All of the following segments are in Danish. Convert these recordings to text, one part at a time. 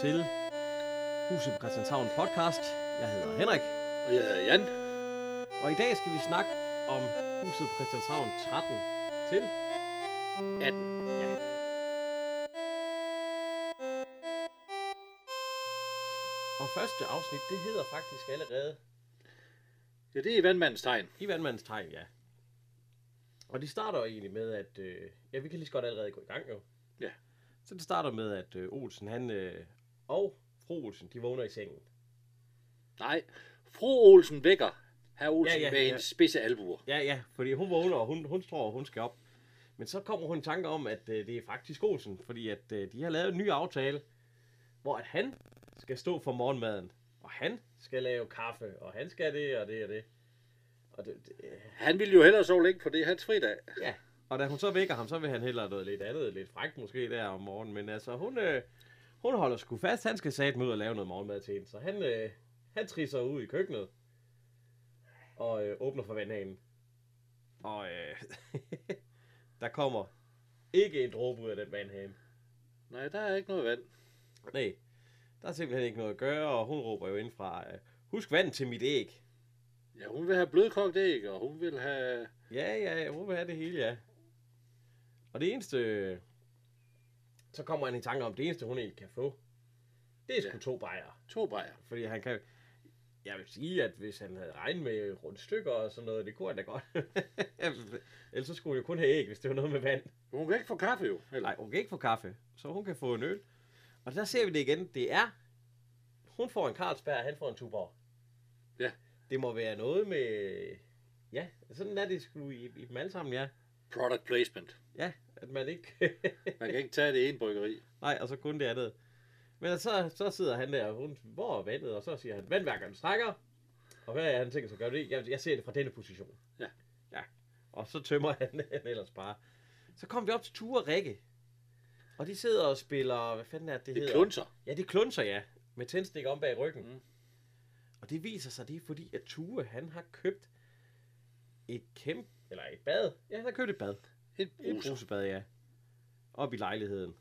Til Huset på Christianshavn podcast. Jeg hedder Henrik, Og jeg hedder Jan. og i dag skal vi snakke om Huset på Christianshavn 13 til 18. Ja. Og første afsnit, det hedder faktisk allerede Ja, det er vandmandens tegn. I vandmandens tegn, ja. Og de starter egentlig med, at... Øh, ja, vi kan lige så godt allerede gå i gang, jo. Ja. Så det starter med, at øh, Olsen, han... Øh, og fru Olsen, de vågner i sengen. Nej, fru Olsen vækker herr Olsen Ja, ja, med ja. en spidse albuer. Ja, ja, fordi hun vågner, og hun, hun tror, hun skal op. Men så kommer hun i tanke om, at øh, det er faktisk Olsen, fordi at øh, de har lavet en ny aftale, hvor at han skal stå for morgenmaden, og han skal lave kaffe, og han skal det, og det og det. Og, det, det øh, Han ville jo hellere sove længe, for det er hans fridag. ja. og da hun så vækker ham, så vil han hellere noget lidt andet, lidt frækt måske der om morgenen. Men altså, hun, øh, hun holder sgu fast, han skal satme ud og lave noget morgenmad til hende. Så han, øh, han trisser ud i køkkenet, og øh, åbner for vandhanen. Og øh, der kommer ikke en dråbe ud af den vandhane. Nej, der er ikke noget vand. Nej, der er simpelthen ikke noget at gøre, og hun råber jo ind fra, øh, husk vand til mit æg. Ja, hun vil have blødkogt æg, og hun vil have... Ja, ja, ja, hun vil have det hele, ja. Og det eneste, så kommer han i tanke om, det eneste hun egentlig kan få, det er sgu Ja. to bajere. To bajer. Fordi han kan, jeg vil sige, at hvis han havde regnet med rundstykker og sådan noget, det kunne han da godt. Ellers så skulle hun jo kun have æg, hvis det var noget med vand. Hun kan ikke få kaffe jo. Eller? Nej, hun kan ikke få kaffe, så hun kan få en øl. Og der ser vi det igen. Det er, hun får en Carlsberg, han får en Tuborg. Ja. Det må være noget med, ja, sådan er det sgu i, i dem alle sammen, ja. Product placement. Ja, at man ikke, Man kan ikke tage det ene bryggeri. nej, og så kun det andet. Men så, så sidder han der, hun, hvor er vandet? Og så siger han, vandværkeren strækker. Og hvad er han tænker sig at gøre det? Jeg, jeg ser det fra denne position. Ja. Ja. Og så tømmer han den ellers bare. Så kom vi op til Ture og Rikke. Og de sidder og spiller, hvad fanden er det, det Det hedder? klunser. Ja, det klunser, ja. Med tændstik om bag ryggen. Mm. Og det viser sig, det er fordi, at Tue, han har købt et kæmpe, eller et bad. Ja, han har købt et bad. Et Et brusebad, ja. Op i lejligheden.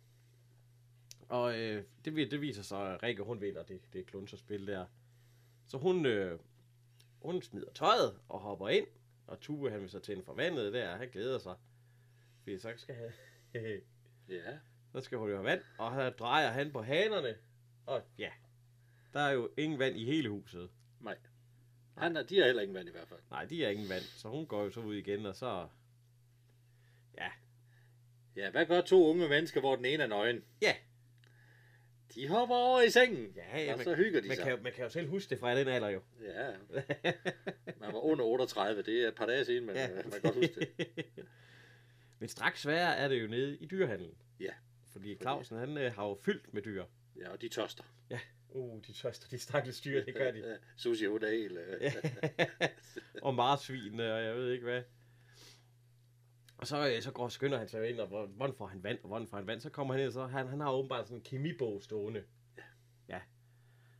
Og øh, det, det viser sig, at Rikke, hun vinder det, det klunserspil der. Så hun, øh, hun smider tøjet og hopper ind. Og Tue, han vil så tænde for vandet der. Han glæder sig. Fordi så skal han... Ja. Så skal hun jo have vand, og her drejer han på hanerne. Og ja, der er jo ingen vand i hele huset. Nej. Han er, de har heller ingen vand i hvert fald. Nej, de er ingen vand, så hun går jo så ud igen, og så... Ja, hvad gør to unge mennesker, hvor den ene er nøgen? ja, De hopper over i sengen. ja, ja og man, så hygger de man, sig. kan, jo- man kan jo selv huske det fra den alder jo. Ja, man var under 38. Det er et par dage siden, men ja. man kan godt huske det. Men straks sværere er det jo nede i dyrehandlen. Ja. Fordi Clausen, han øh, har jo fyldt med dyr. Ja, og de tørster. Uh, de tørster, de stakkels dyr, det gør de. Ja, Susie, hun er helt... øh, og marsvin, og jeg ved ikke hvad. Og så, øh, så går skynder han sig ind, og hvor- hvordan får han vand, og hvordan får han vand. Så kommer han ind, og så han, han har åbenbart sådan en kemibog stående. Ja. ja.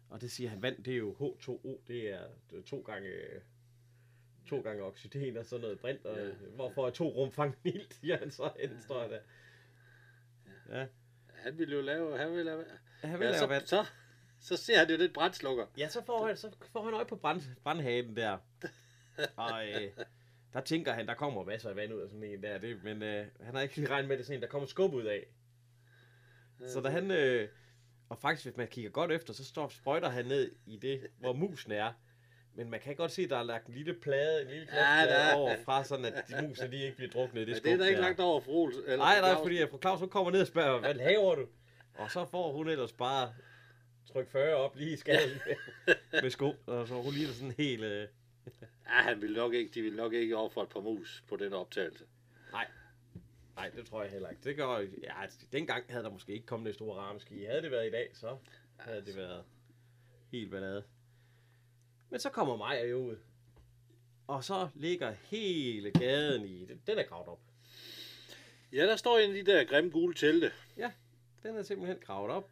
Og det siger han, vand, det er jo H2O, det er to gange, to gange oxygen og sådan noget brint, og Ja. hvorfor er to rum fanget ild, siger han så, ja. står der. Ja, Han ville jo lave... Han ville lave... han vil Ja, lave så, vand. så, så ser han jo lidt brændslukker. Ja, så får han, så får han øje på brand, brandhanen der. Og øh, der tænker han, der kommer masser af vand ud af sådan en der. Det, men øh, han har ikke lige regnet med, at det sådan en, der kommer skub ud af. Så da han... Øh, og faktisk, hvis man kigger godt efter, så står sprøjter han ned i det, hvor musen er. Men man kan godt se, at der er lagt en lille plade, en lille Ja, plade er. over fra, sådan at de musene de ikke bliver druknet i det skub det er der ikke lagt over Olsen. Eller Nej, nej, fordi fru Claus, hun kommer ned og spørger, hvad laver du? Og så får hun ellers bare tryk 40 op lige i skallen med, med sko, og så hun lige sådan helt... Øh... Ja, han ville nok ikke, de ville nok ikke ofre et par mus på den optagelse. Nej, det tror jeg heller ikke. Det gør, ja, altså, dengang havde der måske ikke kommet det store rammeski. Havde det været i dag, så havde det været helt ballade. Men så kommer Maja jo ud. Og så ligger hele gaden i... Den er gravet op. Ja, der står en af de der grimme gule telte. Den er simpelthen gravet op.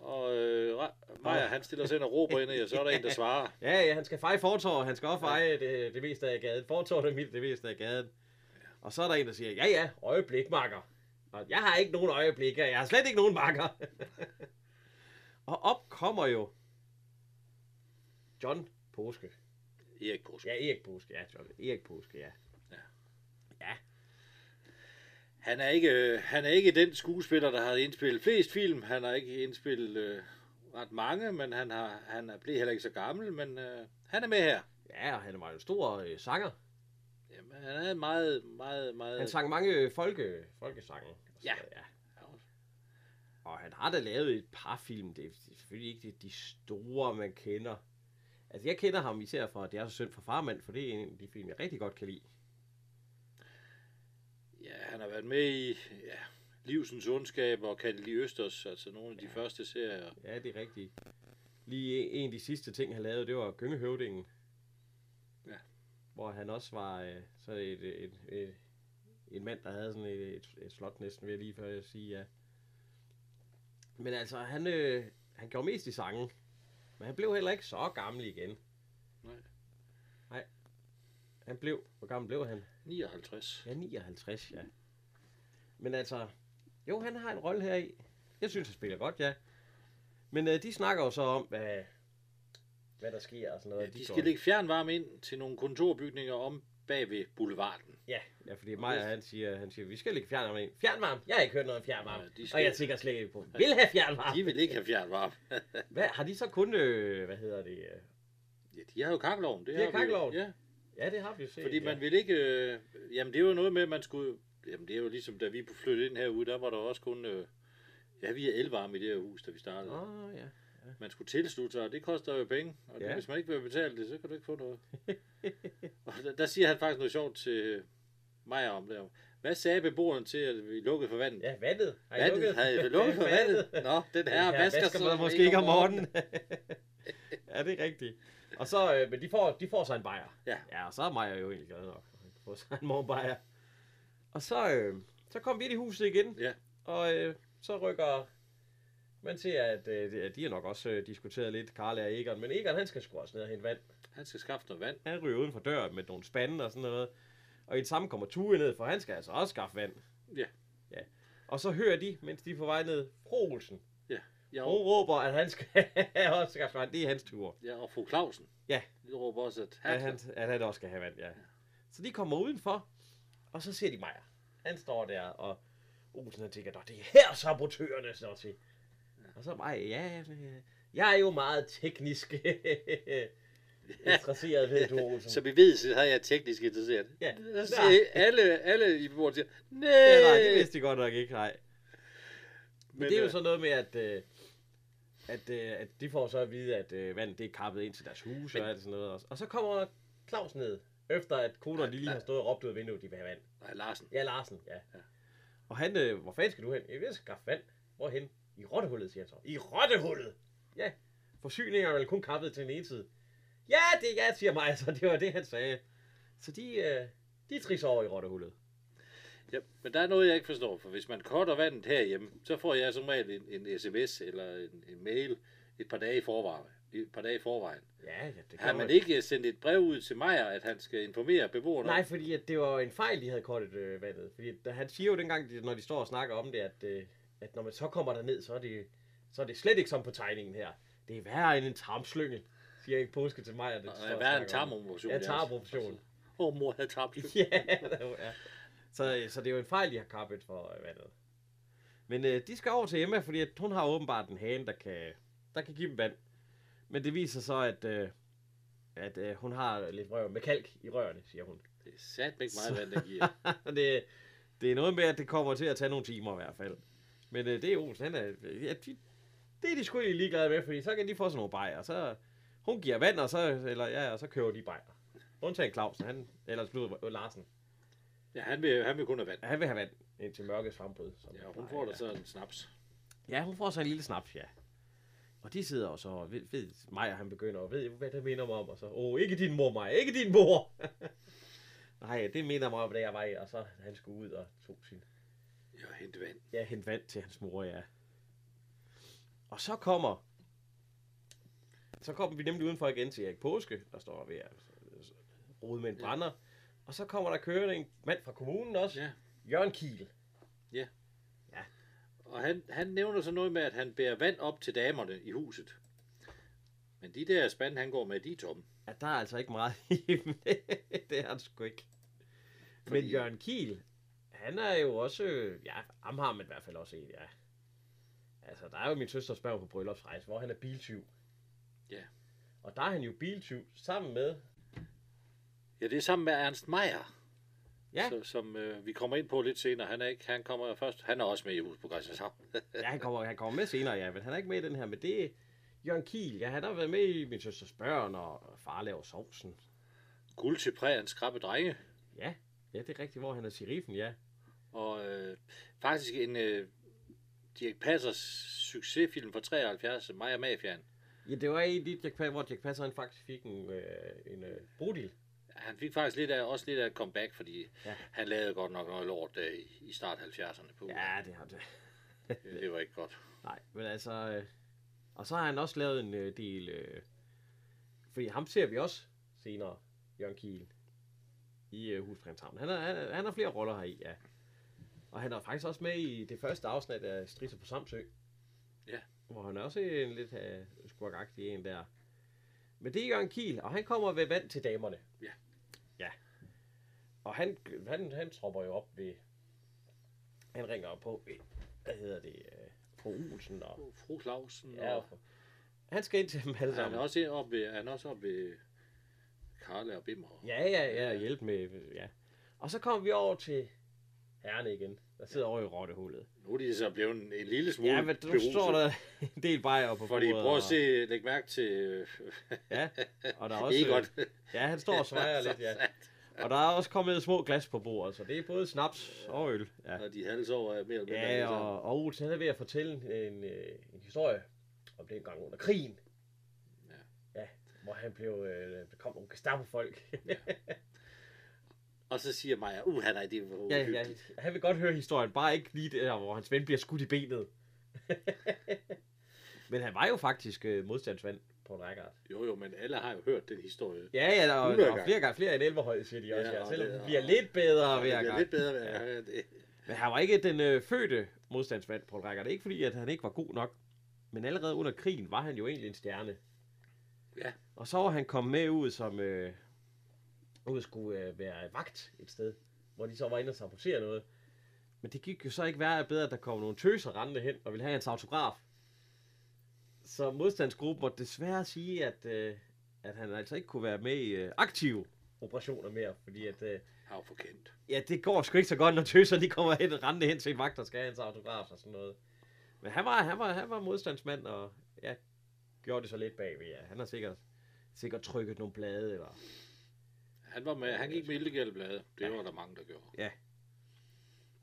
Og øh, Maja, han stiller sig ind og råber ind i, og så er der en, der svarer. Ja, ja, han skal feje fortår, han skal også feje det, det meste af gaden. Fortår det, det meste af gaden. Og så er der en, der siger, ja ja, øjeblik, makker. Og jeg har ikke nogen øjeblikke, og jeg har slet ikke nogen makker. og op kommer jo John Påske. Erik Påske. Ja, Erik Påske, ja. John. Erik Påske, ja. Han er ikke, han er ikke den skuespiller, der har indspillet flest film. Han har ikke indspillet øh, ret mange, men han, har, han er blevet heller ikke så gammel, men øh, han er med her. Ja, han jo en stor øh, sanger. Jamen, han er meget, meget, meget... Han sang mange øh, folke, folkesange. og sådan Ja. ja. Og han har da lavet et par film. Det er selvfølgelig ikke de, de store, man kender. Altså, jeg kender ham især fra Det er så synd for farmand, for det er en af de film, jeg rigtig godt kan lide. Ja, han har været med i ja, Livsens Ondskab og Katteli Østers, altså nogle af de ja. første serier. Ja, det er rigtigt. Lige en af de sidste ting, han lavede, det var Gyngehøvdingen. Ja. Hvor han også var øh, så et, et, et, et, en mand, der havde sådan et, et, et slot næsten, vil jeg lige før jeg sige, ja. Men altså, han, øh, han gjorde mest i sangen. Men han blev heller ikke så gammel igen. Nej. Nej. Han blev, hvor gammel blev han? 59. Ja, 59, ja. Men altså, jo, han har en rolle her i. Jeg synes, han spiller godt, ja. Men øh, de snakker jo så om, hvad, hvad der sker og sådan noget. Ja, de skal lægge fjernvarme ind til nogle kontorbygninger om bag ved boulevarden. Ja, ja fordi Maja, han siger, han siger, vi skal lægge fjernvarme ind. Fjernvarme? Jeg har ikke hørt noget om fjernvarme. Nej, de skal... Og jeg tænker slet ikke på, vil have fjernvarme. De vil ikke have fjernvarme. Hvad, har de så kun, øh, hvad hedder det? Øh... ja, de har jo kakkeloven. Det De har kakkelovn? Ja, Ja, det har vi jo set. fordi ja. man vil ikke... Øh, jamen, det er jo noget med, at man skulle... Jamen, det er jo ligesom, da vi flyttede ind herude, der var der også kun... Øh, ja, vi er elvarme i det her hus, da vi startede. Åh, oh, ja. Man skulle tilslutte sig, og det koster jo penge. Og Ja. ja. hvis man ikke vil betale det, så kan du ikke få noget. og der, der siger han faktisk noget sjovt til mig om det. Hvad sagde beboeren til, at vi lukkede for vandet? Ja, vandet. Har I vandet? lukket? Havde lukket for vandet? Nå, den her Ja, vasker, vasker man måske ikke om morgenen. ja, det er rigtigt. Og så, øh, men de får, de får sig en bajer. Ja. Ja, og så er Maja jo egentlig glad nok. Han kan få sig en morgenbajer. Og så, øh, så kom vi ind i huset igen. Ja. Og øh, så rykker man ser, at øh, de har nok også øh, diskuteret lidt, Karl og Egon. Men Egon, han skal sgu også ned og hente vand. Han skal skaffe noget vand. Han ryger uden for døren med nogle spande og sådan noget. Og i det samme kommer Tue ned, for han skal altså også skaffe vand. Ja. ja. Og så hører de, mens de er på vej ned, fru Ja, Hun og, råber, at han skal også skaffe vand. Det er hans tur. ja, og fru Clausen. Ja. De råber også, at At han, han, at han også skal have vand, ja. Så de kommer udenfor, og så ser de Maja. Han står der, og Olsen han tænker, "Nå, det er her sabotørerne står til. Og så Maja, ja, jeg er jo meget teknisk interesseret, ved du, Olsen. så vi ved, så har jeg teknisk interesseret. Ja. Så alle, alle i beboerne siger, nej. Ja, nej, det vidste de godt nok ikke, nej. Men, Men det er jo øh, sådan noget med, at, øh, at, øh, at de får så at vide, at øh, vandet det er kappet ind til deres hus og alt sådan noget. også. Og så kommer Claus ned, efter at konerne de lige har stået og råbt ud af vinduet, de vil have vand. Nej, Larsen. Ja, Larsen, ja. Ja. Og han, øh, hvor fanden skal du hen? Jeg vil skaffe vand. Hvorhen? I rottehullet, siger han så. I rottehullet? Ja. Forsyninger er vel kun kappet til den ene side. Ja, det er ja, siger mig, så det var det, han sagde. Så de, øh, de trisser over i rottehullet. Ja, men der er noget, jeg ikke forstår, for hvis man korter vandet herhjemme, så får jeg som regel en, en sms eller en, en mail et par dage i forvejen. Et par dage i forvejen. Ja, ja, det Har man ikke sendt et brev ud til Meyer, at han skal informere beboerne Nej, fordi at det var en fejl, de havde kortet øh, vandet. Fordi da, han siger jo dengang, de- når de står og snakker om det, at, øh, at når man så kommer der ned, så er, det, så er det slet ikke som på tegningen her. Det er værre end en tarmslynge, siger ikke påske til. At det Og er og værre en snakker om det. tarmoperation. Ja, tarmoperation. Åh, oh, mor havde tarmslyng. ja, det var- ja. Så, så det er jo en fejl, de har kappet for øh, vandet. Men øh, de skal over til Emma, fordi at hun har åbenbart en hane, der kan, der kan give dem vand. Men det viser så, at, øh, at øh, hun har lidt rør med kalk i rørene, siger hun. Det er sat ikke meget vand, der giver. det, det er noget med, at det kommer til at tage nogle timer i hvert fald. Men øh, det er Olsen, han er, ja, de, det er de sgu egentlig ligeglade med, fordi så kan de få sådan nogle bajer. Så hun giver vand, og så, eller, ja, og så kører de bajer. Undtagen Clausen, han, eller slut, Larsen. Ja, han vil, han vil kun have vand. Han vil have vand indtil mørkets frembrud. som Ja, hun får da så en snaps. Ja, hun får så en lille snaps, ja. Og de sidder og så, ved, ved Maja, han begynder at ved, hvad det minder mig om, og så, åh, oh, ikke din mor, Maja, ikke din mor. Nej, det minder mig om, da jeg var i, og så han skulle ud og tog sin Ja, hente vand. Ja, hente vand til hans mor, ja. Og så kommer... Så kommer vi nemlig udenfor igen til Erik Påske, der står ved at rode med en Ja. Og så kommer der kørende en mand fra kommunen også, Ja. Jørgen Kiel. Ja. Og han, han nævner så noget med, at han bærer vand op til damerne i huset. Men de der spand, han går med, de er tomme. Ja, der er altså ikke meget i dem. det er han sgu ikke. Fordi... Men Jørgen Kiel, han er jo også, ja, ham har man i hvert fald også en, ja. Altså, der er jo min søsters børn på bryllupsrejse, hvor han er biltyv. Ja. Og der er han jo biltyv sammen med... Ja, det er sammen med Ernst Meier. Ja. Så, som øh, vi kommer ind på lidt senere. Han er ikke, han kommer først, han er også med i hus på Christianshavn. ja, han kommer, han kommer med senere, ja, men han er ikke med i den her. Men det er Jørgen Kiel, ja, han har været med i Min Søsters Børn og Far laver sovsen. Guld til prægens skrappe drenge. Ja, ja, det er rigtigt, hvor han er sheriffen, ja. Og øh, faktisk en øh, Dirk Passers succesfilm fra 73, Maja Mafiaen. Ja, det var en af de Passer, hvor Dirk Passer han faktisk fik en, øh, en øh, brodil. Han fik faktisk lidt af, også lidt af et comeback, fordi Ja. han lavede godt nok noget lort øh, i- start 70'erne på. Ja, det har det. Det, det var ikke godt. Nej, men altså... Øh, og så har han også lavet en øh, del... Øh, fordi ham ser vi også senere, Jørgen Kiel, i øh, Hus Frederikshavn. Han, har- han, har- han har flere roller her i, ja. Og han er faktisk også med i det første afsnit af Strisser på Samsø. Ja. Hvor han er også en lidt øh, skurkagtig en der. Men det er Jørgen Kiel, og han kommer ved vand til damerne. Ja. Ja. Og han, han, han tropper jo op ved... Han ringer op på, ved, hvad hedder det, øh, på Olsen og... Fru Clausen. Ja, og, og, han skal ind til dem alle han er sammen. også oppe ved, han er også oppe ved Karla og Bimmer. Ja, ja, ja, hjælp med, ja. Og så kommer vi over til herrene igen, der sidder over i rottehullet. Nu er de så blevet en, en lille smule Ja, men der beruset. står der en del bajer på Fordi bordet, prøv at og- se, læg mærke til Ja, og der er også... Egon. Ja, han står og svejer lidt, ja. Og der er også kommet små glas på bordet, så det er både snaps og øl. Ja, Og de halsover er mere eller mindre ja og, og Olsen han er ved at fortælle en, øh, en historie om det en gang under krigen. Ja. Ja, hvor han blev, øh, der kom nogle Gestapo-folk. Og så siger Maja, uh, er det var Ja, ja, han vil godt høre historien, bare ikke lige der, hvor hans ven bliver skudt i benet. Men han var jo faktisk øh, modstandsmand på en række. Jo, jo, men alle har jo hørt den historie. Ja, ja, der, og, Hundrede der flere gange flere end 11 hold, siger de også. Ja, Ja, selvom det- bliver lidt bedre det hver gang. lidt bedre hver gang. Det. Men han var ikke den øh, fødte modstandsmand på en række. Det er ikke fordi, at han ikke var god nok. Men allerede under krigen var han jo egentlig en stjerne. Ja. Og så var han kommet med ud som... Øh, ud skulle øh, være vagt et sted. Hvor de så var inde og sabotere noget. Men det gik jo så ikke værre bedre, at der kom nogle tøser rendende hen og ville have hans autograf. Så modstandsgruppen måtte desværre sige, at, øh, at han altså ikke kunne være med i øh, aktive operationer mere. Fordi at, øh, Han var forkendt. ja, det går sgu ikke så godt, når tøser de kommer hen og rendende hen til vagt, der skal have hans autograf og sådan noget. Men han var, han var, han var modstandsmand, og ja, gjorde det så lidt bagved, ja. Han har sikkert, sikkert trykket nogle blade, eller... Han, var med, han gik med illegale blade. Det Ja. var der mange, der gjorde. Ja.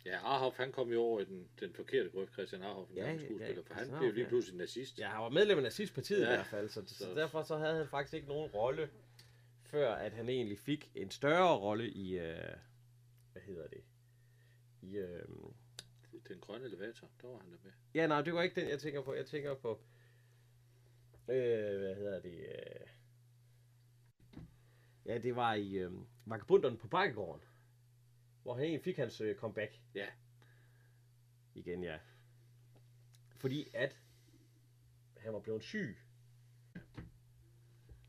Ja, Arhoff, han kom jo over i den, den forkerte grøft, Christian Arhoff, en Ja, ja, ja, skuespiller, for Christian han blev Arhoff, lige ja. pludselig nazist. Ja, han var medlem af nazistpartiet ja. Ja. i hvert fald, så, så, Så- derfor så havde han faktisk ikke nogen rolle, før at han egentlig fik en større rolle i, øh, hvad hedder det, i, øh, Den grønne elevator, der var han der med. Ja, nej, det var ikke den, jeg tænker på. Jeg tænker på... Øh, hvad hedder det? Øh... Ja, det var i øh, Vagabunderne på Bakkegården. Hvor han egentlig fik hans øh, comeback. Ja. Igen, ja. Fordi at han var blevet syg.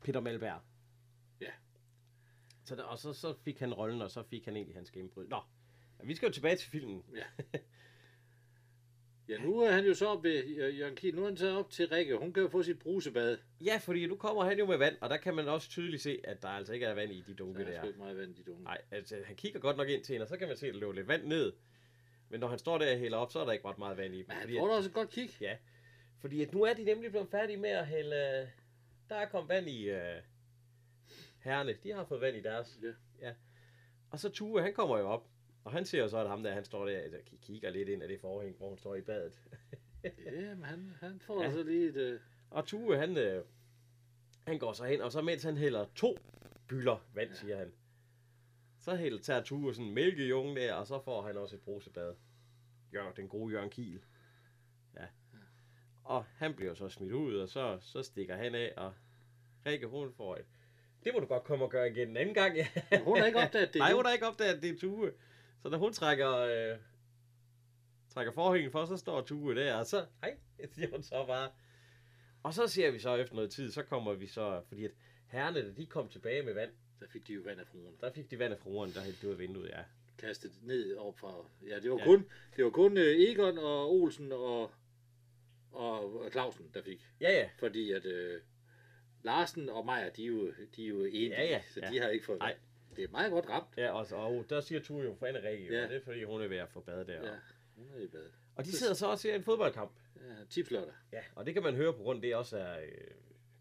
Peter Melberg. Ja. Så der, og så, så fik han rollen, og så fik han egentlig hans gennembrud. Nå, vi skal jo tilbage til filmen. Ja, nu er han jo så oppe ved øh, Jørgen Kiel. Nu er han så op til Rikke. Hun kan jo få sit brusebad. Ja, fordi nu kommer han jo med vand, og der kan man også tydeligt se, at der altså ikke er vand i de Der dunke er der. sgu ikke meget vand i de unge. Nej, altså han kigger godt nok ind til hende, og så kan man se, at der løber lidt vand ned. Men når han står der og hælder op, så er der ikke ret meget vand i. Men han får da også et godt kig. ja, fordi at nu er de nemlig blevet færdige med at hælde... øh, Der er kommet vand i uh, herrene. De har fået vand i deres. Ja. ja. Og så Tue, han kommer jo op. Og han ser jo så, at ham der, han står der og kigger lidt ind af det forhæng, hvor hun står i badet. Ja, men han, han får Ja. ja. så lige et... Øh, Og Tue, han, øh, han går så hen, og så mens han hælder to bylder vand, ja. siger han, så hælder, tager Tue sådan en mælkejunge der, og så får han også et brusebad. Jørgen, den gode Jørgen Kiel. Ja. Og han bliver så smidt ud, og så, så stikker han af, og Rikke, hun får et. Det må du godt komme og gøre igen en anden gang, ja. hun har ikke opdaget det. Nej, hun har ikke opdaget, det Tue. Så da hun trækker, øh, trækker forhængen for, så står Tue der, og så, hej, siger hun så bare. Og så ser vi så efter noget tid, så kommer vi så, fordi at herrerne, da de kom tilbage med vand, Der fik de jo vand af fruen. der fik de vand af frueren, der hældte ud af vinduet, ja. Kastet ned op fra... Ja, det var Ja. kun, det var kun øh, Egon og Olsen og, og, Clausen, der fik. Ja, ja, Fordi at øh, Larsen og Maja, de er jo, de er jo enige, Ja, ja, så ja. de har ikke fået Nej. Det er meget godt ramt. ja og, så, og der siger Tue jo for Anne Rikke, ja. Ja. det er fordi, hun er ved at få bad der. Ja, Ja. hun er i bad. Og de sidder så og ser en fodboldkamp. Ja, tipslørdag. Ja, og det kan man høre på grund af det også er øh,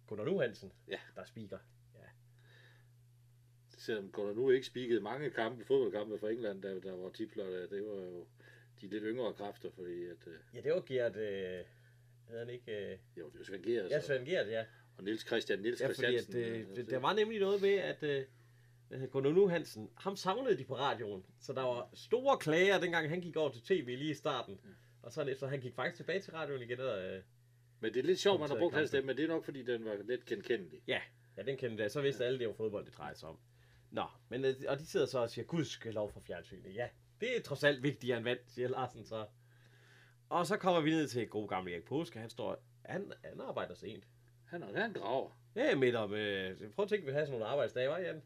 Gunnar Nu Hansen, Ja. der speaker. Selvom Gunnar nu ikke spikket mange kampe, fodboldkampe for England, der, der var tipslørdag, det var jo de lidt yngre kræfter, fordi at, øh, Ja, det var Gert, øh, han ikke? Øh, jo, det var Svend Gers ja, Svend Gert, ja. og Niels Christian, Niels Ja, fordi at, Christiansen. øh, og- det, der var nemlig noget med, at øh, Gunnar Nu Hansen, ham savnede de på radioen. Så der var store klager, dengang han gik over til tv lige i starten. Og så efter, han gik faktisk tilbage til radioen igen. Og, øh, Men det er lidt sjovt, man har brugt hans stemme, men det er nok, fordi den var lidt genkendelig. ja, ja, den kendte jeg. Så vidste alle, det var fodbold, det drejede sig om. Nå, men, øh, og de sidder så og siger, Gud skal lov for fjernsynet. Ja, det er trods alt vigtigere end vand, siger Larsen så. Og så kommer vi ned til god gamle Erik Påske. Han står, han, han arbejder sent. Han er, han graver. Ja, midt om, øh, prøv at tænke, at vi har sådan nogle arbejdsdage, var Jan?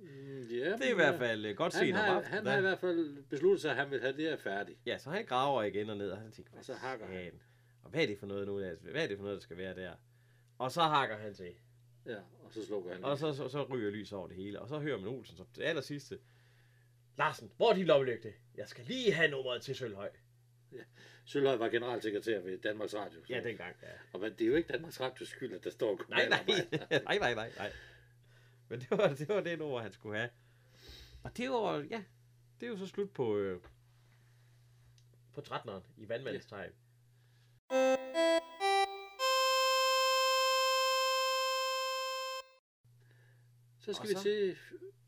Mm, ja, det er i hvert fald øh, godt set om aftenen. han da. har i hvert fald besluttet sig, at han vil have det her færdigt. Ja, så han graver igen og ned, og han tænker, Og så hakker han. han. Og hvad er det for noget nu? altså? Hvad er det for noget, der skal være der? Og så hakker han til. Ja, og så slukker han. Og så, så, så ryger lys over det hele. Og så hører man Olsen som det aller sidste. Larsen, hvor er din lommelygte? Jeg skal lige have nummeret til Sølvhøj. Sølvhøj var generalsekretær ved Danmarks Radio. så- Ja, dengang, ja. Og hvad, det er jo ikke Danmarks Radios skyld, at der står Nej, nej, nej, nej, nej, nej. Men det var, det var det nummer, han skulle have. Og det var, ja, det er jo så slut på, øh, på 13'eren i vandmandens tegn. Så skal Og vi så- til,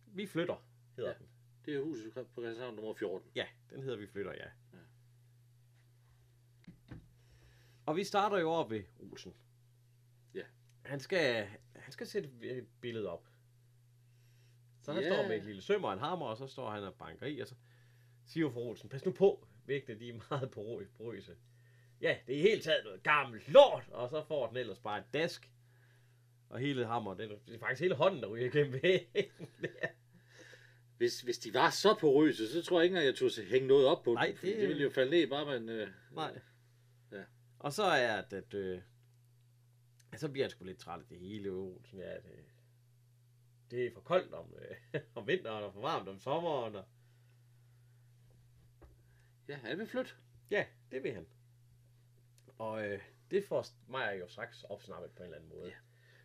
Vi flytter, hedder Ja. den. det er huset på Christianshavn nummer 14. Ja, den hedder Vi flytter, ja. Ja. Og vi starter jo over ved Olsen. Ja. Han skal, han skal sætte et billede op. Så han Ja. står med et lille søm og en hammer, og så står han og banker i, og så siger for Olsen, pas nu på, vægtene de er meget porø- porøse. Ja, det er i hele taget noget gammelt lort, og så får den ellers bare et dask. Og hele hammer, det er, det er faktisk hele hånden, der ryger igennem. Hvis, hvis de var så porøse, så tror jeg ikke engang, jeg turde hænge noget op på Nej, dem, det- det ville jo falde ned, bare man... Øh, Nej. Og så er det, at, øh, så bliver han sgu lidt træt af det hele, Olsen. Ja, det, det er for koldt om, øh, om vinteren, og for varmt om sommeren. Og, Ja, han vil flytte. ja, det vil han. Og øh, det får mig jo straks opsnappet på en eller anden måde. Ja.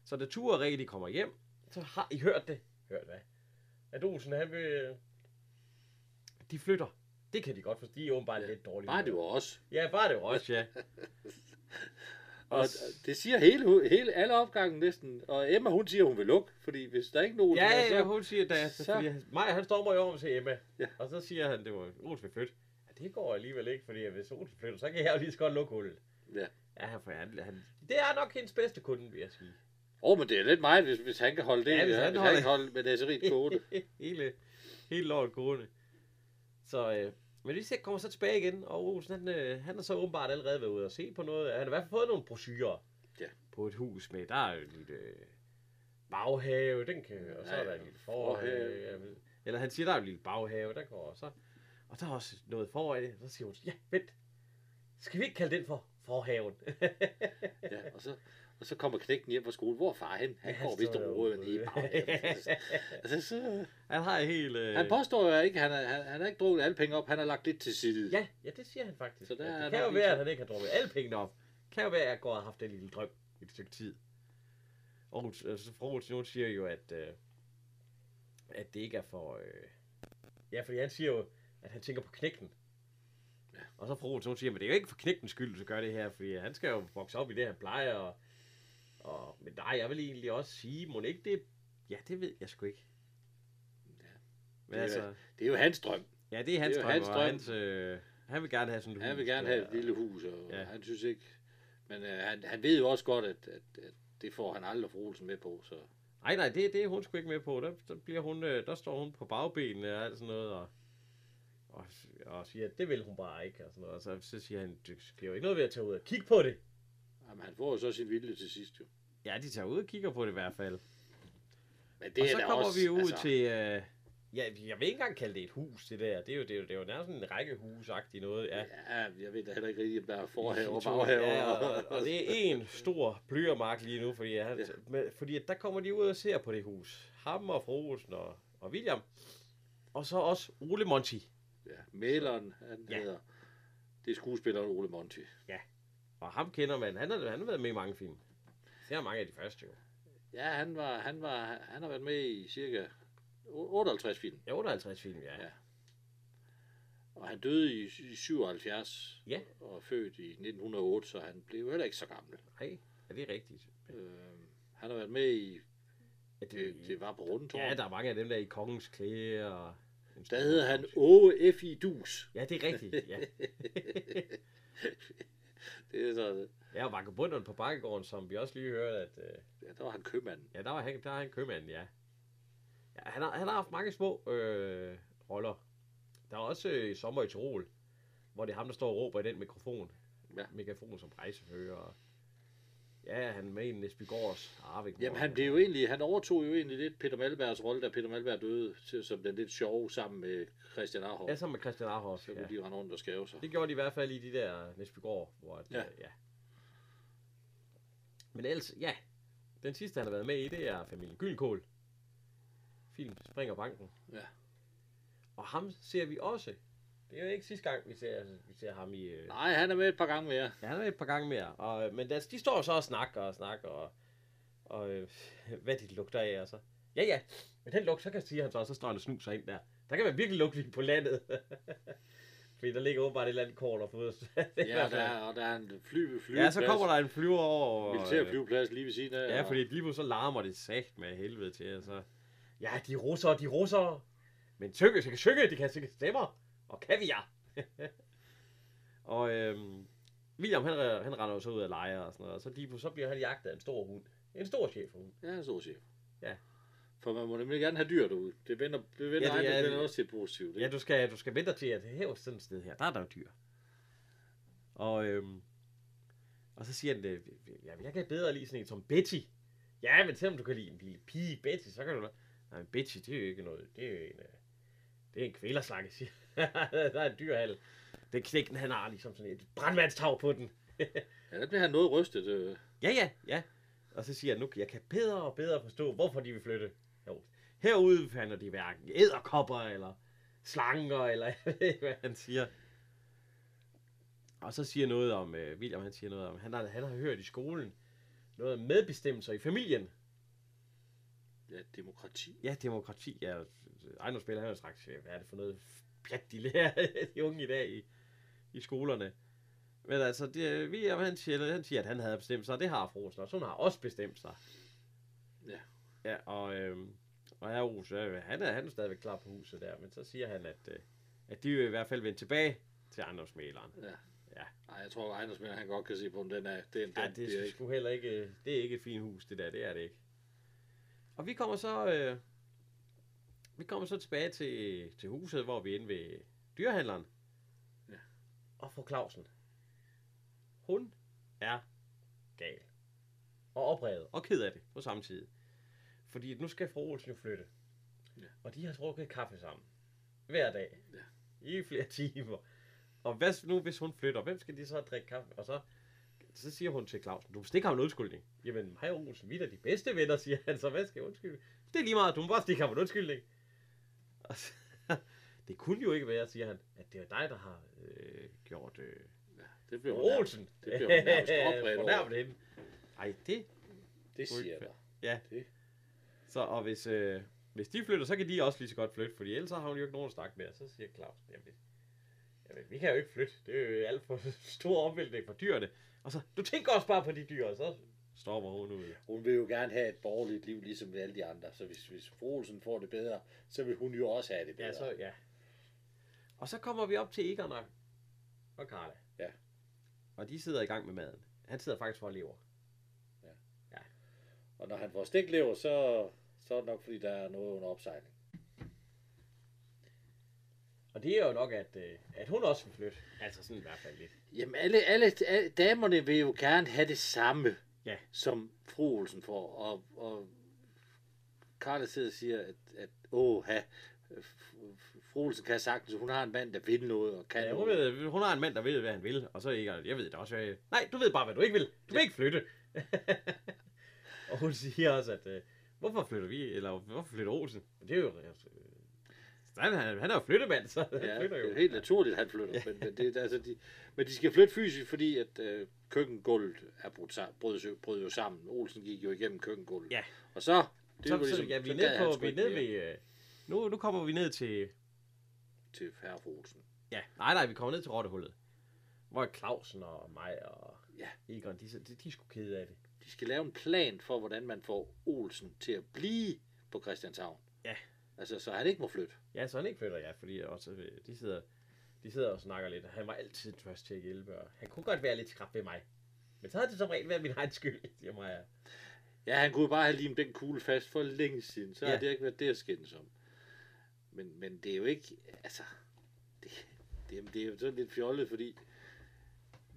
Så da Ture og de kommer hjem, så har I hørt det. Hørt hvad? At Olsen, han vil... De flytter. Det kan de godt forstå. De er åbenbart Ja. lidt dårlige. Bare det var os. Ja, bare det var også, ja. Og det siger hele, hele alle opgangen næsten. Og Emma, hun siger, hun vil lukke, fordi hvis der ikke er nogen... Ja, ja, så, hun siger, da, så- så... fordi Maja, han stormer jo over til Emma. Ja. Og så siger han, det var Olsen vil flytte. Ja, det går alligevel ikke, fordi hvis Olsen flytter, så kan jeg jo lige så godt lukke hullet. Ja. Ja, han, han, han, det er nok hendes bedste kunde, vil jeg sige. Åh, oh, men det er lidt meget, hvis, hvis han kan holde det. Ja, Ja, hvis hvis han han, holder- kan holde med gående. hele, hele lort gående. Så, øh, men ser- kommer så tilbage igen, og Olsen, han, øh, han har så åbenbart allerede været ude og se på noget. Han har i hvert fald fået nogle brochurer Ja. på et hus med, der er jo et lille øh, baghave, den kan, og så er der en lille forhave. Ja, eller han siger, der er en lille baghave, der går, og så, og der er også noget foran det. Så siger hun, ja, vent, skal vi ikke kalde den for forhaven? Ja, og så, og så kommer knægten hjem fra skole. Hvor er far hen? Han Ja, går vist står og roer derude. i baghaven. altså, så, han har helt... Øh... han påstår jo ikke, han, er, han, han har ikke drukket alle penge op. Han har lagt lidt til side. Ja, ja, det siger han faktisk. Så der ja, er det kan nok jo være, så- at han ikke har drukket alle pengene op. Det kan jo være, at jeg går og har haft en lille drøm i et stykke tid. Og øh, så fru Olsen, siger jo, at, øh, at det ikke er for... Øh... Ja, fordi han siger jo, at han tænker på knægten. Ja. Og så fru Olsen, siger, men det er jo ikke for knægtens skyld, at gøre det her, fordi han skal jo vokse op i det, han plejer. Og, og, men nej, jeg vil egentlig også sige, må ikke det... Ja, det ved jeg sgu ikke. Men Det er- altså, Det er jo hans drøm. ja, det er hans det er drøm, hans og drøm. hans, øh, han vil gerne have sådan et Han vil hus gerne have et lille hus, og Ja. ja. han synes ikke... Men øh, han, han ved jo også godt, at, at, at det får han aldrig fru Olsen med på. Så Nej, nej, det, det er hun sgu ikke med på. Der, der, bliver hun, øh, der står hun på bagbenene og alt sådan noget. Og, og, og siger, at det vil hun bare ikke. Og, sådan noget. og så, så siger han, det bliver jo ikke noget ved at tage ud og kigge på det. Jamen, han får jo så sin vilje til sidst, jo. Ja, de tager ud og kigger på det i hvert fald. Men Det og så kommer også, vi ud altså, til... Øh, ja, jeg vil ikke engang kalde det et hus, det der. Det er jo, det er jo, det er jo nærmest sådan en rækkehus-agtigt noget. Ja. Ja, jeg ved da heller ikke rigtigt, om der er forhave og baghave. Ja, og, og, det er en stor blyermark lige nu, fordi, han, Ja. med, fordi der kommer de ud og ser på det hus. Ham og fru Olsen og, og William. Og så også Ole Monti. ja, maleren, han Ja. ja. hedder, det er skuespilleren Ole Monti. Og ham kender man. Han har, han har været med i mange film. Det er mange af de første jo. Ja, han, var, han, var, han har været med i cirka 58 film. Ja, 58 film, ja. Ja. Og han døde i, i 77 Ja. og født i 1908, så han blev heller ikke så gammel. Nej, er det rigtigt? Øh, han har været med i, Ja, det, det var på Rundetårn. ja, der er mange af dem der i Kongens Klæde og... Der hedder han Åge F.I. Dus. Ja, det er rigtigt, ja. Det er så, Ja, og vagabunderne på Bakkegården, som vi også lige hørte, at... Øh, ja, der var han købmand. ja, der var han, der er han købmand, ja. ja han, har, han har haft mange små øh, roller. Der er også øh, Sommer i Tirol, hvor det er ham, der står og råber i den mikrofon. Ja. Megafon som rejsefører. Ja, han er med i Nesbygårds Arvik. Jamen han blev jo egentlig, han overtog jo egentlig lidt Peter Malbergs rolle, da Peter Malberg døde, som den lidt sjove sammen med Christian Arhoff. Ja, sammen med Christian Arhoff. så Ja. kunne de rende rundt og skæve sig. Det gjorde de i hvert fald i de der Nesbygård, hvor at, Ja. ja. ja. Men ellers, ja. Den sidste, han har været med i, det er familien Gyllenkål. Film Springer Banken. Ja. Og ham ser vi også. Det er jo ikke sidste gang, vi ser, vi ser ham i... Øh... Nej, han er med et par gange mere. Ja, han er med et par gange mere. Og, øh, men altså, de står så og snakker og snakker, og, og øh, hvad de lugter af, og så... Ja, ja, men den lugt, så kan jeg sige, han så, og så står og snuser ind der. Der kan man virkelig lugte på landet. Fordi der ligger åbenbart et eller andet kort og fået. Ja, der, er- og der er en fly, fly, Ja, så kommer der en flyver over. militær flyveplads lige ved siden af. Ja, og- fordi lige så larmer det sagt med helvede til. Altså. Ja, de russere, de russere. Men de kan synge, de kan synge stemmer. Og kaviar. og øhm, William, han, han render jo så ud af lejre og sådan noget. Og så, lige så bliver han jagtet af en stor hund. En stor chefhund. Ja, en stor chef. Ja. For man må nemlig gerne have dyr derude. Det vender, det vender, Ja, det er- det vender også til positivt. ikke? Ja, du skal, du skal vente til, at her er sådan et sted her, der er der jo dyr. Og, øhm, og så siger han, øh, ja, jeg kan bedre lide sådan en som Betty. Ja, men selvom du kan lide en lille pige, Betty, så kan du. Nej, Betty, det er jo ikke noget, det er jo en, øh, det er en kvælerslange, siger Der er en dyrhal. Den knægten, han har ligesom sådan et brandmandstav på den. Ja, der bliver han noget rystet. Øh. Ja, ja, ja. Og så siger han, nu jeg kan bedre og bedre forstå, hvorfor de vil flytte. Jo. Herude finder de hverken æderkopper eller slanger, eller jeg ved ikke, hvad han siger. Og så siger noget om, øh, William han siger noget om, han har, han har hørt i skolen, noget om medbestemmelser i familien. Ja, demokrati. Ja, demokrati, ja. Ejendomsspiller, han straks, øh, hvad er det for noget pjat, de lærer de unge i dag i, i skolerne. Men altså, det, William, han siger, han siger, at han havde bestemt sig, og det har Frosen også. Hun har også bestemt sig. Ja. Ja, og, øhm, og herre Rose, øh, han er, han er stadigvæk klar på huset der, men så siger han, at, øh, at de vil i hvert fald vende tilbage til ejendomsmæleren. Ja. Ja. Nej, jeg tror, at ejendomsmænd, han godt kan se på, om den er... Den, den, Ja, det bliver er ikke. sgu heller ikke, det er ikke et fint hus, det der, det er det ikke. Og vi kommer så, øh, vi kommer så tilbage til, til huset, hvor vi er inde ved dyrehandleren. Ja. Og fru Clausen. Hun er gal. Og oprevet. Og ked af det på samme tid. Fordi nu skal fru Olsen jo flytte. Ja. Og de har drukket kaffe sammen. Hver dag. Ja. I flere timer. Og hvad nu, hvis hun flytter? Hvem skal de så drikke kaffe? Og så så siger hun til Clausen, du må stikke ham en undskyldning. Jamen, hej Olsen, vi er de bedste venner, siger han, så hvad skal jeg undskylde? Det er lige meget, du må bare stikke ham en undskyldning. Og så, det kunne jo ikke være, siger han, at det er dig, der har øh, gjort øh, Ja, det bliver Olsen. det bliver hun nærmest opredt hende. Ej, det. Det siger jeg Ja. Det. Så, og hvis, øh, hvis de flytter, så kan de også lige så godt flytte, fordi ellers har hun jo ikke nogen at snakke med. Så siger Clausen, jamen, jamen, vi kan jo ikke flytte. Det er jo alt for stor omvæltning for dyrene. Og så, du tænker også bare på de dyr, og så stopper hun ud. Hun vil jo gerne have et borgerligt liv, ligesom alle de andre. Så hvis, hvis fru Olsen får det bedre, så vil hun jo også have det bedre. Ja, så, ja. Og så kommer vi op til Egon og, og Karla. Ja. Og de sidder i gang med maden. Han sidder faktisk for at leve. Og når han får stiklever, så, så er det nok, fordi der er noget under opsejling. Og Og det er jo nok, at, øh, at hun også vil flytte. Altså sådan i hvert fald lidt. Jamen, alle, alle, alle damerne vil jo gerne have det samme, Ja. som fru Olsen får. Og, og Karla sidder og siger, at, at åh, ha, fru Olsen kan sagtens, hun har en mand, der vil noget og kan Ja, hun, noget. ved, hun har en mand, der ved, hvad han vil, og så ikke, jeg ved det også. Jeg, nej, du ved bare, hvad du ikke vil. Du vil ikke flytte. og hun siger også, at øh, hvorfor flytter vi, eller hvorfor flytter Olsen? Det er jo, øh, han, han, er jo flyttemand, så han Ja, flytter det jo. er helt naturligt, at han flytter. Men, men, det, altså, de, men de skal flytte fysisk, fordi at øh, køkkengulvet er brudt, brød, brød jo sammen. Olsen gik jo igennem køkkengulvet. Ja. Og så... Det så, var så, ja, vi er nede på, vi er nede ved, øh, nu, nu kommer vi ned til, Til herre Olsen. ja, nej, nej, vi kommer ned til Rottehullet. Hvor Clausen og mig og Ja. Egon, de, de, de er sgu kede af det. De skal lave en plan for, hvordan man får Olsen til at blive på Christianshavn. Ja. Altså, så han ikke må flytte. Ja, så han ikke flytter, ja, fordi også, øh, de sidder, de sidder og snakker lidt. Han var altid først til at hjælpe, og han kunne godt være lidt skrab ved mig. Men så havde det som regel været min egen skyld, siger mig. Ja, han kunne bare have limet den kugle fast for længe siden. Så ja. Har det ikke været det at skændes om. Men, men det er jo ikke... Altså... Det, det, det er jo sådan lidt fjollet, fordi...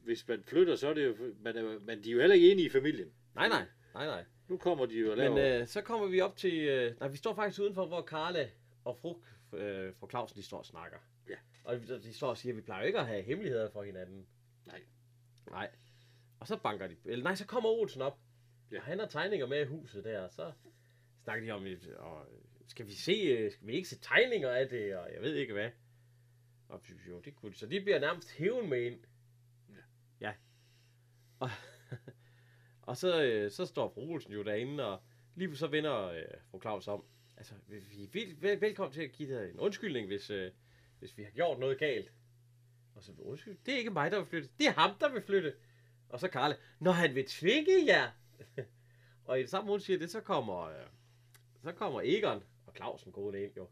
Hvis man flytter, så er det jo... Man er, men de er jo heller ikke enige i familien. Nej, nej, nej, nej. Nu kommer de jo og laver... Men øh, så kommer vi op til... Øh, nej, vi står faktisk udenfor, hvor Karla og fru, øh, fru Clausen, de står og snakker. Ja. Og de, står og siger, at vi plejer ikke at have hemmeligheder for hinanden. Nej. Nej. Og så banker de... Eller nej, så kommer Olsen op. Ja. Og han har tegninger med i huset der, og så snakker de om, et- og, skal vi se, øh, skal vi ikke se tegninger af det, og jeg ved ikke hvad. Og jo, det kunne de. Så de bliver nærmest hæven med ind. Ja. Ja. Og, og så, øh, så står fru Olsen jo derinde, og lige så vender øh, fru Claus om. Altså, vi vi vel, vel, velkommen til at give dig en undskyldning, hvis, øh, hvis vi har gjort noget galt. Og så, undskyld, det er ikke mig, der vil flytte. Det er ham, der vil flytte. Og så Karle, når han vil tvinge jer. og i det samme hun siger det, så kommer, øh, så kommer Egon og Clausen gående ind jo.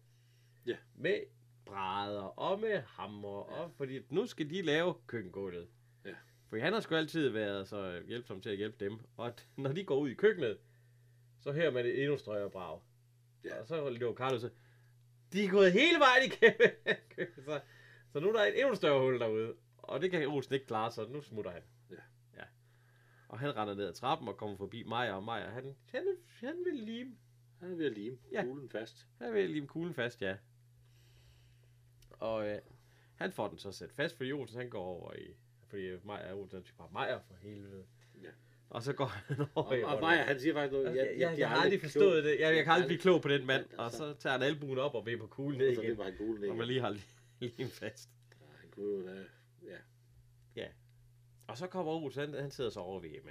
Ja. Med brædder og med hammer, ja. og fordi nu skal de lave køkkengulvet. For han har sgu altid været så hjælpsom til at hjælpe dem. Og når de går ud i køkkenet, så hører man et endnu større brag. Ja. Og så løber Carlo så, de er gået hele vejen igennem. så, så nu er der et endnu større hul derude. Og det kan Olsen ikke klare, så nu smutter han. Ja. ja. Og han render ned ad trappen og kommer forbi Maja, og Maja, han, han, han vil lime. Han er ved at lime Ja. kuglen fast. Han vil lime kuglen fast, ja. Og øh, han får den så sat fast, fordi Olsen han går over i... Fordi Maja, Olsen han siger bare, Maja for helvede. Ja. Og så går han over Og, i... og Maja, han siger faktisk noget. Jeg, jeg, jeg, jeg har aldrig forstået det. Jeg, jeg kan aldrig blive klog på den mand. Ja, Og så- så tager han albuen op og vipper kuglen ned Og så igen. var han kuglen ned Og man igen. lige har lige fast. Ja, Han kunne jo da... Ja. Og så kommer Olsen, han, han sidder så over ved hjemme.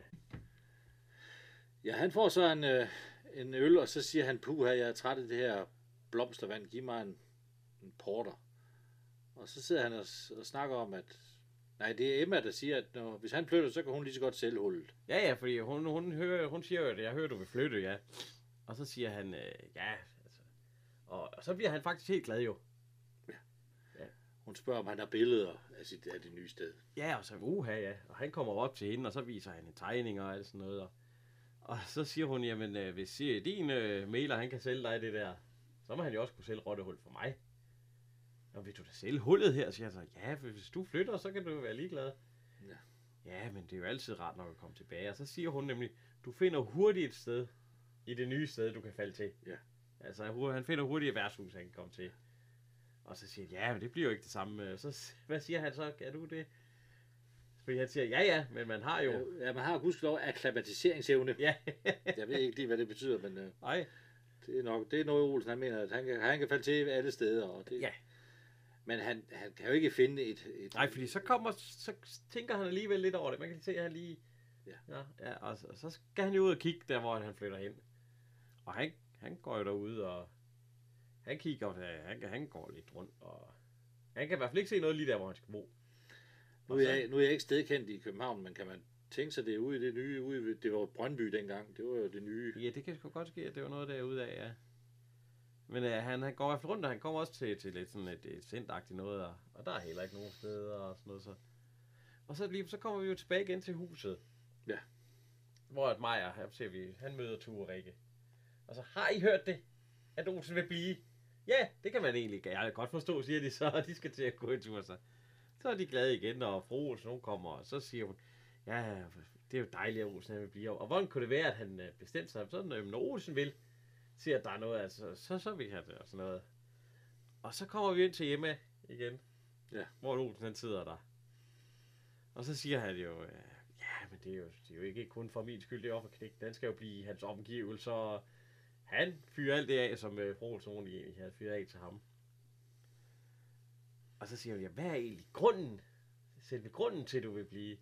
Ja, han får så en, øh, en øl, og så siger han, puha, jeg er træt af det her blomstervand, giv mig en, en porter. Og så sidder han og, og snakker om, at nej, det er Emma, der siger, at når, hvis han flytter, så kan hun lige så godt sælge hullet. Ja, ja, fordi hun, hun, hører, hun siger jo, at jeg hører, du vil flytte, ja. Og så siger han, øh, ja, altså. Og, og så bliver han faktisk helt glad jo. Hun spørger, om han har billeder af, sit, af det nye sted. Ja, og så uha, ja. Og han kommer op til hende, og så viser han en tegning og alt sådan noget. Og, og så siger hun, jamen, øh, hvis øh, din øh, mailer, han kan sælge dig det der, så må han jo også kunne sælge rottehul for mig. Og vil du da sælge hullet her? siger jeg så, ja, hvis du flytter, så kan du være ligeglad. Ja. Ja, men det er jo altid rart nok at komme tilbage. Og så siger hun nemlig, du finder hurtigt et sted i det nye sted, du kan falde til. Ja. Altså, han finder hurtigt et værtshus, han kan komme til. Og så siger han, ja, men det bliver jo ikke det samme. Så, s- hvad siger han så? Er du det? Fordi han siger, ja, ja, men man har jo... Ja, man har gudskelov akklimatiseringsevne. Ja, Jeg ved ikke lige, hvad det betyder, men øh, nej. det er nok det er noget, Olsen han mener, at han kan, han kan falde til alle steder. Og det, Ja. Men han, han kan jo ikke finde et... et Nej, fordi så kommer, så tænker han alligevel lidt over det. Man kan se, at han lige... Ja. ja, ja og, så, og så skal han jo ud og kigge der, hvor han flytter hen. Og han, han går jo derude, og han kigger, der, han, han går lidt rundt, og han kan i hvert fald ikke se noget lige der, hvor han skal bo. Nu er, jeg, nu er jeg ikke stedkendt i København, men kan man tænke sig det ude i det nye, ude i, det var Brøndby dengang, det var jo det nye. Ja, det kan sgu godt ske, at det var noget derude af, ja. Men øh, han, han går i hvert fald rundt, og han kommer også til, til lidt sådan et, et sindagtigt noget, og, og der er heller ikke nogen steder og sådan noget. Så. Og så, lige, så kommer vi jo tilbage igen til huset. Ja. Hvor at Maja, her ser vi, han møder Ture Rikke. Og så har I hørt det, at Olsen vil blive? Ja, det kan man egentlig jeg kan godt forstå, siger de så, og de skal til at gå en tur. Så, så er de glade igen, og fru Olsen, hun kommer, og så siger hun, ja, det er jo dejligt, at Olsen han vil blive. Og hvordan kunne det være, at han øh, bestemte sig? Sådan, øh, når Olsen vil, siger, at der er noget, altså, så, så vil han det, og sådan noget. Og så kommer vi ind til hjemme igen, Ja. hvor Olsen han sidder der. Og så siger han jo, øh, ja, men det er, jo, det er jo ikke kun for min skyld, det er for knæk. Den skal jo blive hans omgivelser. og Han fyrer alt det af, som øh, fru Olsen egentlig havde fyret af til ham. Og så siger hun, ja, hvad er egentlig grunden? Selve grunden til, at du vil blive?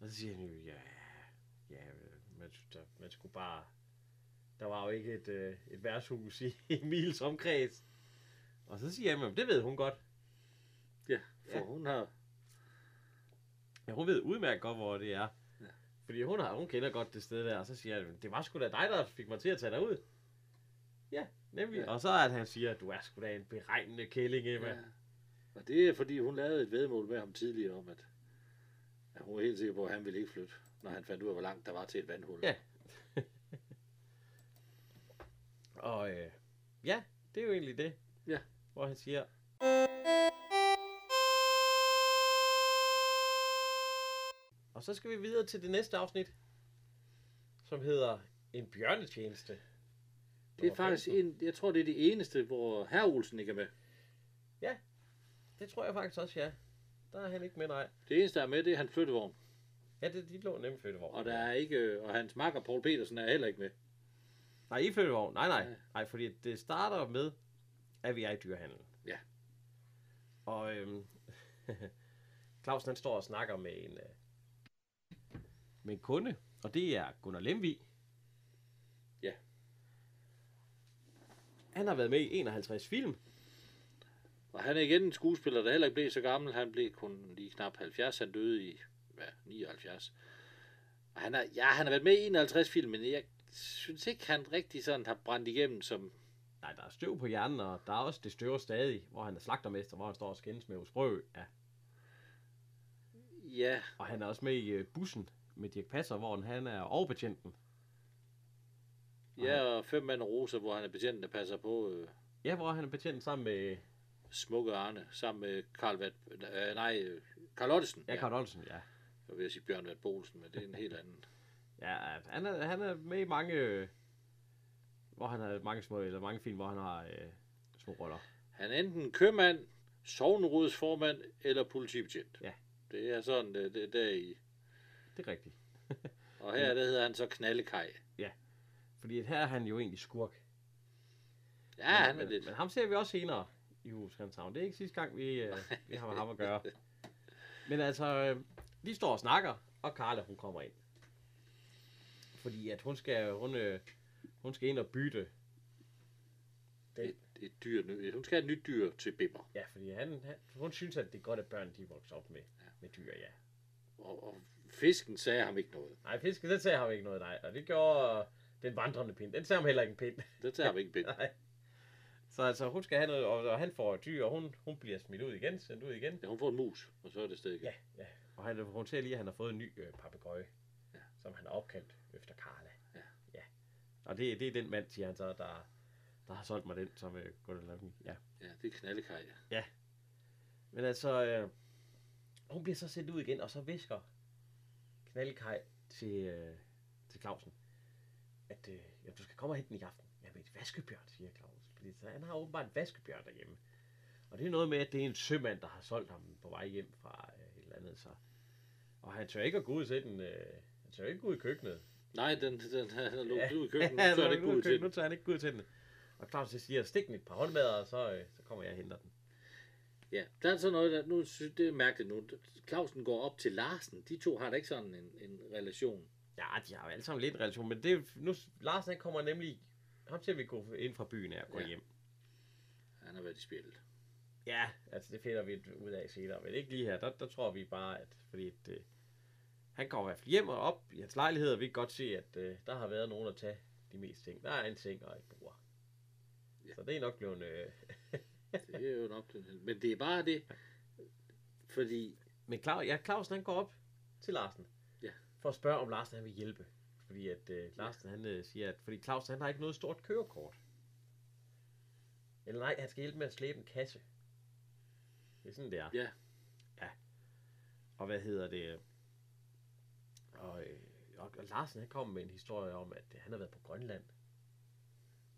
Og så siger han jo, ja, ja man, der, man skulle bare... Der var jo ikke et, øh, et værtshus i Emils omkreds. Og så siger han, det ved hun godt. Ja, for Ja. hun har... Ja, hun ved udmærket godt, hvor det er. Ja. Fordi hun, har, hun kender godt det sted der, og så siger han, det var sgu da dig, der fik mig til at tage dig ud. Ja, nemlig. Ja. Og så er at han siger, du er sgu da en beregnende kælling, Emma. Ja. Ja. Og det er fordi, hun lavede et vedmål med ham tidligere om, at, at hun var helt sikker på, at han ville ikke flytte, når han fandt ud af, hvor langt der var til et vandhul. Ja. Og øh, ja, det er jo egentlig det. Ja. Hvor han siger, Og så skal vi videre til det næste afsnit, som hedder En bjørnetjeneste. Det er faktisk 15. en, jeg tror, det er det eneste, hvor herr Olsen ikke er med. Det tror jeg faktisk også, ja. Der er han ikke med, nej. Det eneste, der er med, det er hans flyttevogn. Ja, det, de lå nemt flyttevogn. Og der er ikke, og hans makker Paul Petersen er heller ikke med. Nej, i flyttevogn. Nej, nej. Nej. Fordi det starter med, at vi er i dyrehandlen. Ja. Og øhm, Clausen han står og snakker med en, øh, med en kunde, og det er Gunnar Lemvi. Ja. Han har været med i 51 film. Og han er igen en skuespiller, der heller ikke blev så gammel. Han blev kun lige knap 70. Han døde i hvad, 79. Og han har, ja, han har været med i 51 film, men jeg synes ikke, han rigtig sådan har brændt igennem som... Nej, der er støv på hjernen, og der er også det støver stadig, hvor han er slagtermester, hvor han står og skændes med Osbrø. Ja. Ja, Og han er også med i øh, bussen med Dirk Passer, hvor han er overbetjenten. ja og fem mand og rosa, hvor han er betjent, der passer på øh, Ja, hvor han er betjent sammen med smukke Arne, sammen med Karl Vat, øh, nej, øh, Karl Ottesen. ja, Karl Olsen. Ja. Jeg vil sige Bjørn Vat Bolsen, men det er en helt anden. Ja, han er, han er med i mange, øh, hvor han har mange små, eller mange film, hvor han har øh, små roller. Han er enten købmand, sovnerådsformand eller politibetjent. Ja. Det er sådan, det, det der i. Det er rigtigt. Og her der hedder han så Knallekaj. Fordi her er han jo egentlig skurk. Ja, han er men, lidt. Men ham ser vi også senere i Huskantshavn. Det er ikke sidste gang, vi, øh, vi har med ham at gøre. Men altså, øh, de står og snakker, og Karla, hun kommer ind. Fordi at hun skal, hun, øh, hun skal ind og bytte. Det, Et, et dyr, hun skal have et nyt dyr til Bimmer. ja, fordi han, han, hun synes, at det er godt, at børn de vokser op med, med dyr, ja. Og, og fisken sagde ham ikke noget. Nej, fisken, den sagde ham ikke noget, nej. Og det gjorde øh, den vandrende pind. Den sagde ham heller ikke en pind. Det tager ham ikke bind. nej. Så altså, hun skal have noget, og, og han får et dyr, og hun, hun bliver smidt ud igen, sendt ud igen. Ja, hun får en mus, og så er det sted igen. Ja, ja. Og han, hun ser lige, at han har fået en ny øh, papegøje, Ja. ja. som han har opkaldt efter Karla. Ja. ja. Og det, det er den mand, siger han så, der, der har solgt mig den, som øh, Gunnar Lavny. Ja. Ja, det er Knallekaj. Men altså, øh, hun bliver så sendt ud igen, og så visker Knaldkaj til, øh, til Clausen, at øh, ja, du skal komme og hente den i aften. Jamen, et vaskebjørn, siger Claus. Fordi så han har åbenbart en vaskebjørn derhjemme. Og det er noget med, at det er en sømand, der har solgt ham på vej hjem fra øh, et eller andet. Så. Og han tør ikke at gå ud til den. Øh, han tør ikke gå ud i køkkenet. Nej, den, den, han er lukket ud i Ja, køkkenet, han så er det ikke ud til køkkenet. Nu den. tør han ikke ud til den. Og Claus siger, stik den et par håndmadder, og så, øh, så kommer jeg og henter den. Ja, der er sådan noget, der, nu synes det er mærkeligt nu. Clausen går op til Larsen. De to har da ikke sådan en, en relation. Ja, de har jo alle sammen lidt en relation, men det nu, Larsen han kommer nemlig, ham ser vi gå ind fra byen af og gå Ja. ja. hjem. Han har været i spillet. Ja, altså det finder vi ud af senere, men ikke lige her, der, der tror vi bare, at fordi øh, han kommer i hvert fald hjem og op i hans lejlighed, og vi kan godt se, at øh, der har været nogen at tage de mest ting. Der er en seng og et bord. Ja. Ja. Så det er nok blevet... Øh, Det er jo nok den. Men det er bare det, fordi men Claus, ja, Clausen han går op til Larsen. Ja. For at spørge, om Larsen han vil hjælpe. Fordi at øh, Larsen han øh, siger, at fordi Clausen han har ikke noget stort kørekort. Eller nej, han skal hjælpe med at slæbe en kasse. Det er sådan, det er. Ja. Ja. Og hvad hedder det? Og, øh, og, og Larsen, han kom med en historie om, at han har været på Grønland.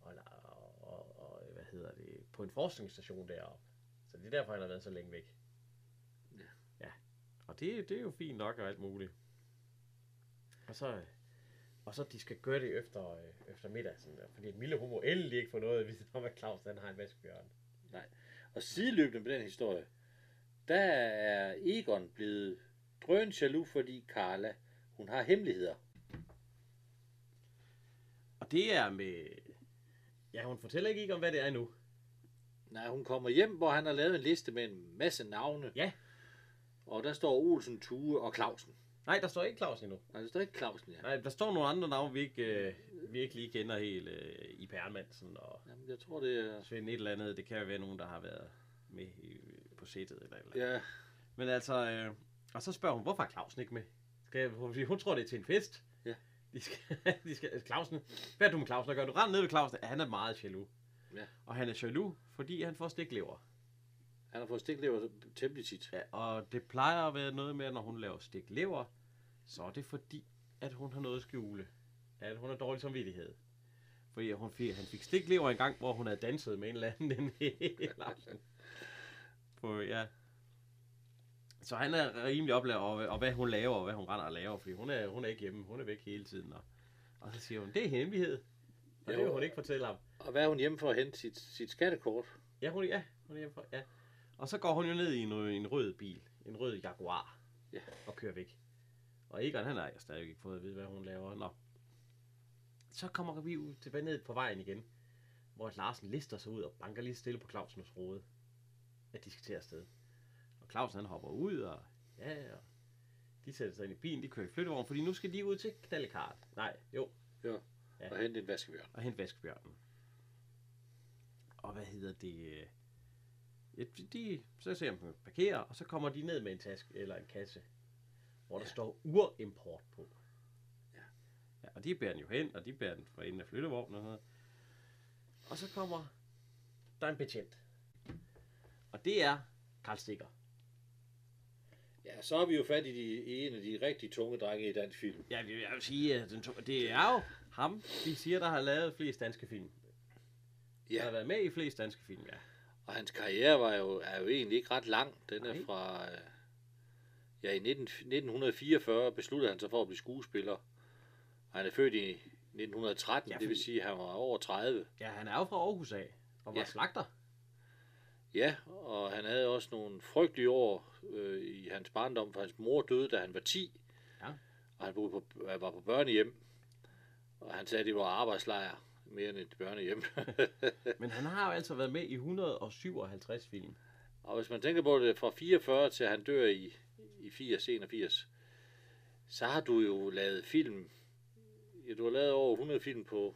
Og, og, og, og hvad hedder det? På en forskningsstation deroppe. Så det er derfor, han har været så længe væk. Ja. Ja. Og det, det er jo fint nok og alt muligt. Og så, og så de skal gøre det efter, øh, efter middag. Sådan der, fordi Mille hun må endelig ikke få noget at vide om, at Claus han har en vaskebjørn. Og sideløbende med den historie, der er Egon blevet drøn jaloux, fordi Carla, hun har hemmeligheder. Og det er med... Ja, hun fortæller ikke om, hvad det er endnu. Nej, hun kommer hjem, hvor han har lavet en liste med en masse navne. Ja. Og der står Olsen, Tue og Clausen. Nej, der står ikke Claus endnu. Nej, der står ikke Clausen, ja. Nej, der står nogle andre navne, vi ikke, øh, vi ikke lige kender helt. Øh, I Permansen og Jamen, jeg tror, det er... Svend et eller andet. Det kan jo være nogen, der har været med i, på sættet eller eller andet. Ja, Men altså, øh, og så spørger hun, hvorfor er Clausen ikke med? Skal, fordi hun tror, det er til en fest. Ja. De skal, de skal, Clausen, hvad er du med Clausen at gøre? Du render ned ved Clausen. Han er meget jaloux. Ja. Og han er jaloux, fordi han får stiklever. han har fået stiklever temmelig tit. Ja, og det plejer at være noget med, at når hun laver stiklever, så er det fordi, at hun har noget at skjule. At hun har dårlig samvittighed. Fordi hun fik, han fik stiklever en gang, hvor hun havde danset med en eller anden den Larsen. På, ja. Så han er rimelig oplært over, og hvad hun laver, og hvad hun render og laver, fordi hun er, hun er ikke hjemme, hun er væk hele tiden. Og, og så siger hun, det er hemmelighed. Og det Jo. vil hun ikke fortælle ham. Og hvad er hun hjemme for at hente sit, sit skattekort? Ja, hun, ja, hun er hjemme for, ja. Og så går hun jo ned i en, en rød bil, en rød Jaguar, Ja. og kører væk. Og Egon, han har stadig ikke fået at vide, hvad hun laver. Nå. Så kommer vi ud tilbage ned på vejen igen, hvor Larsen lister sig ud og banker lige stille på Clausens rode, at de skal til afsted. Og Clausen han hopper ud, og ja, og de sætter sig ind i bilen, de kører i flyttevogn, fordi nu skal de ud til knaldekart. Nej, jo, Ja. Og hente en vaskebjørn. og hente vaskebjørnen. Og hvad hedder det? Ja, de, så ser man parkere, og så kommer de ned med en taske eller en kasse, hvor der Ja. står urimport på. Ja. ja. Og de bærer den jo hen, og de bærer den for enden af flyttevognen og sådan noget. Og så kommer der en betjent. Og det er Karl Stikker. Ja, så er vi jo fat i, de, i en af de rigtig tunge drenge i dansk film. Ja, jeg vil sige, at den to, det er jo ham, de siger, der har lavet flest danske film. Ja. Der Ja, har været med i flest danske film, ja. og hans karriere var jo, er jo egentlig ikke ret lang. Den er Nej. fra... øh, Ja, i 19, 1944 besluttede han sig for at blive skuespiller. Og han er født i 1913, Ja, ja, det vil fordi- sige, at han var over 30. Ja, han er jo fra Aarhus af, og var Ja. slagter. Ja, og han havde også nogle frygtelige år øh, i hans barndom, for hans mor døde, da han var 10. Ja. Og han boede på, var på børnehjem. Og han sagde, at det var arbejdslejr mere end et børnehjem. Men han har jo altså været med i 157 film. og hvis man tænker på det fra 44 til han dør i, i 80, 81, så har du jo lavet film. Ja, du har lavet over 100 film på,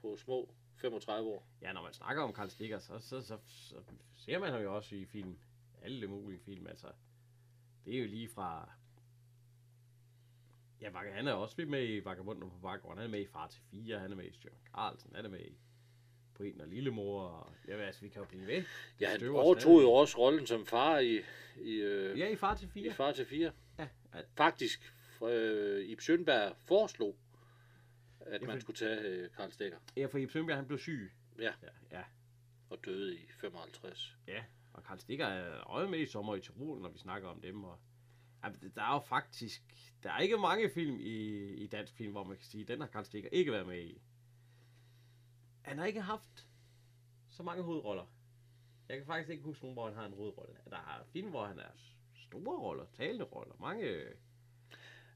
på små 35 år. Ja, når man snakker om Karl Stikker, så, så, så, så ser man ham jo også i film. Alle mulige film, altså. Det er jo lige fra... Ja, han er også med i Vagabunden på Baggården. Han er med i Far til 4, han er med i Stjørn Carlsen, han er med i Brian og Lillemor. Og, ja, altså, vi kan jo blive ved. Ja, han overtog jo også rollen som far i, i, øh, Ja, i Far til i 4. Far til 4. Ja, Faktisk, øh, Ib Schønberg foreslog, at Ja, man skulle tage øh, Karl Stikker, ja for Ib Sønberg, han blev syg. Ja. ja. Ja, og døde i 55. ja. Og Karl Stikker er også med i Sommer i Tirol, når vi snakker om dem. Og, ja, der er jo faktisk... Der er ikke mange film i, i dansk film, hvor man kan sige, den har Karl Stikker ikke været med i. Han har ikke haft så mange hovedroller. Jeg kan faktisk ikke huske nogen, hvor han har en hovedrolle. Der er film, hvor han er store roller, talende roller, mange...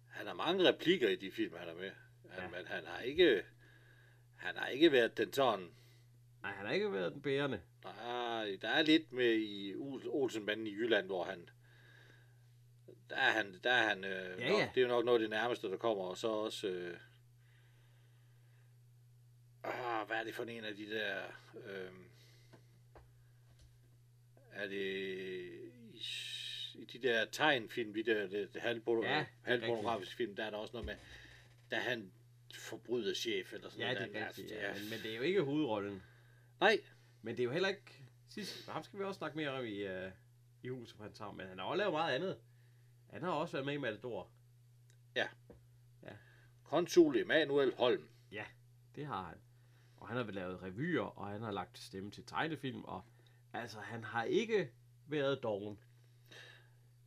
Han har mange replikker i de film, han er med. Han, Ja. Men han har ikke... Han har ikke været den sådan... Nej, han har ikke været den bærende. Nej, der er lidt med i Ol- Olsenbanden i Jylland, hvor han... Der er han... Der er han øh, Ja, nok, ja. Det er jo nok noget af det nærmeste, der kommer. Og så også... Øh, ah, hvad er det for en af de der... Øh, er det... I, i de der tegnfilm, de der det, det halvporno- Ja, halvpornografiske film, der er der også noget med, da han forbryder chef eller sådan Ja, noget. det der. er rigtigt. det Ja. Men, men det er jo ikke hovedrollen. Nej, Men det er jo heller ikke... Sidst, ham skal vi også snakke mere om i, uh, i huset på hans havn, men han har også lavet meget andet. Han har også været med i Matador. Konsul Emanuel Holm. Det har han. Og han har lavet revyer, og han har lagt stemme til tegnefilm, og altså, han har ikke været doven.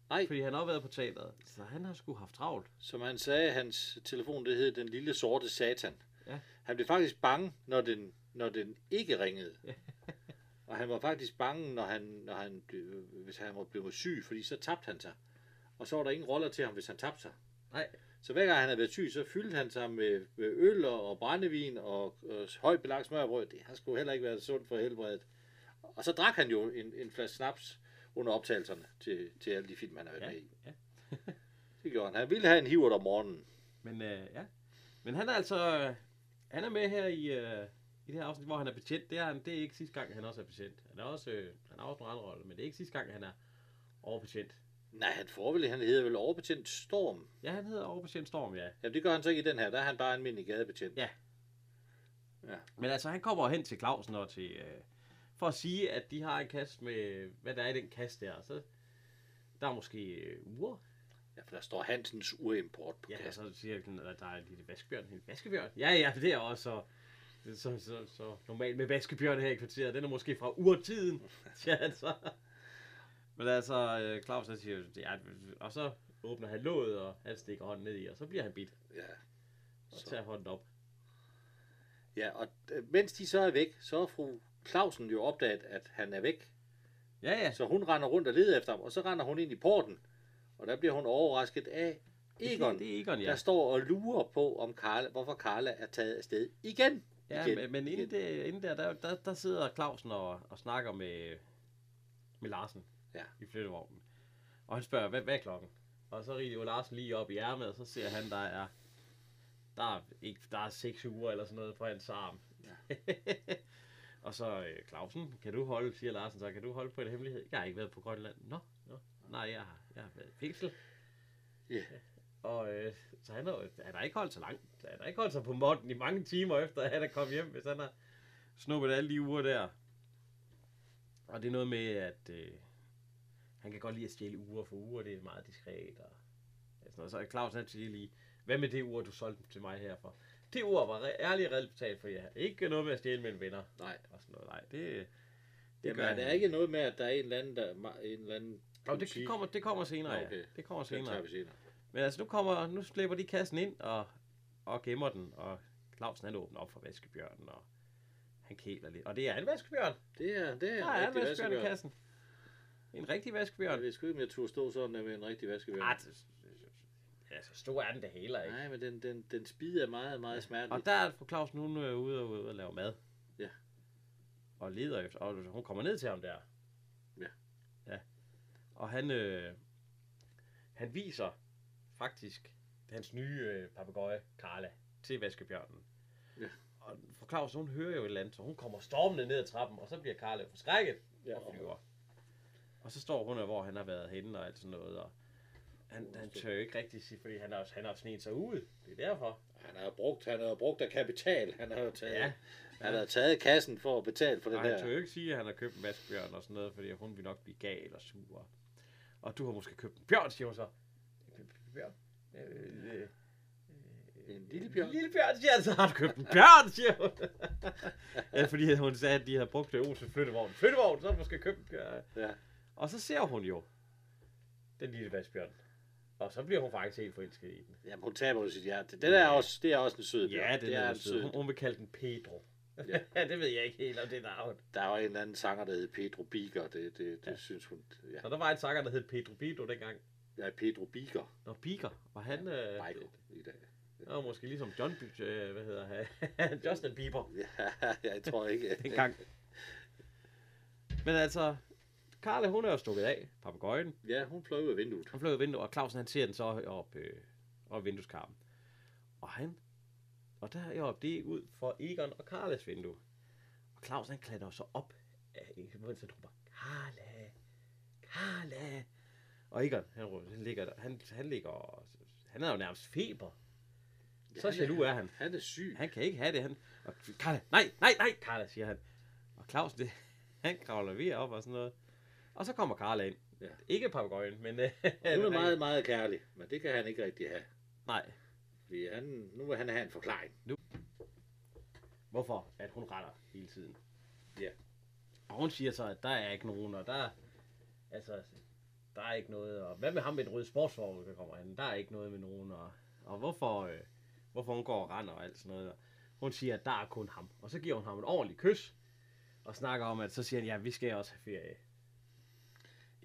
Nej. Fordi han har været på teateret. Så han har sgu haft travlt. Som han sagde, hans telefon, det hed Den Lille Sorte Satan. Ja. Han blev faktisk bange, når den, når den ikke ringede. og han var faktisk bange, når han, når han, blev- hvis han var blevet syg, fordi så tabte han sig. Og så var der ingen roller til ham, hvis han tabte sig. Nej. Så hver gang han havde været syg, så fyldte han sig med, med øl og, og brændevin og, og højt belagt smørbrød. Det har sgu heller ikke været sundt for helbredet. Og så drak han jo en, en flaske snaps under optagelserne til, til alle de film, han har været Ja, med i. ja. Det gjorde han. Han ville have en hivert om morgenen. Men øh, ja. Men han er altså... Øh, han er med her i, øh, i det her afsnit, hvor han er betjent. Det er, han, det er ikke sidste gang, han også er betjent. Han er også, øh, han har også nogle andre roller, men det er ikke sidste gang, han er overbetjent. Nej, han får vel, han hedder vel overbetjent Storm. Ja, han hedder overbetjent Storm, ja. Jamen, det gør han så ikke i den her. Der er han bare en almindelig gadebetjent. Ja. Men altså, han kommer hen til Clausen og til... Øh, for at sige, at de har en kasse med... Hvad der er i den kasse der. Så der er måske øh, uger. ja for der står Hansens urimport på Ja, kassen. så siger den, at der er en lille vaskebjørn. En vaskebjørn? Ja, ja, det er også så, så, så, så normalt med vaskebjørn her i kvarteret. Den er måske fra urtiden, siger han så. Men altså, øh, Claus han siger, ja, og så åbner han låget, og han stikker hånden ned i, og så bliver han bidt Ja. og Så. tager hånden op. ja, og øh, mens de så er væk, så er fru Clausen jo opdaget, at han er væk. Ja, ja. Så hun render rundt og leder efter ham, og så render hun ind i porten. Og der bliver hun overrasket af Egon, Det er Egon, der ja. står og lurer på, om Karla, hvorfor Karla er taget afsted igen. Ja, igen, men, men inden, det, inden der, der, der, der sidder Clausen og, og snakker med, med Larsen Ja. i flyttevognen. Og han spørger, hvad, hvad er klokken? Og så riger Larsen lige op i ærmet, og så ser han, der er, der er, ikke, der er seks uger eller sådan noget på hans arm. Ja. og så øh, Clausen, kan du holde, siger Larsen så, kan du holde på en hemmelighed? Jeg har ikke været på Grønland. Nå, nå. Nej, jeg har, jeg har været i fængsel. Ja. Og øh, så han har, han har ikke holdt så langt. Han har ikke holdt sig på måtten i mange timer efter, at han er kommet hjem, hvis han har snuppet alle de uger der. Og det er noget med, at øh, han kan godt lide at stjæle uger for uger. Det er meget diskret. Og, ja, sådan noget. Så Claus han siger lige, hvad med det ur, du solgte til mig her for? Det ur var ærligt betalt for jer. Ikke noget med at stjæle mellem venner. Nej. Og sådan noget. Nej, det, det Jamen, er der ikke noget med, at der er en eller anden, der, en eller anden Og det kommer, det kommer senere, Nå, ja. okay. Det kommer senere. vi senere. Men altså, nu, kommer, nu slæber de kassen ind og, og gemmer den, og Clausen han åbner op for vaskebjørnen, og han kæler lidt. Og det er en vaskebjørn. Det er, det er Der er en rigtig vaskebjørn i vaskebjørn. kassen. En rigtig Jeg vaskebjørn. ved sgu ikke, om jeg turde stå sådan der med en rigtig vaskebjørn. Det, ja, så stor er den det heller ikke. Nej, men den, den, den spid er meget, meget smertelig. Og der er fru Clausen, hun er ude og, ude og lave mad. Ja. Og leder efter, og hun kommer ned til ham der. Ja. Ja. Og han, øh, han viser faktisk hans nye øh, papegøje, Carla, til vaskebjørnen. Ja. Og fru Claus, hun hører jo et eller andet, så hun kommer stormende ned ad trappen, og så bliver Carla forskrækket Ja, og flyver. Og så står hun der, hvor han har været henne og alt sådan noget, og han, han tør jo ikke rigtig sige, fordi han har, han har snedet sig ud. Det er derfor. Han har brugt, han har brugt af kapital. Han har jo taget, Ja. han har taget kassen for at betale for det Og han tør der. jo ikke sige, at han har købt en vaskebjørn og sådan noget, fordi hun vil nok blive gal og sur. Og du har måske købt en bjørn, siger hun så. En bjørn? Øh, øh, En lille bjørn. En lille bjørn, siger han, så har du købt en bjørn, siger hun. ja, fordi hun sagde, at de havde brugt det Olsen flyttevogn. Flyttevogn, så har du måske købt en bjørn. Ja. Og så ser hun jo den lille vaskebjørn. Og så bliver hun faktisk helt forelsket i den. Jamen, hun taber jo sit hjerte. Det, der er også, det er også en sød bjørn. Ja, den det er, er en sød. Hun, hun vil kalde den Pedro. Ja. Ja. det ved jeg ikke helt om det navn. Der var en eller anden sanger, der hed Pedro Biger. Det, det, det Ja. synes hun. Ja. Så der var en sanger, der hed Pedro Bido dengang. ja, Pedro Biger. Nå, Biker. Var han... Øh, Michael i dag. det var måske ligesom John... Øh, hvad hedder han? Justin Bieber Ja, jeg tror ikke. dengang. Men altså... Karla, hun er jo stukket af, papagøjen. Ja, hun fløj ud af vinduet. Han fløj ud af vinduet, og Clausen han ser den så op, øh, op vindueskarmen. Og han... Og der er oppe, det er ud for Egon og Karlas vindue. Og Clausen han klatrer så op af Egon, så råber, Karla, Karla. Og Egon, han, råber- han ligger, der- han, han ligger, han er jo nærmest feber. Så Han er- jaloux er han. Han er syg. Han kan ikke have det. Han, og Karla, nej, nej, nej, Karla, siger han. Og Clausen, det, han kravler vi op og sådan noget. Og så kommer Karla ind. Ja. Ikke papegøjen, men... øh, Hun er meget, meget kærlig, men det kan han ikke rigtig have. Nej. Fordi han, nu vil han have en forklaring. Hvorfor? At hun retter hele tiden. Ja. Og hun siger så, at der er ikke nogen, og der... Altså, der er ikke noget... Og hvad med ham med den røde sportsvogn, der kommer han? Der er ikke noget med nogen, og, og hvorfor, øh, hvorfor hun går og render og alt sådan noget. Og hun siger, at der er kun ham. Og så giver hun ham et ordentligt kys, og snakker om, at så siger han, ja, vi skal også have ferie.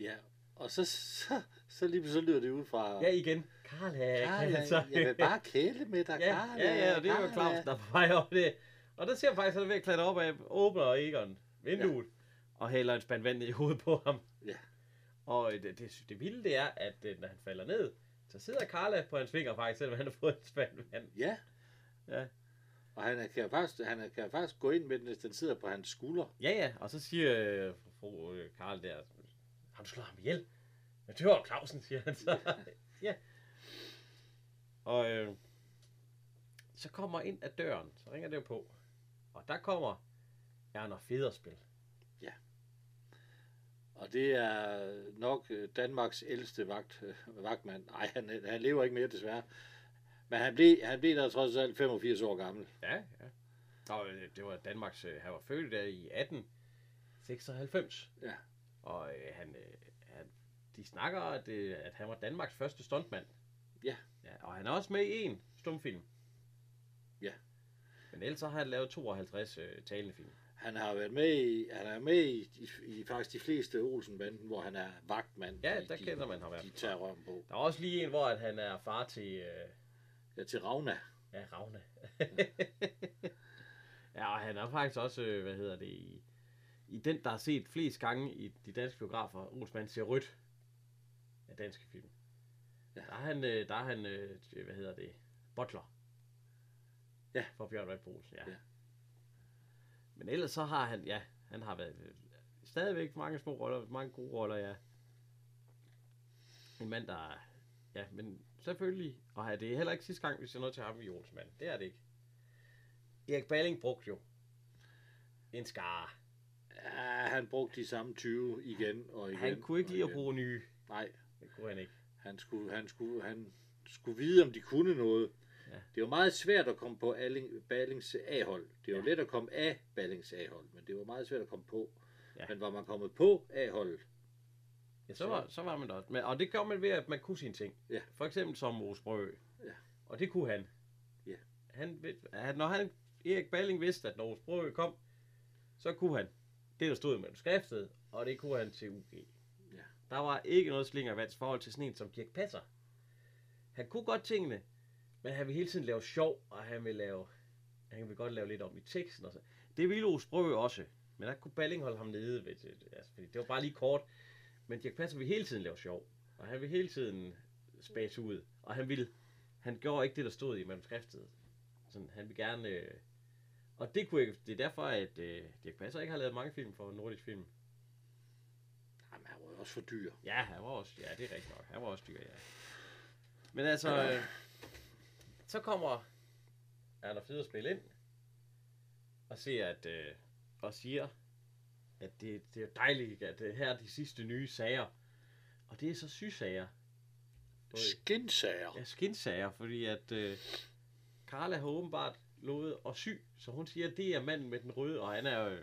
Ja, og så, så, så lige pludselig lyder det ud fra... Ja, igen. Karla, Karla, så- jeg vil bare kæle med dig, Ja, Karla. ja, ja, og det er jo Karla. Claus, der er på vej op det. Og der ser jeg faktisk, at han er ved at klatre op af, åbner Egon vinduet, ja. og hælder en spand vand i hovedet på ham. Ja. Og det, det, det vilde det er, at øh, når han falder ned, så sidder Carla på hans finger faktisk, selvom han har fået en spand vand. Ja. Ja. Og han kan faktisk, han kan faktisk gå ind med den, hvis den sidder på hans skulder. Ja, ja, og så siger øh, fru øh, Karl der, har du slået ham ihjel? Ja, det var Clausen, siger han så. ja. Og øh, så kommer ind ad døren, så ringer det jo på. Og der kommer Erner Federspil. Og det er nok øh, Danmarks ældste vagt, øh, vagtmand. Nej, han, han lever ikke mere desværre. Men han blev, han blev der trods alt 85 år gammel. Ja, ja. Og øh, det var Danmarks, øh, han var født der i 1896. Ja. Og øh, han, øh, han, de snakker, at, øh, at han var Danmarks første stuntmand. Ja. ja. Og han er også med i en stumfilm. Ja. Men ellers så har han lavet 52 øh, talende film. Han har været med i, han er med i, i, i faktisk de fleste Olsen-banden, hvor han er vagtmand. Ja, de, der de, kender man ham i hvert De tager røven på. Der er også lige en, hvor at han er far til, øh, Ja, til Ravna. ja, Ravne. ja, og han er faktisk også, øh, hvad hedder det, i, i den, der har set flest gange i de danske biografer, Olsmann ser rødt af danske film. Ja. Der er han, øh, der er han øh, hvad hedder det, butler. Ja. For Bjørn Red Olsen, ja. Ja. Men ellers så har han, ja, han har været øh, stadigvæk mange små roller, mange gode roller, ja. En mand, der er, ja, men selvfølgelig, og det er heller ikke sidste gang, vi ser noget til ham i Olsmann. Det er det ikke. Erik Balling brugte jo en skare. Ja, han brugte de samme 20 igen og igen. Han kunne ikke lide at igen. bruge nye. Nej, Det kunne han ikke. han skulle, han skulle, han skulle vide, om de kunne noget. Ja. Det var meget svært at komme på Alling, Ballings A-hold. Det var Ja. let at komme af Ballings A-hold, men det var meget svært at komme på. Ja. Men var man kommet på A-holdet, Ja, så var, så var man der. Men, og det gør man ved, at man kunne sine ting. Ja. For eksempel som Osbrø. Ja. Og det kunne han. Ja. han han, når han, Erik Balling vidste, at når Osbrø kom, så kunne han det, der stod i manuskriptet, og det kunne han til UG. Ja. Der var ikke noget slingervands forhold til sådan en som Dirk Passer. Han kunne godt tingene, men han ville hele tiden lave sjov, og han ville lave, han ville godt lave lidt om i teksten. Og så. Det ville Osbrø også, men der kunne Balling holde ham nede, ved det, altså, fordi det var bare lige kort. Men Dirk Passer ville hele tiden lave sjov, og han ville hele tiden spase ud, og han ville, han gjorde ikke det, der stod i manuskriptet. Sådan, han ville gerne, øh, og det, kunne ikke, det er derfor, at øh, Dirk Passer ikke har lavet mange film for nordisk film. jamen, han var også for dyr. Ja, han var også, ja, det er rigtigt nok. Han var også dyr, ja. Men altså, øh, så kommer Erna Federspil ind og ser, at, øh, og siger, at det, det er dejligt, at øh, her er de sidste nye sager. Og det er så sygesager. Skinsager. Ja, skinsager, fordi at øh, Carla har åbenbart lovet at sy, så hun siger, at det er manden med den røde, og han er jo, det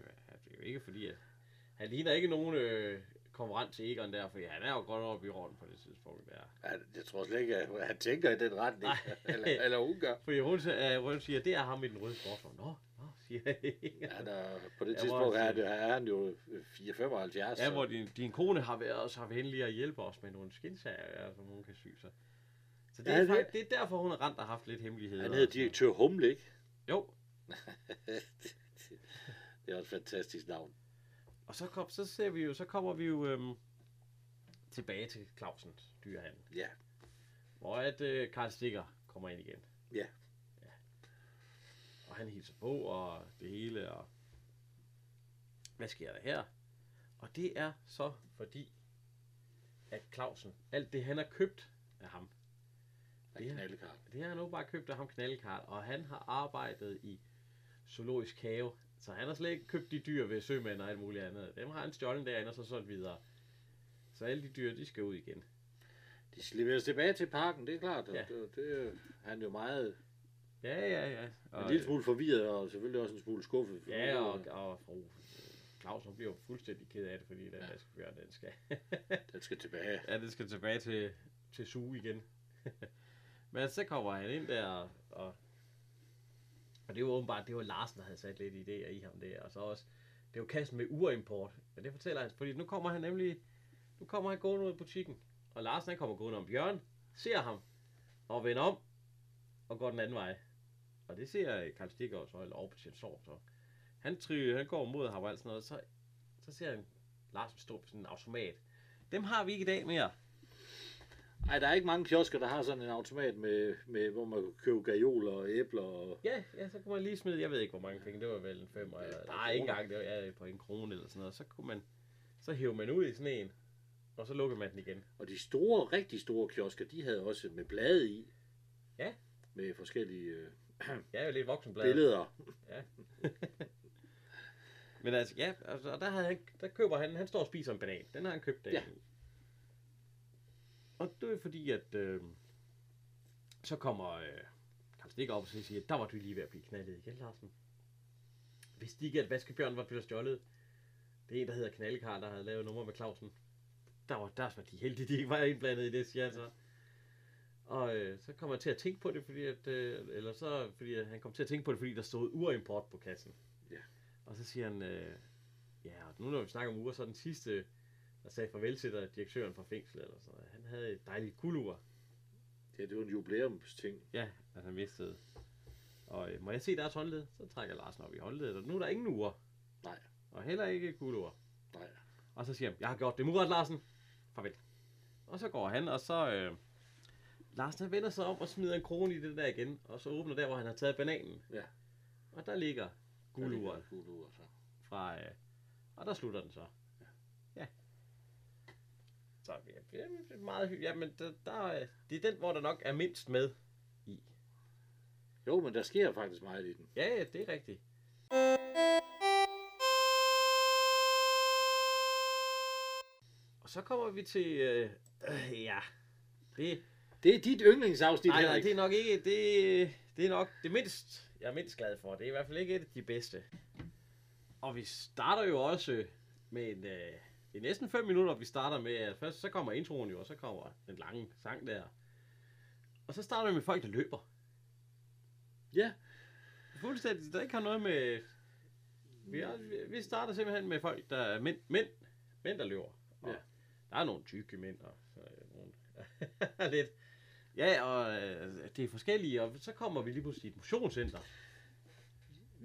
er jo ikke fordi, at han ligner ikke nogen øh, konkurrent til Egon der, fordi han er jo godt oppe i rollen på det tidspunkt der. Ja, jeg tror slet ikke, at han tænker i den retning. Eller, eller hun gør. Fordi hun, øh, hun siger, det er ham med den røde sportsvogn. Nå, nå, siger Egon. Ja, der, på det Ja, tidspunkt hvor- er, det, er han jo 4,75. Ja, så- hvor din, din kone har været så venlig at hjælpe os med nogle skinsager, ja, som hun kan sy sig. Så det, Ja, er, det- faktisk, det er derfor, hun har rent og haft lidt hemmeligheder. Han hedder og direktør Humle, ikke? Jo, det er også et fantastisk navn. Og så, kom, så ser vi jo, så kommer vi jo øhm, tilbage til Clausens dyrehandel. Ja. Hvor at øh, Karl Stikker kommer ind igen. Ja. ja. Og han hilser på, og det hele, og hvad sker der her? Og det er så fordi, at Clausen, alt det han har købt af ham, Af Ja. knaldekarl. det har han nu bare købt af ham knaldkarl, og han har arbejdet i zoologisk have. Så han har slet ikke købt de dyr ved sømænd og alt muligt andet. Dem har han stjålet derinde og så solgt videre. Så alle de dyr, de skal ud igen. De skal leveres tilbage til parken, det er klart. Ja. Det, det, er han jo meget Ja, ja, ja. en lille smule forvirret, og selvfølgelig også en smule skuffet. Ja, og, og fru Claus, hun bliver jo fuldstændig ked af det, fordi den ja. vaskebjørn, den skal, Den skal tilbage. ja, den skal tilbage til, til suge igen. Men så kommer han ind der, og, og, og det var åbenbart, det var Larsen, der havde sat lidt idéer i ham der, og så også, det var kassen med urimport, men det fortæller han, fordi nu kommer han nemlig, nu kommer han gående ud i butikken, og Larsen han kommer gående om Bjørn, ser ham, og vender om, og går den anden vej. Og det ser Karl Stikker også, eller overbetjent Sorg, så. Han, try, han går mod ham og alt sådan noget, så, så ser han Larsen stå på sådan en automat. Dem har vi ikke i dag mere. Ej, der er ikke mange kiosker, der har sådan en automat, med, med, hvor man kan købe gajoler og æbler. Og... Ja, ja, så kunne man lige smide, jeg ved ikke hvor mange penge, det var vel en fem eller, et par nej, ikke engang, det var ja, på en krone eller sådan noget. Så kunne man, så hævde man ud i sådan en, og så lukkede man den igen. Og de store, rigtig store kiosker, de havde også med blade i. Ja. Med forskellige øh, er jo lidt voksenblad. billeder. Men altså, ja, altså, og der, havde han, der køber han, han står og spiser en banan. Den har han købt derinde. Ja. Og det er fordi, at øh, så kommer øh, Karl Stikker op og så siger, der var du lige ved at blive knaldet igen, Larsen. Hvis de ikke, at vaskebjørn var blevet stjålet. Det er en, der hedder Knaldekar, der havde lavet nummer med Clausen. Der var, der var de heldige, de ikke var indblandet i det, siger han så. Og øh, så kommer jeg til at tænke på det, fordi at, øh, eller så, fordi at han kom til at tænke på det, fordi der stod urimport på kassen. Og så siger han, øh, ja, og nu når vi snakker om uger, så den sidste, der sagde farvel til dig, direktøren fra fængslet, eller sådan noget. Han havde et dejligt kuldur. Ja, det var en jubilæumsting. Ja, at han mistede. Og øh, må jeg se deres håndled? Så trækker Larsen op i håndledet, og nu er der ingen uger. Nej. Og heller ikke kuldur. Nej. Og så siger han, jeg har gjort det muret, Larsen. Farvel. Og så går han, og så... Øh, Larsen han vender sig om og smider en krone i det der igen, og så åbner der, hvor han har taget bananen. Ja. Og der ligger guluret Guluret, så. fra... Øh, og der slutter den så. Ja. Så ja, det er meget hyggeligt. Jamen, der, der, er- det er den, hvor der nok er mindst med i. Jo, men der sker faktisk meget i den. Ja, ja, det er rigtigt. Og så kommer vi til... Øh, øh, ja, det, Det er dit yndlingsafsnit, nej, nej, det er nok ikke... Det, det er nok det mindst, jeg er mindst glad for. Det er i hvert fald ikke et af de bedste. Og vi starter jo også med en... Øh, det er næsten 5 minutter, vi starter med... Først så kommer introen jo, og så kommer den lange sang der. Og så starter vi med folk, der løber. Ja, Fuldstændig, der ikke har noget med... Vi, er, vi- starter simpelthen med folk, der er mænd, mænd, mænd der løber. Og Ja. Der er nogle tykke mænd, og så er der nogle... lidt... Ja, og øh, det er forskellige, og så kommer vi lige pludselig i et motionscenter.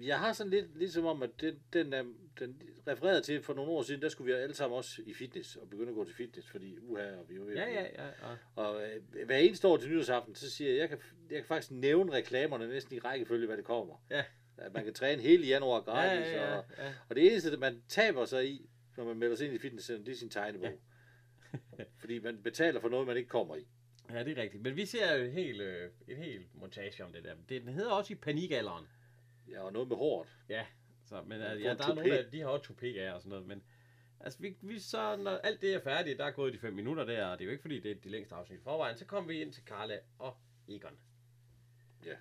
Jeg har sådan lidt ligesom om, at den, den, er, den refererede til for nogle år siden, der skulle vi alle sammen også i fitness, og begynde at gå til fitness, fordi uha, og vi var ved Ja, blive- ja, ja. Og, Og øh, hver eneste år til nytårsaften, så siger jeg, jeg kan, jeg kan faktisk nævne reklamerne næsten i rækkefølge, hvad det kommer. Ja. At man kan træne hele januar ja, gratis, ja, ja, og, ja. og det eneste, man taber sig i, når man melder sig ind i fitnesscenter, det er sin tegnebog. Fordi man betaler for noget, man ikke kommer i. ja, det er rigtigt. Men vi ser jo en hel, øh, en hel montage om det der. Det, den hedder også i panikalderen. Ja, og noget med hårdt. Ja, så, men Ja, ja, ja, der er nogle af de har også toupé af og sådan noget, men altså vi, vi så, når alt det er færdigt, der er gået de 5 minutter der, og det er jo ikke fordi, det er de længste afsnit i forvejen, så kommer vi ind til Carla og Egon. Ja.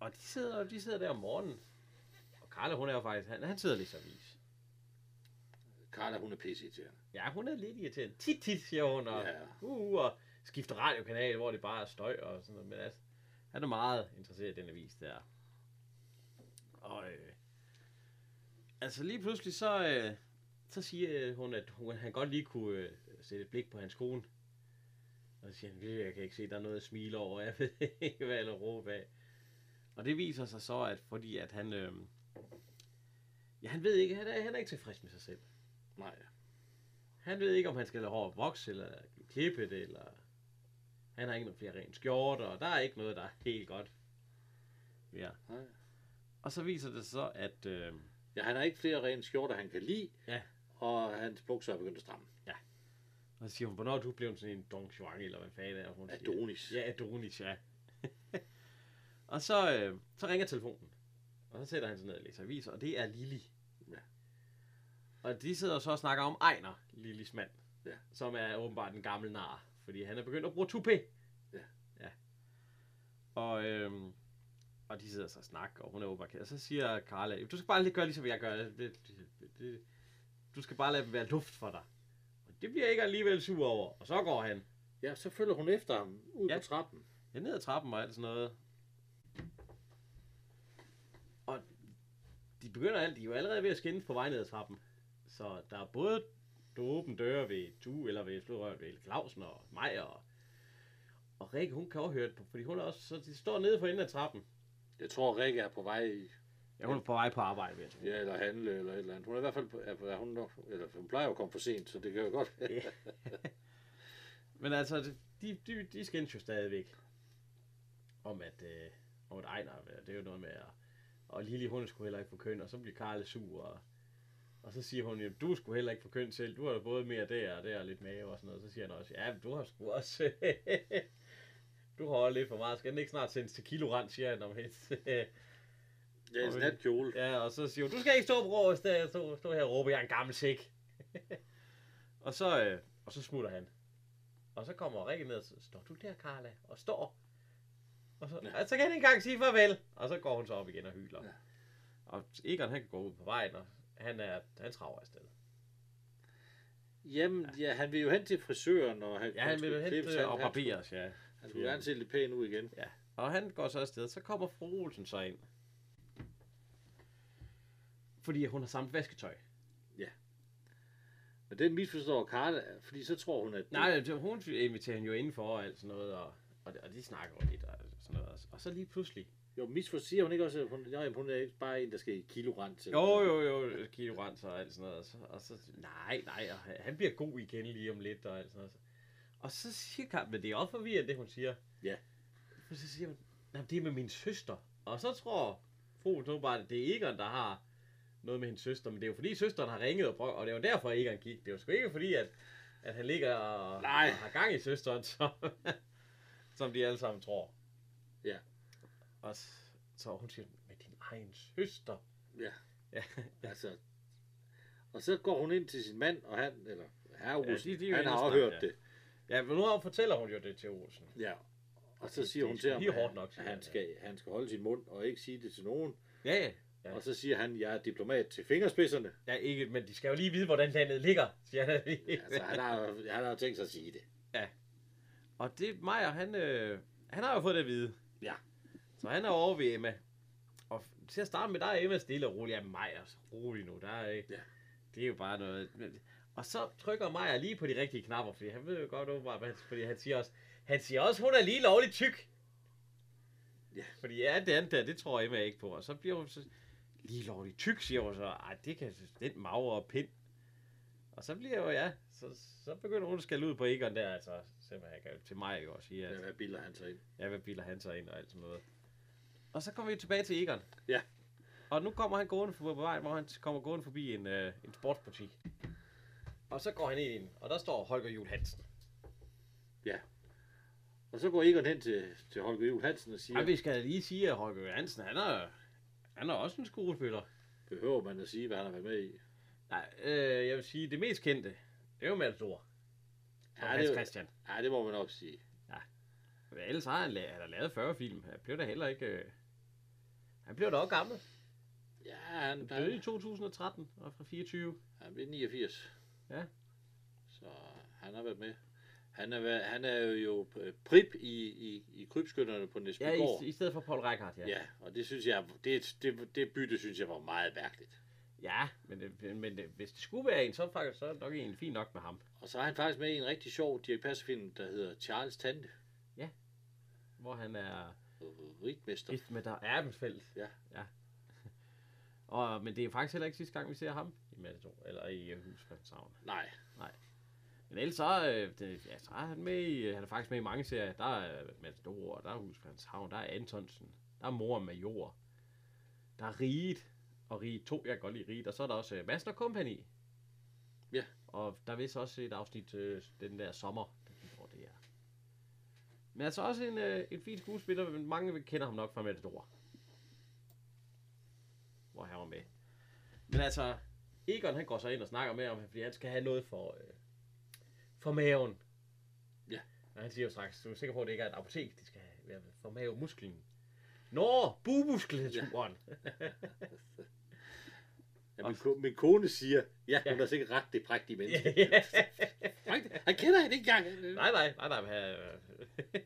Og de sidder, de sidder der om morgenen, og Carla, hun er jo faktisk, han, han sidder lidt så vis. Carla, hun er pisse til Ja, hun er lidt irriterende. Tit, tit, siger hun, og, Ja. uh, og skifter radiokanal, hvor det bare er støj og sådan noget, men altså, han er meget interesseret i den avis der. Og øh, altså lige pludselig så, øh, så siger øh, hun, at hun, han godt lige kunne øh, sætte et blik på hans kone. Og så siger han, "Ved du, jeg kan ikke se, der er noget at smile over, jeg ved ikke, hvad eller råbe af. Og det viser sig så, at fordi at han, øh, ja, han ved ikke, han er, han er ikke tilfreds med sig selv. Nej. Han ved ikke, om han skal lade hår vokse, eller klippe det, eller... Han har ikke nogen flere rent skjorter, og der er ikke noget, der er helt godt. Ja. Nej. Og så viser det så, at... Øh, Ja, han har ikke flere rene skjorter, han kan lide. Ja. Og hans bukser er begyndt at stramme. og så siger hun, hvornår er du blevet sådan en Don Juan, eller hvad fanden er hun siger. Adonis. Ja, Adonis, ja. og så, øh, så ringer telefonen. Og så sætter han sig ned og læser aviser, og det er Lili. Ja. Og de sidder så og snakker om Ejner, Lilis mand. Ja. Som er åbenbart en gammel nar, fordi han er begyndt at bruge toupé. Ja. Ja. Og, øhm, og de sidder så og snakker, og hun er åbenbart. Og så siger Carla, du skal bare lige gøre ligesom jeg gør. Det, det, du skal bare lade det være luft for dig. Og det bliver ikke alligevel sur over. Og så går han. Ja, så følger hun efter ham ud Ja. på trappen. Er ned ad trappen og alt sådan noget. Og de begynder alt, de er jo allerede ved at skændes på vej ned ad trappen. Så der er både åbne døre ved du eller ved Flodrøren ved Clausen og mig og, og Rikke, hun kan høre det, på- fordi hun er også, så de står nede for enden af trappen. Jeg tror, Rikke er på vej i, Ja, hun er på vej på arbejde, ved jeg tro. ja, eller handle, eller et eller andet. Hun er i hvert fald, på, er, hun, nok, eller hun plejer jo at komme for sent, så det kan jo godt. Men altså, de, de, de skændes jo stadigvæk. Om at, øh, om at Ejner, det er jo noget med at, og Lili, hun skulle heller ikke få køn, og så bliver Karle sur, og, og så siger hun jo, du skulle heller ikke få køn selv, du har jo både mere der og der og lidt mave og sådan noget. Så siger han også, ja, men du har sgu også, du har lidt for meget, skal den ikke snart sendes til kilorand, siger han om hendes. Ja, en snat kjole. Ja, og så siger hun, du skal ikke stå og råbe, stå, stå, stå her og råbe, jeg er en gammel sæk. og, så, øh, og så smutter han. Og så kommer Rikke ned og så står du der, Carla, og står. Og så, ja. så kan han ikke engang sige farvel. Og så går hun så op igen og hyler. Ja. Ja. Og Egon, han kan gå ud på vejen, og han er, han traver afsted. Jamen, ja, han vil jo hen til frisøren, og han, Ja, han vil klippes. han, og barberes, ja. Han skulle gerne se lidt pæn ud igen. Ja, og han går så afsted. Så kommer fru Olsen så ind. Fordi hun har samt vasketøj. Men den misforstår Karla, fordi så tror hun, at... det- Nej, det- hun inviterer hende jo indenfor og alt sådan noget, og, og, og de snakker jo lidt og sådan noget. Og så lige pludselig... Jo, misforstår siger hun ikke også, at hun, nej, hun er ikke bare en, der skal i kilorand til. Jo, jo, jo, Kilo Rans og alt sådan noget. Og så, og så nej, nej, og han- han bliver god igen lige om lidt og alt sådan noget. Og så siger Karl, men det er også forvirrende, det hun siger. Ja. For så siger hun, nej, det er med min søster. Og så tror fru så bare, at det er Egon, der har noget med hendes søster. Men det er jo fordi søsteren har ringet og prøvet, og det er jo derfor Egon gik. Det er jo sgu ikke fordi, at, at han ligger og, Nej. og har gang i søsteren, som, som de alle sammen tror. Ja. Og så, så hun siger, med din egen søster. Ja, Ja, altså... Og så går hun ind til sin mand, og han, eller herre Ja, Olsen, de- han har og også snakke, hørt ja. det. Ja, men nu fortæller hun jo det til Olsen. Ja. Og så siger hun til ham, at hårdt han, nok, at han, skal, han skal holde sin mund og ikke sige det til nogen. Ja, ja. Ja. Og så siger han, jeg er diplomat til fingerspidserne. ja ikke, men de skal jo lige vide, hvordan landet ligger, siger han. Altså, han har, han har tænkt sig at sige det. Og det, Maja, han, øh, han har jo fået det at vide. Ja. Så han er over ved Emma. Og til at starte med, der er Emma stille og rolig. Ja, Maja, så rolig nu. Der er ikke. Ja. Det er jo bare noget. Og så trykker Maja lige på de rigtige knapper, fordi han ved jo godt åbenbart, hvad han, fordi han siger også, han siger også, hun er lige lovligt tyk. Ja. Fordi ja, det andet der, det tror Emma ikke på. Og så bliver hun så, lige lovligt tyk, siger hun så. Ej, det kan den magre pind. Og så bliver jo, ja, så, så begynder hun at skælde ud på Egon der, altså, simpelthen til mig jo og sige, at Ja, hvad bilder han sig ind? Ja, hvad biler han sig ind og alt sådan noget. Og så kommer vi tilbage til Egon. Ja. Og nu kommer han gående forbi vej, hvor han kommer gående forbi en, øh, en sportsbutik. Og så går han ind og der står Holger Jul Hansen. Og så går Egon hen til, til Holger Juhl Hansen og siger, Ja. vi skal lige sige, at Holger Jul Hansen, han er, han er også en skuespiller. behøver man at sige, hvad han har været med i? Nej, øh, jeg vil sige, det mest kendte, det er jo Matador. Ja, Hans det- Christian. Ja, det må man nok sige. Men ellers har han, la- han har lavet 40 film. Han blev da heller ikke... Øh... Han blev da også gammel. Ja, han, Han døde i han, 2013 og fra 24. han blev 89. Ja. Så han har været med. Han er, været- han er jo, jo prip i, i, i krybskytterne på Ja, Næsbygård. i, i stedet for Paul Reichhardt, ja. Ja. ja, og det synes jeg, det, det, det bytte synes jeg var meget mærkeligt. Ja, men, det, men det, hvis det skulle være en, så er det faktisk så er det nok en fin nok med ham. Og så er han faktisk med i en rigtig sjov Dirk Passer-film, der hedder Charles Tante, Hvor han er med der Erbenfeldt. Ja. ja. Og, men det er faktisk heller ikke sidste gang, vi ser ham i Matador, eller i øh, Hus Frederikshavn. Nej, Men ellers så, øh, det, ja, så er han med i, han er faktisk med i mange serier. Der er Matador, der er Hus Frederikshavn, der er Antonsen, der er Mor og Major, der er Riget, og Riget 2, jeg kan godt lide Riget, og så er der også uh, Master Company. Ja. Og der er vist også et afsnit, øh, den der sommer, hvor det er. Men altså også en, øh, en fin skuespiller, men mange kender ham nok fra Matador. var med. Men altså, Egon han går så ind og snakker med ham, fordi han skal have noget for, øh, for maven. Ja. Og han siger jo straks, du er sikker på, at det ikke er et apotek, de skal have for mavemusklen. Nå, bumuskulaturen. Ja, min, ko- min kone siger, ja, hun Ja. er sikkert ret det prægtige menneske. Ja. Han kender hende ikke engang. nej, nej, nej, nej. nej.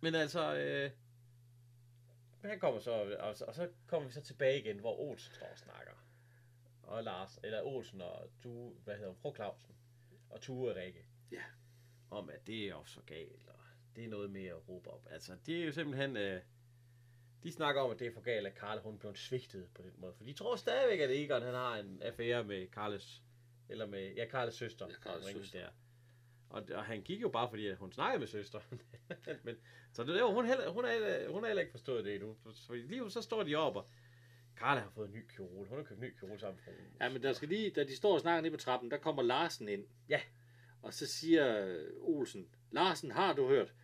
Men altså, øh, han kommer så, og, så, og så kommer vi så tilbage igen, hvor Olsen står og snakker. Og Lars, eller Olsen og Tue, hvad hedder hun, fru Clausen, og Tue og Rikke. Ja. Om at det er også så galt, og det er noget med at råbe op. Altså, det er jo simpelthen, øh, de snakker om, at det er for galt, at Karl hun blev svigtet på den måde. For de tror stadigvæk, at Egon han har en affære med Karles, eller med, ja, Karles søster. Ja, Karles søster. Der. Og, og, han gik jo bare fordi, at hun snakkede med søster. Men, så det er hun, heller, hun, er, hun har heller ikke forstået det endnu. Så lige så står de op, og Karla har fået en ny kjole. Hun har købt en ny kjole sammen Ja, men der skal lige, da de står og snakker nede på trappen, der kommer Larsen ind. Ja. Og så siger Olsen, Larsen, har du hørt?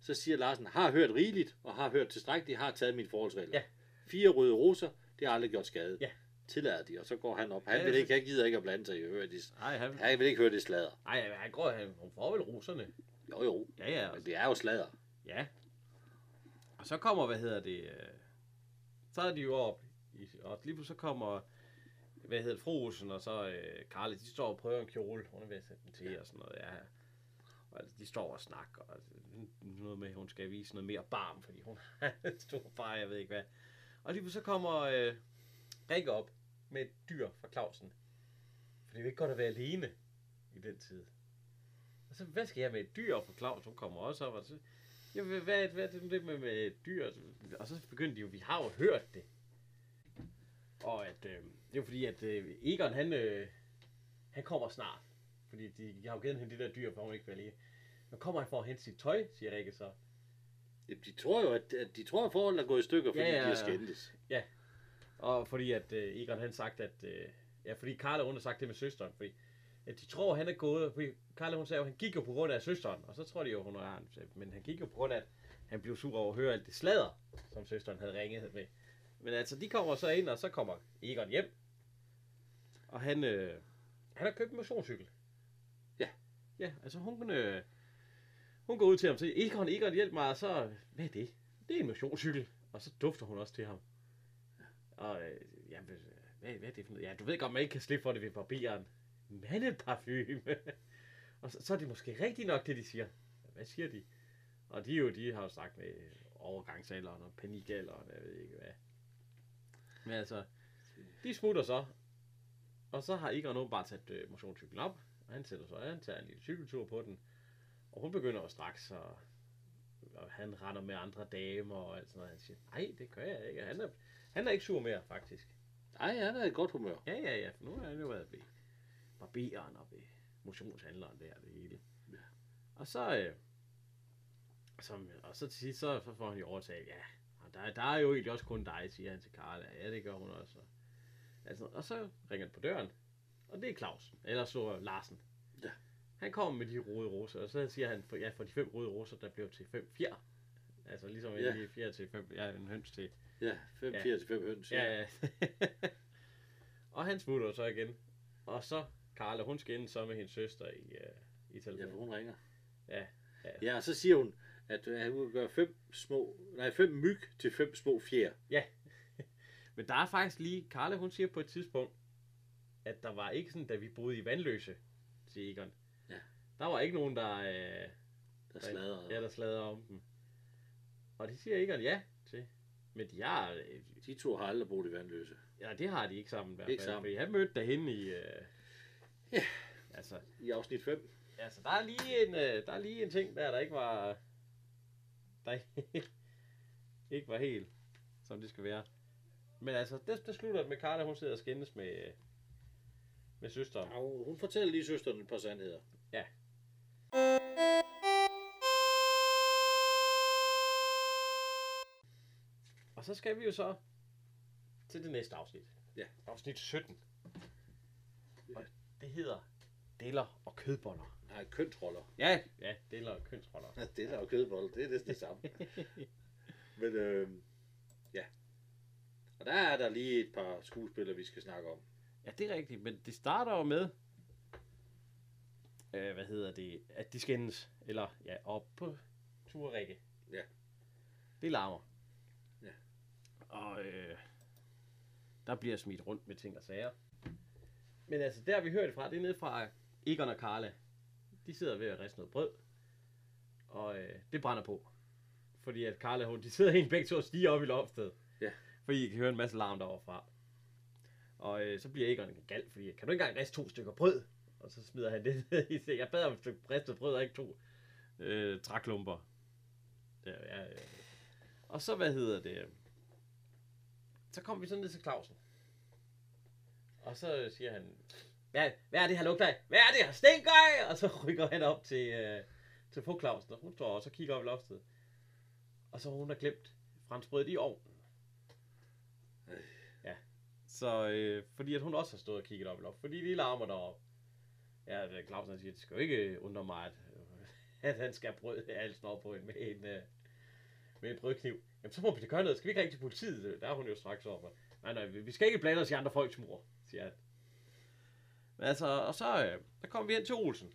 Så siger Larsen, har hørt rigeligt, og har hørt tilstrækkeligt, har taget mine forholdsregler. Ja. Fire røde roser, det har aldrig gjort skade. Ja. Tillader de, og så går han op. Han, Ja, vil ikke, han gider ikke at blande sig i det. Nej, han, Han vil ikke høre det sladder. ej, han, går, han, får vel roserne. Jo jo, Ja, ja. men det er jo sladder. Ja. Og så kommer, hvad hedder det, øh, så er de jo op, i, og lige pludselig så kommer, hvad hedder det, fru Olsen, og så øh, Karle, de står og prøver en kjole, hun er ved at sætte den til, og sådan noget, ja. Og altså, de står og snakker, og altså, noget med, at hun skal vise noget mere barm, fordi hun har en stor far, jeg ved ikke hvad. Og lige pludselig så kommer øh, Rikke op med et dyr fra Clausen. For det er jo ikke godt at være alene i den tid. Og så, hvad skal jeg med et dyr fra Claus? Hun kommer også op, og så, Ja, hvad, hvad, er det det med, med dyr? Og så begyndte de jo, vi har jo hørt det. Og at, øh, det er jo fordi, at øh, Egon, han, øh, han kommer snart. Fordi de, de har jo givet hende de der dyr, for hun ikke vil alene. Men kommer han for at hente sit tøj, siger Rikke så. Jamen, De tror jo, at, at de tror, at forholdet er gået i stykker, fordi Ja, ja, ja, de har ja. Og fordi at øh, Egon han sagt, at... Øh, ja, fordi Karla hun har sagt det med søsteren. Fordi at de tror, han er gået... Fordi Karla hun sagde jo, han gik jo på grund af søsteren. Og så tror de jo, hun er. Men han gik jo på grund af, at han blev sur over at høre alt det sladder, som søsteren havde ringet med. Men altså, de kommer så ind, og så kommer Egon hjem. Og han, øh, han har købt en motionscykel. Ja. Ja, altså hun, øh, hun går ud til ham og siger, Egon, Egon, hjælp mig. Og så, hvad er det? Det er en motionscykel. Og så dufter hun også til ham. Og øh, jamen, hvad, hvad er det for noget? Ja, du ved godt, man ikke kan slippe for det ved barberen. Mandeparfume. og så, så er det måske rigtigt nok, det de siger. Hvad siger de? Og de, jo, de har jo sagt med overgangsalderen og panikalderen, jeg ved ikke hvad. Men altså, de smutter så. Og så har Egon nu bare taget øh, motionscyklen op. Og han sætter sig, han tager en lille cykeltur på den. Og hun begynder jo straks at og han render med andre damer og alt sådan noget. Han siger, nej, det gør jeg ikke. Han er, han er ikke sur mere, faktisk. Nej, han er i godt humør. Ja, ja, ja. For nu har han jo været ved barberen og ved motionshandleren der, det hele. Ja. Og så, øh, som, og så til sidst, så, så får han jo overtalt, ja, der, der er jo egentlig også kun dig, siger han til Karla. Ja, det gør hun også. Altså, og så ringer han på døren, og det er Clausen, eller så Larsen. Ja. Han kommer med de røde roser, og så siger han, for, ja, for de fem røde roser, der blev til fem fjer. Altså ligesom Ja. fjer til fem, ja, en høns til Ja, 5 Ja. 4 til 5 høns. Ja, ja. og han smutter så igen. Og så Karla, hun skal ind så med hendes søster i, uh, i ja, telefonen. for hun ringer. Ja, Ja, og så siger hun, at øh, han vil gøre fem små, nej, fem myg til fem små fjer. Men der er faktisk lige, Karla hun siger på et tidspunkt, at der var ikke sådan, da vi boede i Vandløse, til Egon. Ja. Der var ikke nogen, der, øh, Der sladrer. ja, der sladrede om dem. Og det siger Egon ja til. Men de har, øh, De to har aldrig boet i Vandløse. ja, det har de ikke sammen fald. Ikke sammen. Fordi han mødte derhenne i, øh, Ja. altså, I afsnit 5. Altså, der er lige en, øh, der er lige en ting der, der ikke var, der ikke, var helt, som det skal være. Men altså, det, det slutter med Carla, hun sidder og skændes med, med søsteren. Ja, hun fortæller lige søsteren et par sandheder. Ja. Og så skal vi jo så til det næste afsnit. Ja. Afsnit 17. Og det hedder Deller og kødboller. Nej, kønsroller. Ja, ja, deler og kønsroller. det er der jo kødboller, det er næsten det samme. Men øh, ja. Og der er der lige et par skuespillere, vi skal snakke om. Ja, det er rigtigt, men det starter jo med, øh, hvad hedder det, at de skændes, eller ja, op på Turrikke. Ja. Det larmer. Og øh, der bliver smidt rundt med ting og sager. Men altså, der vi hører det fra, det er nede fra Egon og Karla. De sidder ved at riste noget brød, og øh, det brænder på. Fordi at Karla, hun, de sidder helt begge to og stiger op i loftet. Ja. Fordi I kan høre en masse larm derovre fra. Og øh, så bliver Egon gal, fordi kan du ikke engang riste to stykker brød? Og så smider han det ned i sig. Jeg bad om et stykke ristet brød og ikke to øh, træklumper. Ja, ja, ja. Og så, hvad hedder det? Så kom vi så ned til Clausen. Og så siger han, hvad, hvad er det her lugter af? Hvad er det her stinker af? Og så rykker han op til, øh, til fru Clausen, og hun står og så kigger op i loftet. Og så har hun har glemt franskbrødet i ovnen. Ja. Så øh, fordi at hun også har stået og kigget op i loftet. Fordi de larmer deroppe. Ja, det er Clausen siger, det skal jo ikke undre mig, at, at han skal have brød, alt står på en, med en, øh, med en brødkniv. Jamen, så må vi da gøre noget. Skal vi ikke ringe til politiet? Der er hun jo straks over. Nej, nej, vi skal ikke blande os i andre folks mor, siger han. Men altså, og så øh, der kommer vi hen til Olsen.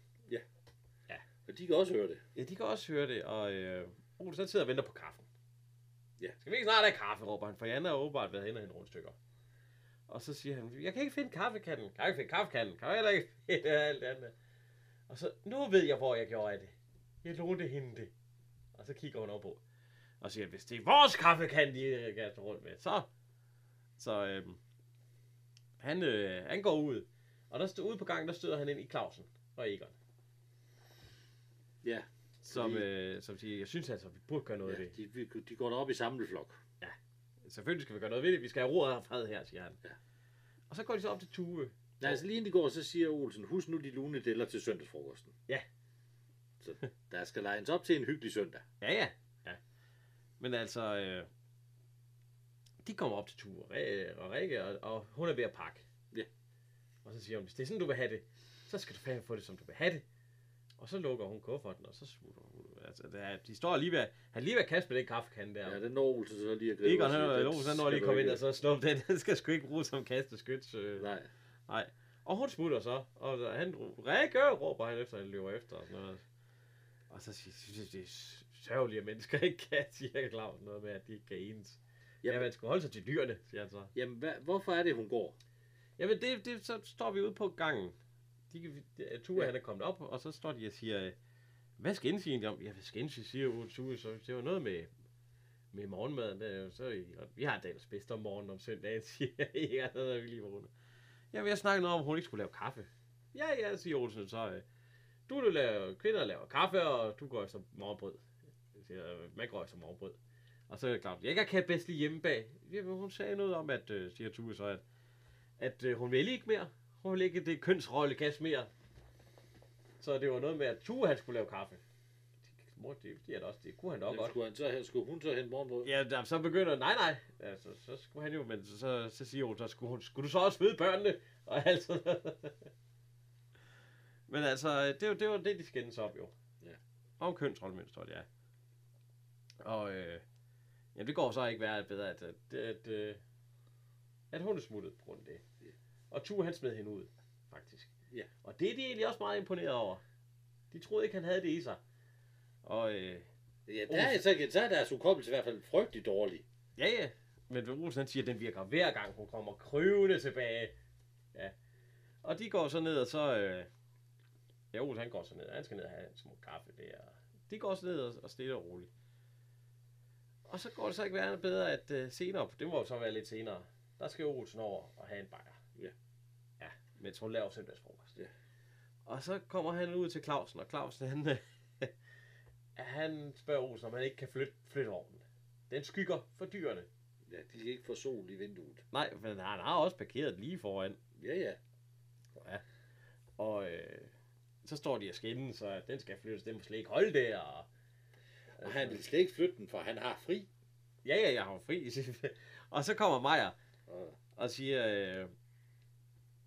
Og de kan også høre det. Ja, de kan også høre det, og øh, Olsen han sidder og venter på kaffen. Ja. Skal vi ikke snart have kaffe, råber han, for Janne har åbenbart været hen og hente rundstykker. Og så siger han, jeg kan ikke finde kaffekanden. Kan jeg ikke finde kaffekanden? Kan jeg heller ikke finde alt andet? Og så, nu ved jeg, hvor jeg gjorde af det. Jeg lånte hende det. Og så kigger hun op på. Og siger, hvis det er vores kaffekande, de kan rundt med, så... Så øh, han, øh, han går ud. Og der står ude på gangen, der støder han ind i Clausen og Egon. Ja, Som, Fordi- øh, som siger, jeg synes altså, vi burde gøre noget ja ved det. de, de går derop i samleflok. Selvfølgelig skal vi gøre noget ved det. Vi skal have ro og fred her, siger han. Ja. Og så går de så op til Tue. Nej, altså lige inden de går, så siger Olsen, husk nu de lune deller til søndagsfrokosten. Ja. Så der skal lejes op til en hyggelig søndag. Ja, ja. Men altså, øh, de kommer op til Tue og Rikke, og, og hun er ved at pakke. Ja. Og så siger hun, hvis det er sådan, du vil have det, så skal du fandme få det, som du vil have det. Og så lukker hun kufferten, og så smutter hun. Altså, det er, de står lige ved, han lige ved at kaste med den kaffekande der. Ja, den når Olsen så lige at gribe. Egon, og han, sige, han, "Den han, han når lige komme ind, ikke." og så snup den. Den skal sgu ikke bruges som kasteskyts. Øh. Nej, Nej. Og hun smutter så, og han Rikke, råber han efter, han løber efter og sådan noget. Og så siger synes jeg, det er sørgeligt, at mennesker ikke kan, siger Claus noget med, at de ikke kan enes. Ja, Jamen. man skal holde sig til dyrene, siger han så. jamen hvad, hvorfor er det, hun går? Jamen, det, det, så står vi ude på gangen. De, de, Tue, Ja. ja. han er kommet op, og så står de og siger, øh, hvad skal indse egentlig om? Ja, hvad skal indse, siger Tue, så det var noget med, med morgenmaden. Der, er så, og vi har dagens bedste om morgenen om søndagen, siger jeg, der er vi lige rundt. Ja, vi har snakket noget om, at hun ikke skulle lave kaffe. Ja, ja, siger Olsen så. Du, laver, kvinder laver kaffe, og du går efter morgenbrød. Man går efter morgenbrød. Og så er det klart, jeg kan bedst lige hjemme bag. Hun sagde noget om, at, øh, siger Tue så, at, at øh, hun vil ikke mere. Hun vil ikke det kønsrollegas mere. Så det var noget med, at Tue han skulle lave kaffe. Mor, det, det, er også, det kunne han også Jamen, godt. skulle, han så, skulle hun så hente morgenbrød? Ja, der, så begynder, nej, nej, altså, så skulle han jo, men så, så, så siger hun, så skulle, hun, skulle du så også føde børnene? Og altså, men altså, det, var- det var det, de skændes op jo. Ja. Om kønsrollemønstret, ja. Og, øh, ja, det går så ikke værre bedre, at, at, at, at, at hun er smuttet på grund af det. Ja. Og Tue, han smed hende ud, faktisk. Ja. Og det er de egentlig også meget imponeret over. De troede ikke, han havde det i sig. Og, øh, Ja, der er, så, så er deres hukommelse i hvert fald frygtelig dårlig. Ja, ja. Men Olsen han siger, at den virker hver gang, hun kommer kryvende tilbage. Ja. Og de går så ned, og så... Øh... Ja, Olsen han går så ned. Han skal ned og have en smuk kaffe der. De går så ned og, og stille og roligt. Og så går det så ikke værre bedre, at øh, senere, det må jo så være lidt senere, der skal Olsen over og have en bajer. Ja. Ja, mens hun laver søndagsfrokost. Ja. Og så kommer han ud til Clausen, og Clausen han, han spørger Olsen, om han ikke kan flytte, flytte vognen. Den skygger for dyrene. Ja, de kan ikke få sol i vinduet. Nej, men han har også parkeret lige foran. Ja, ja. Ja. Og øh, så står de og skændes, så den skal flyttes, den må slet ikke holde der. Og, Og han vil slet ikke flytte den, for han har fri. ja, ja, jeg har fri. og så kommer Maja Og, siger, øh,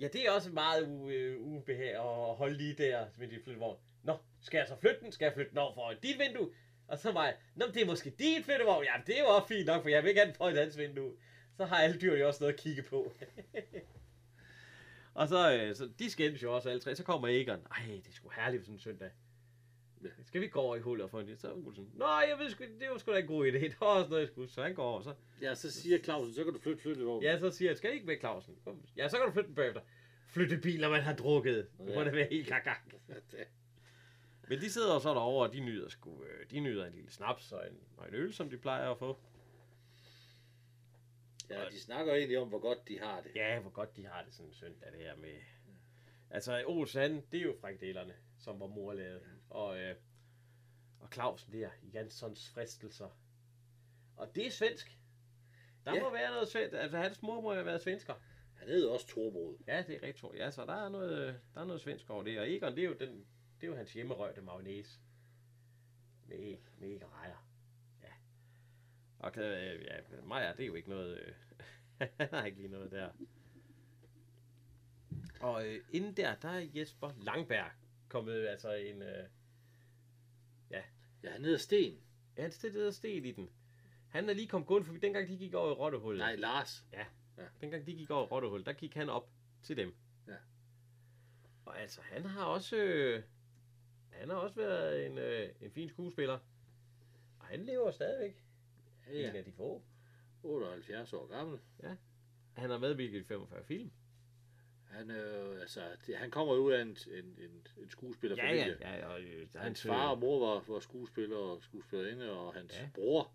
ja, det er også meget u- øh, ubehag at holde lige der med de flyttevogn. Nå, skal jeg så flytte den? Skal jeg flytte den over for dit vindue? Og så jeg, nå, det er måske dit flyttevogn. Ja, det er jo også fint nok, for jeg vil ikke have den på et andet vindue. så har alle dyrene jo også noget at kigge på. og så, øh, så de skændes jo også alle tre. Så kommer Egon. Ej, det er sgu herligt sådan en søndag. Skal vi gå over i hullet og få en Så er Nej, jeg ved sgu, det var sgu da en god idé. Det var også noget, jeg skulle. Så han går over, så Ja, så siger Clausen, så kan du flytte flyttevognen. Ja, så siger jeg, skal I ikke med Clausen? Kom. Ja, så kan du flytte den bagefter. Flytte biler, man har drukket. Det må Ja. da være helt gak Men de sidder så derovre, og de nyder, sgu, øh, de nyder en lille snaps og en, og en øl, som de plejer at få. Ja, de snakker egentlig om, hvor godt de har det. Ja, hvor godt de har det sådan en søndag, det her med... Altså, Ols, han, det er jo frikdelerne, som var mor lavede. Og, øh, og Clausen der, Janssons fristelser. Og det er svensk. Der Ja. må være noget svensk. Altså, hans mor må jo have været svensker. Han hedder også Torbrod. Ja, det er rigtigt. Ja, så der er noget, der er noget svensk over det. Og Egon, det er jo, den, det er jo hans hjemmerøgte mayonnaise. Med, med ikke rejer. Ja. Og øh, ja, Maja, det er jo ikke noget... Øh, han har ikke lige noget der. Og øh, inden der, der er Jesper Langberg kommet altså en... Øh, Ja, han hedder Sten. ja, han stillede sten i den. Han er lige kommet gående forbi, dengang de gik over i Rottehullet. Nej, Lars. Dengang de gik over i Rottehul, der gik han op til dem. Ja. Og altså, han har også... Øh, han har også været en, øh, en fin skuespiller. Og han lever stadigvæk. Ja, Ja. En ja. af de få. 78 år gammel. Han har medvirket i 45 film. Han, øh, altså, det, han kommer ud af en, en, en, en skuespillerfamilie. Ja, ja, ja. Og, øh, Hans far og mor var, var skuespiller og skuespillerinde, og hans Ja. ja. bror,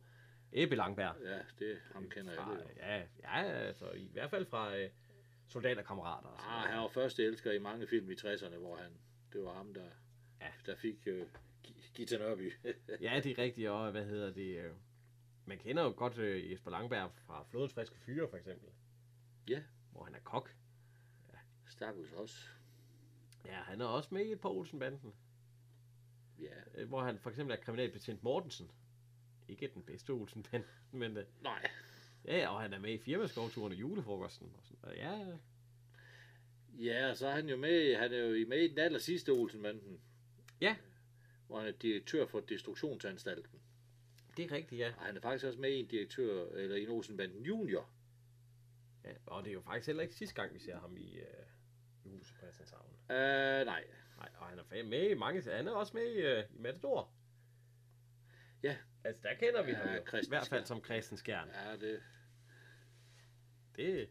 Ebbe Langberg. ja, det ham kender fra, jeg. Ja, ja, altså i hvert fald fra øh, soldaterkammerater. Ah, han var første elsker i mange film i 60'erne, hvor han, det var ham, der, Ja. der fik øh, Gi- Gita Nørby. Ja, det er rigtigt, og hvad hedder det? Øh, man kender jo godt øh, Jesper Langberg fra Flodens Friske Fyre, for eksempel. Ja. Hvor han er kok. Stakkels også. Ja, han er også med i et par Olsenbanden. Ja, Øh, Hvor han for eksempel er kriminalbetjent Mortensen. Ikke den bedste Olsenband, men øh, nej. ja, og han er med i firmaskovturen og julefrokosten. Og sådan. Ja, Ja, og så er han jo med, han er jo med i den aller sidste Olsenbanden. Ja. Hvor han er direktør for Destruktionsanstalten. Det er rigtigt, ja. Og han er faktisk også med i en direktør, eller i en Olsenbanden junior. ja. Og det er jo faktisk heller ikke sidste gang, vi ser ham i, øh, i huset på Christianshavn. Uh, nej. Nej, og han er med i mange, han er også med i, øh, i Matador. Ja. Altså, der kender vi Ja, ham jo. I Christen hvert fald som Christen Skjern. Ja, det, Det,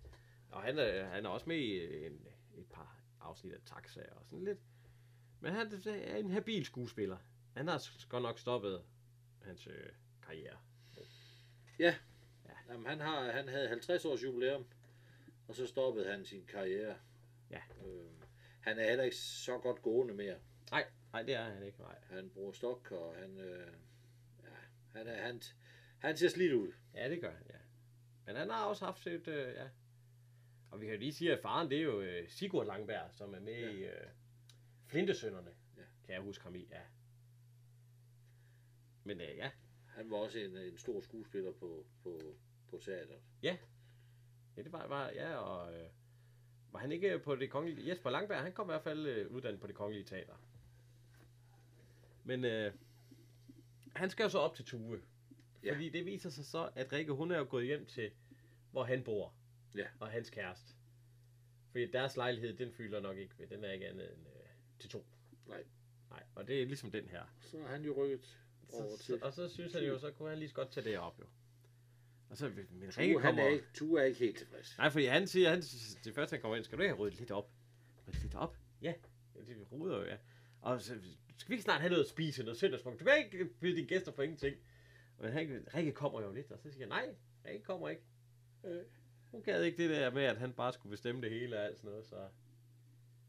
og han er, han er også med i en, et par afsnit af Taxa og sådan lidt. Men han er en habil skuespiller. Han har godt nok stoppet hans øh, karriere. Jamen, han, har, han havde 50 års jubilæum, og så stoppede han sin karriere. Ja. Øh, han er heller ikke så godt gående mere. Nej, nej, det er han ikke. Nej. Han bruger stok, og han, øh, ja, han, er, han, han ser slidt ud. Ja, det gør han, ja. Men han har også haft sit, øh, ja. Og vi kan lige sige, at faren, det er jo øh, Sigurd Langberg, som er med Ja. ja. i øh, Flintesønderne. Ja. Kan jeg huske ham i, ja. Men øh, ja, Han var også en, en stor skuespiller på, på, på teateret. Ja, det var, var ja, og øh, var han ikke på det kongelige... Jesper Langberg, han kom i hvert fald øh, uddannet på det kongelige teater. Men øh, han skal jo så op til Tue. Ja. Fordi det viser sig så, at Rikke, hun er jo gået hjem til, hvor han bor. Ja. Og hans kæreste. Fordi deres lejlighed, den fylder nok ikke ved. Den er ikke andet end øh, til to. Nej. Nej, og det er ligesom den her. Så er han jo rykket over til... så, og så synes han jo, så kunne han lige så godt tage det op jo. Og så, men Rikke Tue, han kommer... er ikke, Tue er ikke helt tilfreds. Nej, fordi han siger, han, det første han kommer ind, skal du ikke have ryddet lidt op? Ryddet lidt op? Ja. det ruder jo, ja. Og så skal vi ikke snart have noget at spise, noget søndagsfrokost? Du kan ikke byde dine gæster for ingenting. Men han, Rikke kommer jo lidt, og så siger jeg, nej, Rikke kommer ikke. Øh. Hun gad ikke det der med, at han bare skulle bestemme det hele og alt sådan noget, så...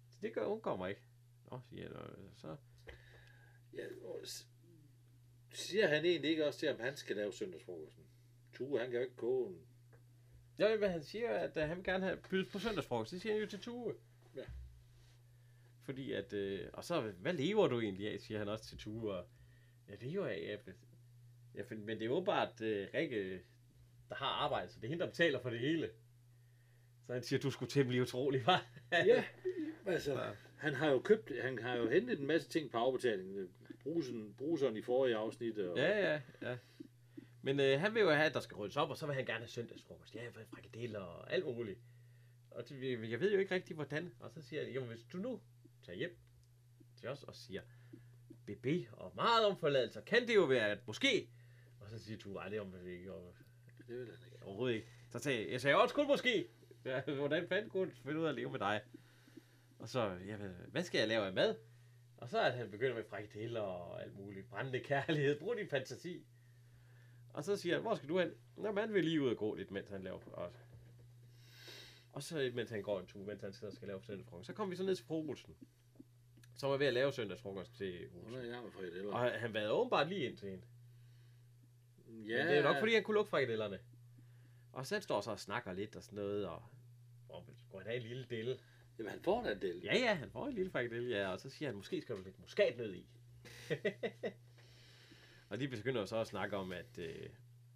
Så det gør hun kommer ikke. Nå, siger jeg, "Nå, så... Ja, siger han egentlig ikke også til at han skal lave søndagsfrokosten? Tue, han kan jo ikke koge en... Ja, men han siger, at øh, han vil gerne have bydet på søndagsfrokost. Det siger han jo til Tue. Ja. Fordi at, øh, og så, hvad lever du egentlig af, siger han også til Tue. Og, jeg lever af, ja, ja, men det er jo bare, at øh, Rikke, der har arbejde, så det er hende, der betaler for det hele. Så han siger, du skulle temmelig utrolig, var. Ja, altså, Ja. han har jo købt, han har jo hentet en masse ting på afbetalingen. Brusen, bruseren i forrige afsnit, og ja, ja, ja. Men øh, han vil jo have, at der skal ryddes op, og så vil han gerne have søndagsfrokost. Ja, frikadeller og alt muligt. Og det, jeg ved jo ikke rigtig, hvordan. Og så siger jeg, jo, hvis du nu tager hjem til os og siger, BB og meget om forladelse, kan det jo være, at måske... Og så siger du, ej, det om ikke. Og, Det vil han ikke. overhovedet ikke. Så sagde jeg, jeg sagde også kun måske. Ja, hvordan fanden kunne finde ud af at leve med dig? Og så, jamen, hvad skal jeg lave af mad? Og så er han begyndt med frikadeller og alt muligt. Brændende kærlighed. Brug din fantasi. Og så siger han, hvor skal du hen? Nå, man vil lige ud og gå lidt, mens han laver også. Og så, mens han går en tur, mens han sidder og skal lave søndagsfrokost. Så kommer vi så ned til fru Olsen. Som er ved at lave søndagsfrokost til Olsen. Og han, var åbenbart lige ind til hende. Ja, Men det er nok, fordi han kunne lukke frikadellerne. Og så står så og snakker lidt og sådan noget, og... Og skulle han have en lille delle? Jamen, han får da en del. Ja, ja, han får en lille frikadelle, ja, og så siger han, måske skal du lidt muskatnød i. og de begynder jo så at snakke om, at, øh,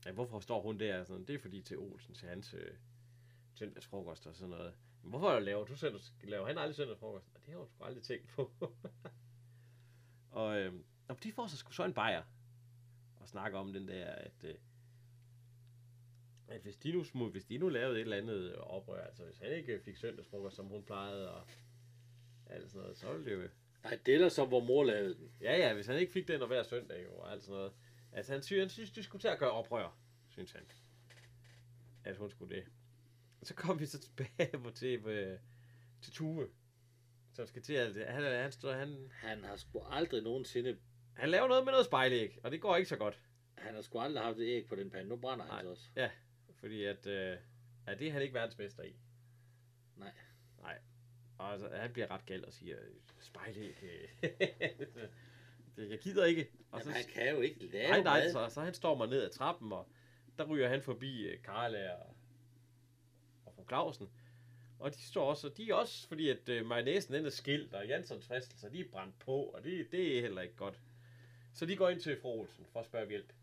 at hvorfor står hun der? Sådan, det er fordi til Olsen, til hans øh, søndagsfrokost og sådan noget. Men hvorfor laver du søndags, laver han aldrig søndagsfrokost? Og det har hun sgu aldrig tænkt på. og, øh, og de får så sgu så en bajer og snakker om den der, at, øh, at hvis de nu smut, hvis de nu lavede et eller andet oprør, altså hvis han ikke fik søndagsfrokost, som hun plejede, og alt sådan noget, så ville det jo... Nej, det er som, hvor mor lavede den. Ja, ja, hvis han ikke fik den hver søndag, jo, og alt sådan noget. Altså, han synes, han synes, de skulle til at gøre oprør, synes han. At hun skulle det. Og så kom vi så tilbage på til, øh, til Tue, som skal til at... Han, han, står, han, Han har sgu aldrig nogensinde... han laver noget med noget spejlæg, og det går ikke så godt. Han har sgu aldrig haft et æg på den pande. Nu brænder han så også. Ja, fordi at... Øh, ja, det er han ikke verdensmester i. Nej. Nej. Og altså, han bliver ret gal og siger, spejlæg... øh, det, jeg gider ikke. Og Jamen, han kan jo ikke lave Nej, nej, så, så han står mig ned ad trappen, og der ryger han forbi uh, Karla og, og fru Clausen. Og de står også, og de er også, fordi at uh, mayonnaisen den er skilt, og Janssons fristelser, de er brændt på, og det, det er heller ikke godt. Så de går ind til fru Olsen for at spørge hjælp.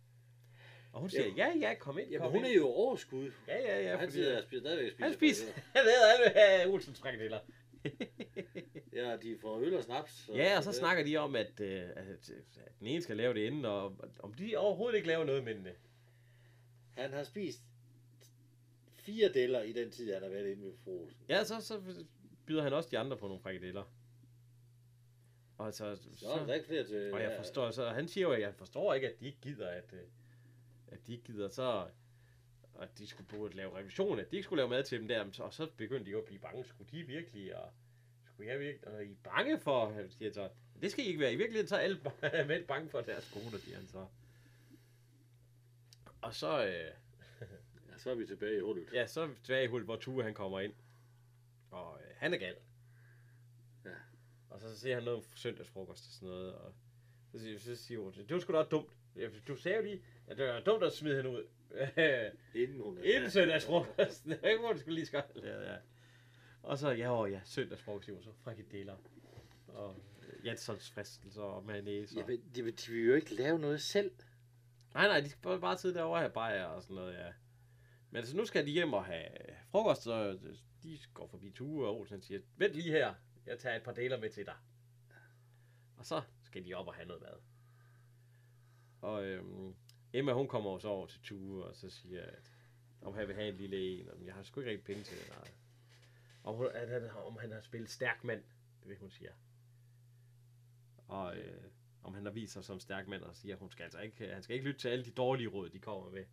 Og hun siger, ja, ja, kom ind, Jamen, kom hun ind. er jo overskud. Ja, ja, ja, han fordi, sidder og spiser stadigvæk og spiser. han spiser, han ved alle uh, Olsens frikadeller. Ja, de får øl og snaps. Så Ja, og så snakker de om, at, øh, at, at den ene skal lave det inden, og om de overhovedet ikke laver noget, men... øh, Han har spist fire deller i den tid, han har været inde ved fru Olsen. Ja, så, så byder han også de andre på nogle frikadeller. Og så, Så er der ikke flere til... og jeg forstår, så han siger jo, at jeg forstår ikke, at de ikke gider, at, øh, at de ikke gider, så at de skulle burde lave revision, at de ikke skulle lave mad til dem der, og så begyndte de jo at blive bange. Skulle de virkelig, og skulle jeg virkelig, og I er bange for, siger så, det skal I ikke være. I virkeligheden så er alle mænd bange for deres koner, siger han så. Og så, øh, Ja, så er vi tilbage i hullet. Ja, så er vi tilbage i hul, hvor Tue han kommer ind. Og øh, han er gal. Ja. Og så siger han noget om søndagsfrokost og sådan noget. Og så siger, så siger hun, det var sgu da dumt. Ja, Du sagde jo lige, at det var dumt at smide hende ud. Inden hun Inden søndagsfrokost. Det er ikke, hvor du skulle lige skal. Ja, ja. Og så, ja, åh, ja, søndagsfrokost, jo, så frikadeller. Og øh, Janssons fristelser og mayonnaise. Og... Jamen, de, de vil jo ikke lave noget selv. Nej, nej, de skal bare, bare sidde derovre og have bajer og sådan noget, ja. Men altså, nu skal de hjem og have frokost, så de går forbi Tue, og Olsen siger, vent lige her, jeg tager et par deler med til dig. Og så skal de op og have noget mad. Og øhm, Emma, hun kommer også over til Tue, og så siger, at om han vil have en lille en, og jeg har sgu ikke rigtig penge til det. Nej. Om, hun, at han, om han har spillet stærk mand, det vil hun siger. Og øh, om han har vist sig som stærk mand, og siger, at hun skal altså ikke, han skal ikke lytte til alle de dårlige råd, de kommer med.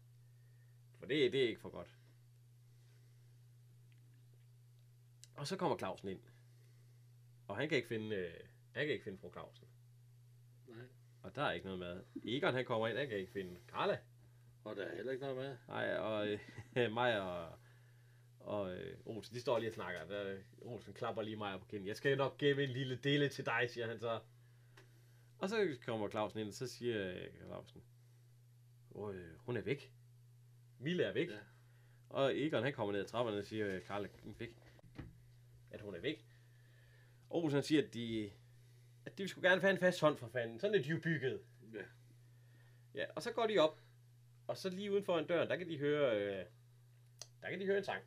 For det, det er ikke for godt. Og så kommer Clausen ind. Og han kan ikke finde, øh, han kan ikke finde fru Clausen. Og der er ikke noget mad. Egon han kommer ind, han kan ikke finde Carla. Og der er heller ikke noget med. Nej, og øh, mig og, og øh, Olsen, de står lige og snakker. Der, Olsen klapper lige mig på kinden. Jeg skal nok gemme en lille dele til dig, siger han så. Og så kommer Clausen ind, og så siger øh, Clausen, øh, hun er væk. Mille er væk. Ja. Og Egon han kommer ned ad trapperne og siger, øh, Karla, hun er væk. At hun er væk. Og Olsen siger, at de, at de skulle gerne have en fast hånd for fanden. Sådan er de jo bygget. Ja. Ja, og så går de op. Og så lige uden for en dør, der kan de høre, øh, der kan de høre en sang.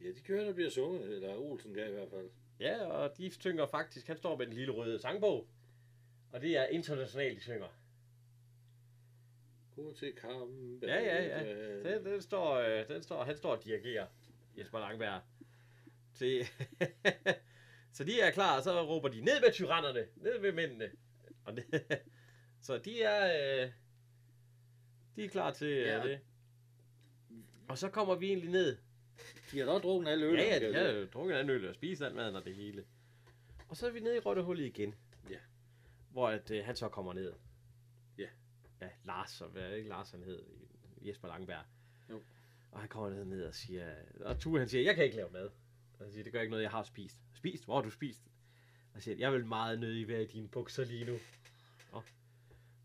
Ja, de kører, der bliver sunget. Eller Olsen kan i hvert fald. Ja, og de synger faktisk, han står med den lille røde sangbog. Og det er internationalt, de synger. Gå til kamp. Ja, ja, ja. Den, den, står, øh, den står, han står og dirigerer Jesper Langberg. Til, så de er klar, og så råber de, ned med tyrannerne, ned med mændene. Og det, så de er, øh, de er klar til ja. Ja. det. Og så kommer vi egentlig ned. De har dog drukket alle øl. Ja, ja, de har jo drukket en øl og spist alt maden og det hele. Og så er vi nede i rottehullet igen. Ja. Hvor at, øh, han så kommer ned. Ja. Ja, Lars, og hvad er det ikke Lars han hed? Jesper Langberg. Jo. Og han kommer ned, ned og siger, og Tue han siger, jeg kan ikke lave mad. Og han siger, det gør ikke noget, jeg har spist. Spist? Hvor har du spist? Og han siger, jeg vil meget nødig være i dine bukser lige nu. Og,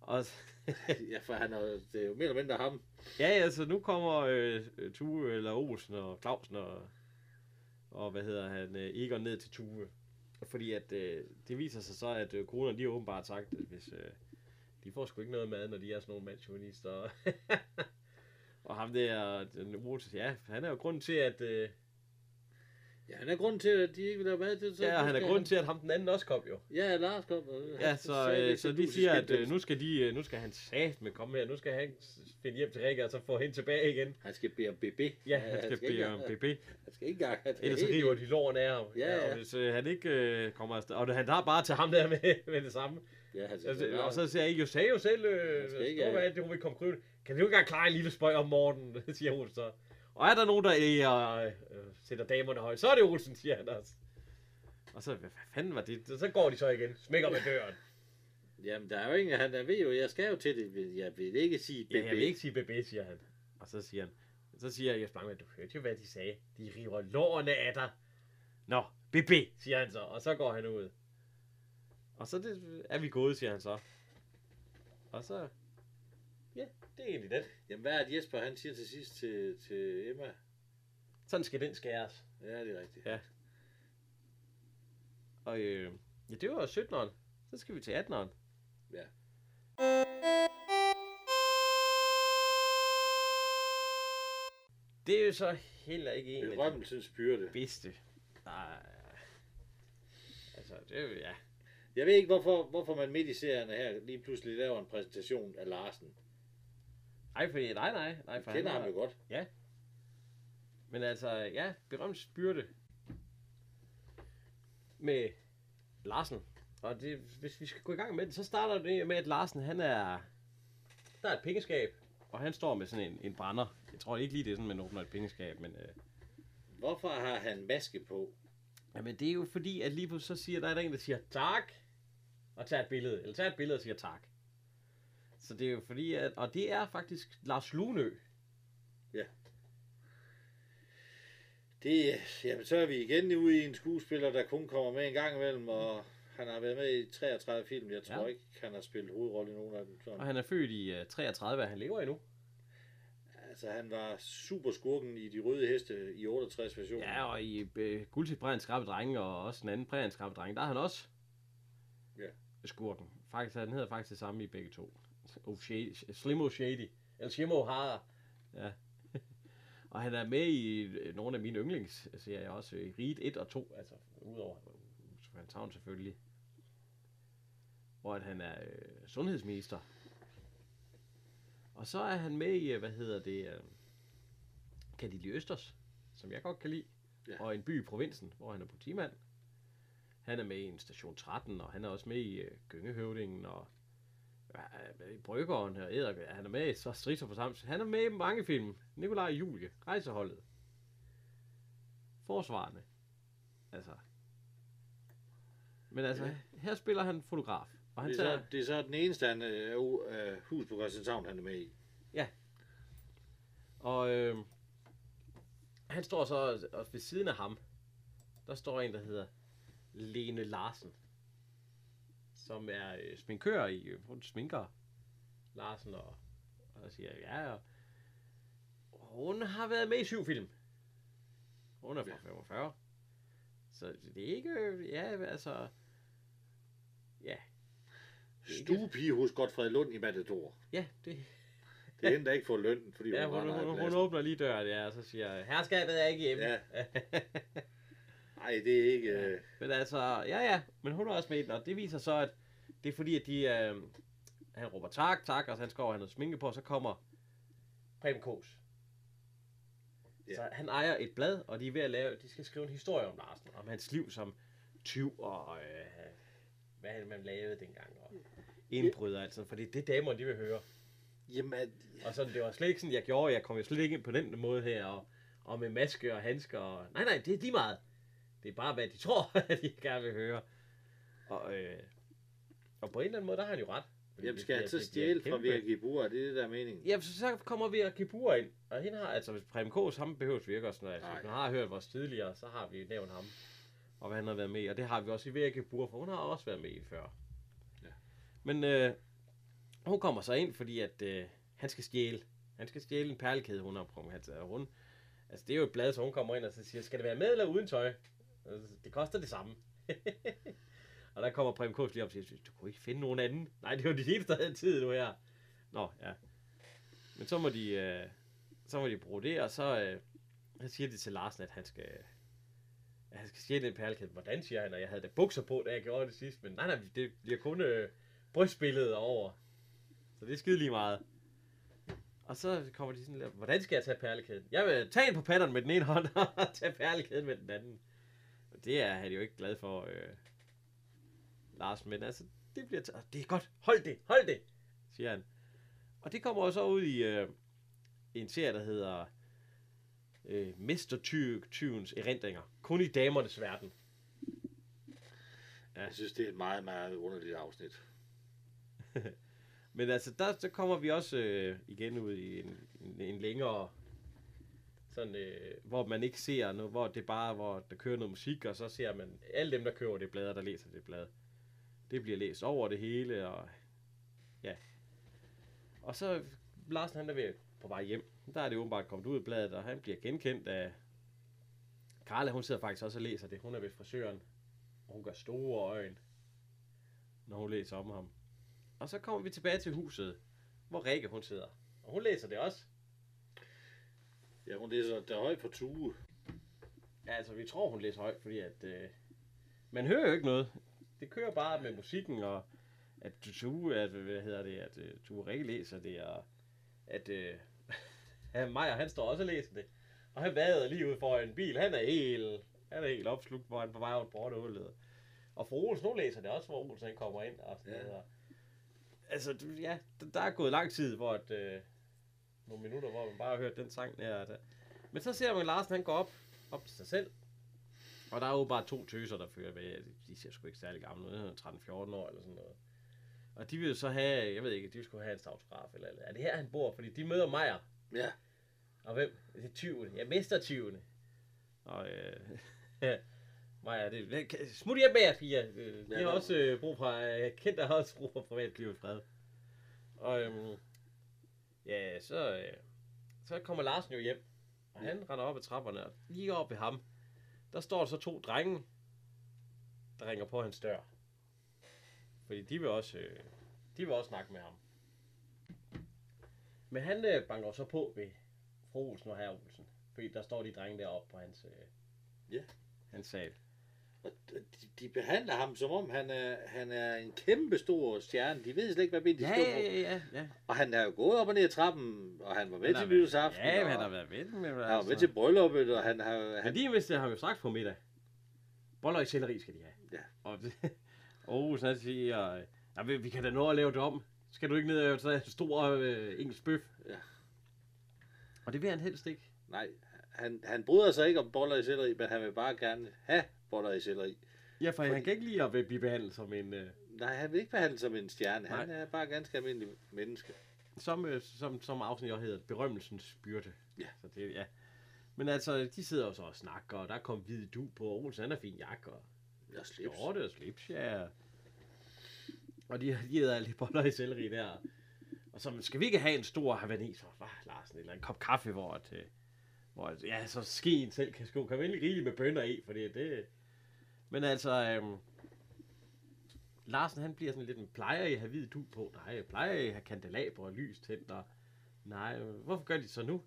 og ja, for han er, det er jo mere eller mindre ham. Ja, altså nu kommer øh, Tue eller Olsen og Clausen og, og hvad hedder han, øh, Egon ned til Tue. Fordi at øh, det viser sig så, at øh, corona, de har åbenbart sagt, at hvis øh, de får sgu ikke noget mad, når de er sådan nogle mandsjuvenister. og ham der, den Olsen, ja, han er jo grunden til, at... Øh, Ja, han er grunden til, at de ikke vil lave mad til. Så ja, han er skal grunden til, at ham den anden også kom jo. Ja, Lars kom. Ja, han så, sagde øh, så de siger, at øh, nu skal, de, øh, nu skal han sat med komme her, nu skal han finde hjem til Rikke, og så få hende tilbage igen. Han skal bede om BB. Ja, han skal ikke bede om BB. Han skal ikke engang. Han skal Ellers så river de lårene af ham. Ja, ja. Og hvis øh, han ikke øh, kommer afsted. Og han tager bare til ham der med, med det samme. Ja, han skal Altså, og så siger jeg, jo sagde jo selv, øh, Han skal ikke, ja. hvad det, hun vil komme krybe. Kan du ikke engang klare en lille spøj om morgenen, siger hun så. Og er der nogen, der øh, øh, sætter damerne højt, så er det Olsen, siger han også. Og så, hvad fanden var det? Så går de så igen, smækker med døren. Jamen, der er jo ingen, han ved jo, jeg skal jo til det. Jeg vil ikke sige BB. Ja, jeg vil ikke sige BB, siger han. Og så siger han, så siger Jesper Langberg, du hørte jo, hvad de sagde. De river lårene af dig. Nå, BB, siger han så, og så går han ud. Og så det, er vi gået, siger han så. Og så, ja, det er egentlig det. Jamen, hvad er det Jesper, han siger til sidst til, til Emma? Sådan skal den skæres. Ja, det er rigtigt. Ja. Og øh, ja, det var 17'eren. Så skal vi til 18'eren. Ja. Det er jo så heller ikke en af de Berømmelsens byrde. bedste. Er, altså, det er jo, ja. Jeg ved ikke, hvorfor, hvorfor man midt i serien her lige pludselig laver en præsentation af Larsen. Nej, fordi, nej, nej. nej for Jeg kender han ham jo godt. Men altså, ja, berømt byrde med Larsen. Og det, hvis vi skal gå i gang med det, så starter det med, at Larsen, han er... Der er et pengeskab, og han står med sådan en, en brænder. Jeg tror ikke lige, det er sådan, man åbner et pengeskab, men... Øh, Hvorfor har han maske på? jamen, det er jo fordi, at lige pludselig så siger, der er der en, der siger tak, og tager et billede. Eller tager et billede og siger tak. Så det er jo fordi, at... Og det er faktisk Lars Lunø. Det, jamen, så er vi igen ude i en skuespiller, der kun kommer med en gang imellem, og han har været med i 33 film. Jeg tror Ja. ja. ikke, han har spillet hovedrolle i nogen af dem. Sådan. Og han er født i uh, 33, og han lever endnu. Altså, han var super skurken i De Røde Heste i 68 versionen. Ja, og i øh, Guld til Prægens Drenge, og også en anden Prægens Skrappe Drenge, der er han også Ja. skurken. Faktisk, han hedder faktisk det samme i begge to. O'Shady, Slim Shady. Eller Shimo O'Hara. Ja. Og han er med i øh, nogle af mine yndlingsserier også. I Riget 1 og 2, altså udover Fantown selvfølgelig. Hvor at han er øh, sundhedsminister. Og så er han med i, øh, hvad hedder det, øh, Kadili Østers, som jeg godt kan lide. Ja. Og en by i provinsen, hvor han er politimand. Han er med i en station 13, og han er også med i øh, Gyngehøvdingen, og øh, Bryggeren og Æder. Han er med i så Striser for Sams. Han er med i mange film. Nikolaj og Julie, Rejseholdet. Forsvarende. Altså. Men altså, Ja. her spiller han fotograf. Og han det, er tager, så, det er så den eneste han, øh, uh, hus på Christianshavn, han er med i. Og øh, han står så og ved siden af ham, der står en, der hedder Lene Larsen. Som er øh, sminkør i, øh, hun sminker Larsen og, og siger, ja, og hun har været med i syv film. Hun er fra Ja. 45. Så det er ikke, øh, ja, altså, ja, Stuepige hos Godfred Lund i Matador. ja, det, Det er hende, der ikke får løn, fordi ja, hun, hun, hun, hun åbner lige døren, ja, og så siger, herskabet er ikke hjemme. Ja. Nej, det er ikke... Øh, Men altså, ja ja, men hun er også med i den, og det viser så, at det er fordi, at de, øh, han råber tak, tak, og så han skal over have noget sminke på, og så kommer Preben Kås. Ja. Så han ejer et blad, og de er ved at lave, de skal skrive en historie om Larsen, om hans liv som tyv, og øh, hvad han man lavede dengang, og indbryder altså, for det er det damer, de vil høre. Jamen, Og sådan, det var slet ikke sådan, jeg gjorde, jeg kom jo slet ikke ind på den måde her, og, og med maske og handsker, og, nej, nej, det er de meget. Det er bare, hvad de tror, at de gerne vil høre. Og, øh, og på en eller anden måde, der har han jo ret. Jamen skal han så stjæle fra Virgi Bur? Det er det, der er meningen. Ja, så, så kommer vi og Kibur ind, og hende har, altså hvis Preben Kås, ham behøver vi ikke også, når altså, hvis man har hørt vores tidligere, så har vi nævnt ham, og hvad han har været med i, og det har vi også i Vera Kibur, for hun har også været med i før. Ja. Men øh, hun kommer så ind, fordi at øh, han skal stjæle. Han skal stjæle en perlekæde, hun har prøvet. Altså, hun, altså det er jo et blad, så hun kommer ind og så siger, skal det være med eller uden tøj? Det koster det samme. og der kommer Prem Kurs lige op og siger, du kunne ikke finde nogen anden. Nej, det var de eneste, der havde tid nu her. Nå, ja. Men så må de, øh, så må de bruge det, og så, øh, så siger de til Larsen, at han skal, at han skal stjæle en perlekæde. Hvordan siger han, og jeg havde da bukser på, da jeg gjorde det sidst, men nej, nej, det bliver kun øh, brystbilledet over. Så det er skide lige meget. Og så kommer de sådan lidt, hvordan skal jeg tage perlekæden? Jeg vil tage en på patterne med den ene hånd, og tage perlekæden med den anden. Det er han jo ikke glad for, øh, Lars, men altså, det bliver, t- det er godt, hold det, hold det, siger han. Og det kommer jo så ud i, øh, en serie, der hedder øh, Mester Ty- Tyvens erindringer. Kun i damernes verden. Jeg synes, det er et meget, meget underligt afsnit. Men altså, der, der kommer vi også øh, igen ud i en, en, en længere, sådan, øh, hvor man ikke ser noget, hvor det bare, hvor der kører noget musik, og så ser man alle dem, der kører det blad, der læser det blad. Det bliver læst over det hele, og ja. Og så Larsen, han er ved på vej hjem. Der er det åbenbart kommet ud i bladet, og han bliver genkendt af... Karla, hun sidder faktisk også og læser det. Hun er ved frisøren, og hun gør store øjne, når hun læser om ham. Og så kommer vi tilbage til huset, hvor Rikke hun sidder. Og hun læser det også. Ja, hun læser der højt på tue. Ja, altså vi tror, hun læser højt, fordi at... Øh, man hører jo ikke noget. Det kører bare med musikken, og at du, at, hvad hedder det, at øh, du Rikke læser det, og at øh, ja, Maja, han står også og læser det. Og han vader lige ud for en bil. Han er helt, han er helt opslugt, hvor han på vej over portehullet. Og fru Olsen, hun læser det også, hvor Olsen han kommer ind og sådan Ja. noget. Altså, ja, der- er gået lang tid, hvor at, øh, nogle minutter, hvor man bare har hørt den sang der. der. Men så ser man, at Larsen han går op, op til sig selv. Og der er jo bare to tøser, der fører med. De ser sgu ikke særlig gamle ud. 13-14 år eller sådan noget. Og de vil så have, jeg ved ikke, de vil skulle have en autograf eller, eller er det her, han bor? Fordi de møder Majer. Ja, Og hvem? Det er 20. Ja, mester 20. Og øh, Maja, det, det- smut hjem med jer, piger. Øh, De Ja, har nå. også øh, brug for, øh, kendt har også brug for privatliv i fred. Og øhm, ja, så, øh, så kommer Larsen jo hjem. Og han render op ad trapperne, og lige op ved ham, der står der så to drenge, der ringer på hans dør. Fordi de vil også, øh, de vil også snakke med ham. Men han øh, banker så på ved fru Olsen og herre Olsen. Fordi der står de drenge deroppe på hans, øh, Ja. hans sal. Og de, de behandler ham som om han er, han er en kæmpe stor stjerne. De ved slet ikke, hvad ben de Ja, står på. ja, ja, ja. Og han er jo gået op og ned ad trappen, og han var med Han til nytårsaften. Ja, men og han har været den. Men, han var med til brylluppet, og han har... Men Han, lige hvis det har vi jo sagt på middag. Boller i selleri skal de have. Ja. Og oh, så siger, øh, ja, vi, vi kan da nå at lave det om. Skal du ikke ned og tage en stor øh, engelsk bøf? Ja. Og det vil han helst ikke. nej, han, han bryder sig ikke om boller i selleri, men han vil bare gerne have boller i selleri. Ja, for Fordi- han kan ikke lide at blive behandlet som en... Øh, Nej, han vil ikke behandle som en stjerne. Han Nej. er bare ganske almindelig menneske. som, øh, som, som afsnit også hedder, berømmelsens byrde. Ja. Så det, ja. Men altså, de sidder jo så og snakker, og der kom hvid du på, og Olsen han har fin jakke, og Jeg slips. skjorte og slips, ja. Og de, de æder alle de boller i selleri der. Og så skal vi ikke have en stor havanis for ah, Larsen, eller en kop kaffe, hvor, at, øh, hvor at, ja, så skeen selv kan sko. Kan vi endelig rigeligt med bønner i, fordi det... Men altså, øhm, Larsen han bliver sådan lidt, "Men plejer I have hvid du på? Nej, plejer I have kandelaber og lys tændt? Og, nej, øh, hvorfor gør de så nu?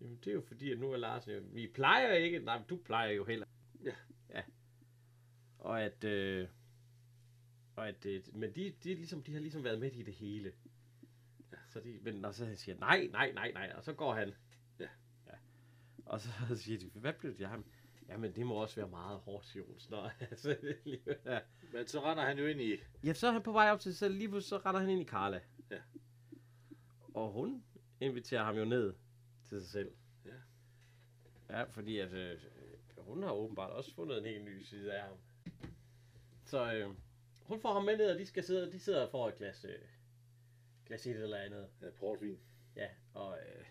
Jamen, det er jo fordi, at nu er Larsen jo, vi plejer ikke, nej, men du plejer jo heller. Ja. Ja. Og at, øh, Og at, det, men de, de, er ligesom, de har ligesom været med i det hele. Så de, men og så siger han, nej, nej, nej, nej, og så går han. Ja. ja. Og så siger de, hvad blev det af ham? Jamen, det må også være meget hårdt, hun. Nå, altså, lige- ja. Men så render han jo ind i... ja, så er han på vej op til sig selv, lige pludselig så render han ind i Karla. Ja. Og hun inviterer ham jo ned til sig selv. Ja. Ja, fordi at, øh, hun har åbenbart også fundet en helt ny side af ham. Så øh, hun får ham med ned, og de, skal sidde, de sidder får et glas, øh, glas et eller andet. Ja, portvin. Ja, og, øh,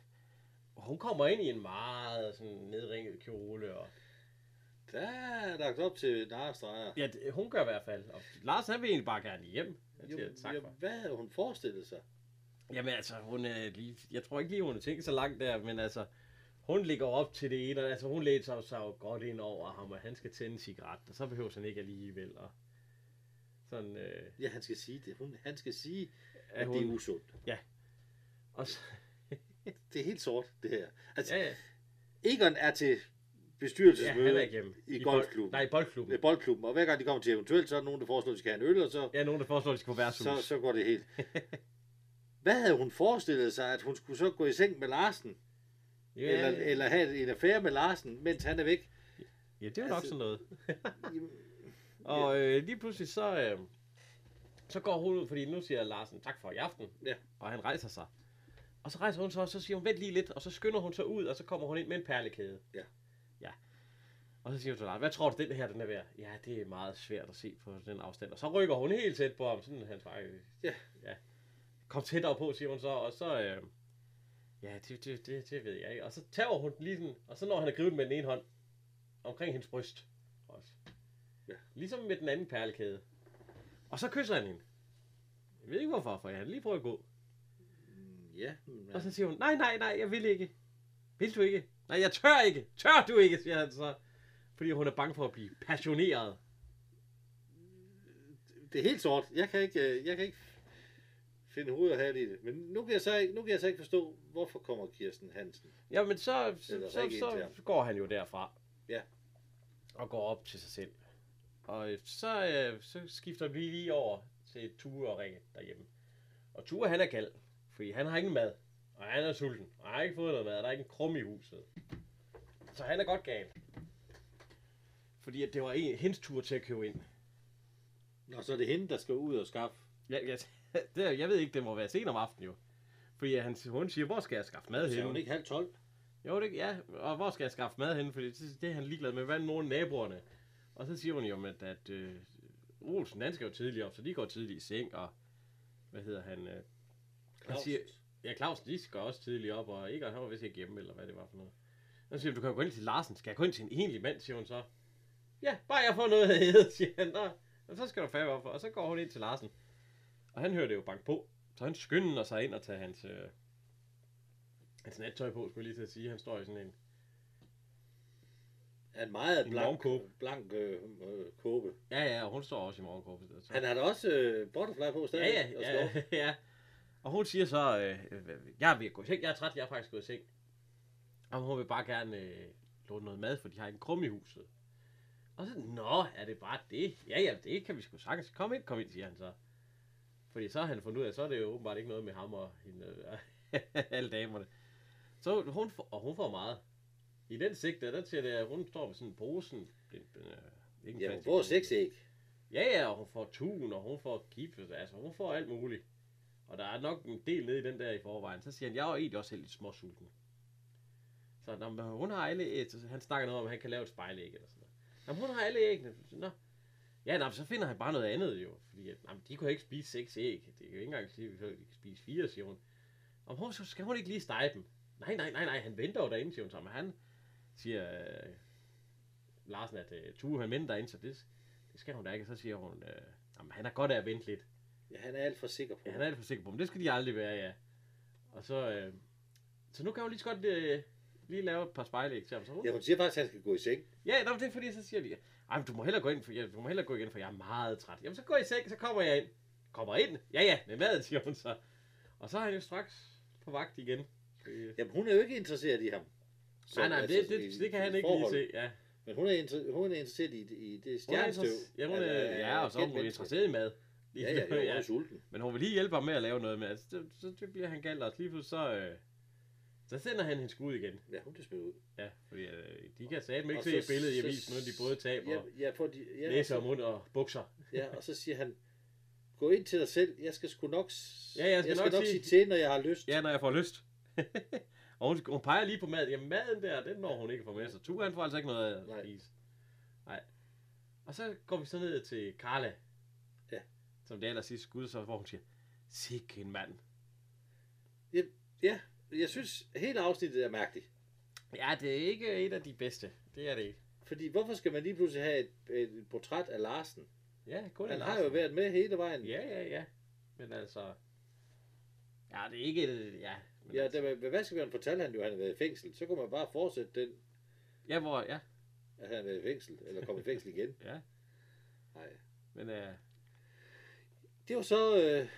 hun kommer ind i en meget sådan nedringet kjole. Og, Der er lagt op til narestreger. ja, det, hun gør i hvert fald. Og Lars han vil egentlig bare gerne hjem. Jeg Jo, siger, tak jo, for. hvad havde hun forestillet sig? Jamen altså, hun er lige, jeg tror ikke lige, hun har tænkt så langt der, men altså, hun ligger op til det ene, og altså hun læser sig jo godt ind over ham, og han skal tænde en cigaret, og så behøver han ikke alligevel. Og sådan, øh, Ja, han skal sige det. Hun, han skal sige, at at det er hun, usundt. og så, Det er helt sort, det her. Altså, ja, ja, Egon er til ja, bestyrelsesmøde er igennem. i bold- golfklubben. Nej, i boldklubben. ved boldklubben, og hver gang de kommer til eventuelt, så er der nogen, der foreslår, at de skal have en øl, og så, Ja, nogen, der foreslår, at de skal på værtshus. så, så går det helt. Hvad havde hun forestillet sig, at hun skulle så gå i seng med Larsen? ja, Eller, eller have en affære med Larsen, mens han er væk? ja, det er jo nok altså- sådan noget. Jamen, Og øh, lige pludselig så, øh, så går hun ud, fordi nu siger Larsen tak for i aften. Ja. Og han rejser sig. Og så rejser hun sig, og så siger hun, vent lige lidt, og så skynder hun sig ud, og så kommer hun ind med en perlekæde. Ja. Og så siger hun til Lars, hvad tror du, den her den er værd? Ja, det er meget svært at se på den afstand. Og så rykker hun helt tæt på ham, sådan han svarer, Ja. ja. Kom tættere på, siger hun så, og så, øh, ja, det, det, det, det ved jeg ikke. Og så tager hun lige sådan, og så når han er grivet med den ene hånd, omkring hendes bryst også. Ja. Ligesom med den anden perlekæde. Og så kysser han hende. Jeg ved ikke hvorfor, for jeg har lige prøvet at gå. ja, men, Og så siger hun, nej, nej, nej, jeg vil ikke. Vil du ikke? Nej, jeg tør ikke. Tør du ikke, siger han så. Fordi hun er bange for at blive passioneret. det er helt sort. Jeg kan ikke, øh, jeg kan ikke finde hoved og hale i det. Men nu kan, jeg så ikke, nu kan jeg så ikke forstå, hvorfor kommer Kirsten Hansen? Jamen, så, så, så, så, så går han jo derfra. Ja. Og går op til sig selv. Og øh, så, øh, så skifter vi lige over til Ture og Rikke derhjemme. Og Ture, han er gal. Fordi han har ingen mad. Og han er sulten. Og han har ikke fået noget mad. og Der er ikke en krum i huset. Så han er godt gal. Fordi at det var en, hendes tur til at købe ind. Nå, så er det hende, der skal ud og skaffe. Ja, ja, det, jeg ved ikke, det må være sent om aftenen jo. Fordi han, hun siger, hvor skal jeg skaffe mad Så er hun henne? ikke halv tolv. Jo, det, ja, og hvor skal jeg skaffe mad henne? Fordi det, det er han ligeglad med. Hvad er nogle naboerne? Og så siger hun jo, at, at øh, Olsen, han skal jo tidligt op, så de går tidligt i seng, og hvad hedder han? Øh, Claus. siger- ja, Claus, de skal også tidligt op, og ikke han var vist ikke hjemme, eller hvad det var for noget. Så siger hun, du kan jo gå ind til Larsen. Skal jeg gå ind til en egentlig mand, siger hun så. Ja, bare jeg får noget at æde, siger han. Nå, så skal du færre op for. Og så går hun ind til Larsen. Og han hører det jo banke på. Så han skynder sig ind og tager hans, øh, hans nattøj på, skulle jeg lige til at sige. Han står i sådan en en meget En blank, morgenkåbe. blank øh, øh, kåbe. Ja, ja, og hun står også i morgenkåbe. Så. Han har da også øh, butterfly på ja, stadig. ja, og ja, slår. ja. Og hun siger så, øh, øh, jeg er ved at gå i seng, jeg er træt, jeg er faktisk gået i seng. Og hun vil bare gerne øh, låne noget mad, for de har ikke en krum i huset. Og så, nå, er det bare det? Ja, ja, det kan vi sgu sagtens. Kom ind, kom ind, siger han så. Fordi så har han fundet ud af, så er det jo åbenbart ikke noget med ham og hende, øh, alle damerne. Så hun, får, og hun får meget. I den sigte, der siger det, at hun står med sådan en posen. Øh, ikke en Ja, hun får seks æg. Ja, ja, og hun får tun, og hun får gips, altså hun får alt muligt. Og der er nok en del nede i den der i forvejen. Så siger han, jeg er jo egentlig også helt lidt småsulten. Så når hun har alle æg, så han snakker noget om, at han kan lave et spejlæg eller sådan noget. Jamen, hun har alle æggene. Nå. Ja, nå, så finder han bare noget andet jo. Fordi at, jamen, de kunne ikke spise seks æg. Det kan jo ikke engang sige, at de kan spise fire, siger hun. Og hun, så skal hun ikke lige stege dem. Nej, nej, nej, nej, han venter jo derinde, siger hun så. Men han siger øh, Larsen, at øh, Tue, han venter derinde, så det, det skal hun da ikke. Så siger hun, øh, jamen, han er godt af at vente lidt. Ja, han er alt for sikker på. Ja, han er alt for sikker på, men det skal de aldrig være, ja. Og så, øh, så nu kan hun lige så godt øh, lige lave et par hun, Ja, hun siger faktisk, at han skal gå i seng. Ja, nå, det er fordi, så siger de, ej, du må hellere gå ind, for, ja, du må hellere gå igen, for jeg er meget træt. Jamen, så går jeg i seng, så kommer jeg ind. Kommer ind? Ja, ja, med maden, siger hun så. Og så er han jo straks på vagt igen. Jamen, hun er jo ikke interesseret i ham. Så, nej, nej, det, altså, det, i- det, kan han ikke lige forhold. se, ja. Men hun er, inter- hun er interesseret i, i det Hun er stjernestøv. Ja, hun er, af- ja, og så er hun interesseret i mad. Ja, ja, jeg er sulten. Men hun vil lige hjælpe ham med at lave noget med, altså, så, så, så bliver han galt, og lige pludselig så, øh, så sender han hende skud igen. Ja, hun bliver smidt ud. Ja, fordi øh, de kan satme ikke Og se billedet i avisen, når de både taber Ja, ja, for de, ja, næse og og mund og bukser. ja, og så siger han, gå ind til dig selv, jeg skal sgu nok, Ja, jeg skal jeg skal nok nok sige- sige til, når jeg har lyst. Ja, når jeg får lyst. og hun, hun peger lige på maden. Jamen maden der, den når hun ikke får med sig. Tue, han får altså ikke noget at Nej. spise. Nej. Og så går vi så ned til Carla. Ja. Som det aller sidste skud, så hvor hun siger, Sikke en mand. Ja, jeg synes, hele afsnittet er mærkeligt. Ja, det er ikke et af de bedste. Det er det ikke. Fordi hvorfor skal man lige pludselig have et, et portræt af Larsen? Ja, kun Han har jo været med hele vejen. Ja, ja, ja. Men altså... Ja, det er ikke et... Ja, men Ja, altså, der, ved vaskebjørn fortalte han jo, at han havde været i fængsel. Så kunne man bare fortsætte den, ja, hvor... Ja, at han havde været i fængsel, eller kommet i fængsel igen. ja. Nej. Men øh, Det var så øh,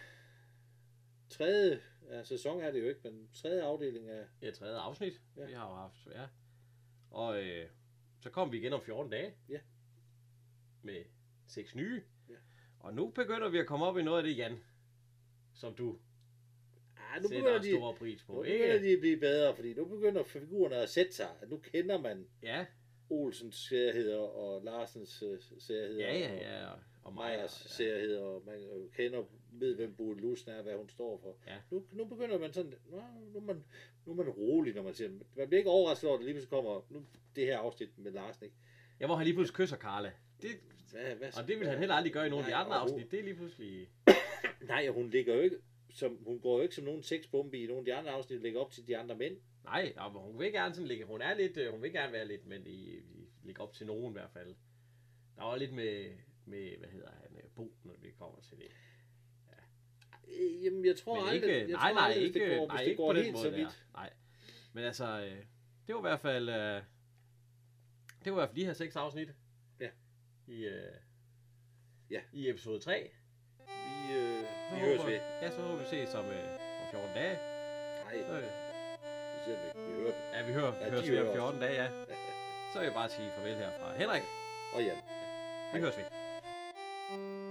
tredje ja, sæson er det jo ikke, men tredje afdeling af... ja, tredje afsnit, Ja. vi har jo haft, ja. Og øh, så kom vi igen om 14 dage. Ja. Med seks nye. Ja. Og nu begynder vi at komme op i noget af det, Jan. Som du Ah, nu sætter begynder, de, stor pris nu på. begynder Ikke? de at blive bedre, fordi nu begynder figurerne at sætte sig. Nu kender man Ja, Olsens særheder og Larsens øh, særheder. ja, ja, ja. Og, og. Meyers Ja. særheder, og man kender, ved hvem Bode Lusne er, hvad hun står for. Ja. Nu, nu begynder man sådan, nu, nu, er man, nu er man rolig, når man siger, man bliver ikke overrasket over, at lige pludselig kommer nu, det her afsnit med Larsen, ikke? Ja, hvor han lige pludselig kysser Karla. Det, Hvad, hvad, og det vil han heller aldrig gøre i nogle af de andre og afsnit. Det er lige pludselig... Nej, og hun ligger jo ikke, som, hun går jo ikke som nogen sexbombe i nogle af de andre afsnit, ligger op til de andre mænd. Nej, ja, men hun vil gerne sådan ligge. Hun er lidt, øh, hun vil gerne være lidt, men i, i ligge op til nogen i hvert fald. Der var lidt med, med hvad hedder han, øh, Bo, når vi kommer til det. Øh, Jamen, jeg tror Men aldrig, ikke, jeg nej, tror nej, aldrig, ikke, det går, nej, det ikke går den helt så der. vidt. Nej. Men altså, øh, det var i hvert fald, øh, det var i hvert fald de her seks afsnit. Ja. I, øh, Ja. i episode 3. Vi, øh, Så vi høres ved. Ja, så håber vi ses om, øh, om 14 dage. Nej, Så, øh, vi ser vi. Vi hører ja, vi hører, Ja, ja, de høres ved om os. 14 dage, ja. Så vil jeg bare sige farvel herfra. Henrik, Og ja. vi høres ved. Thank you.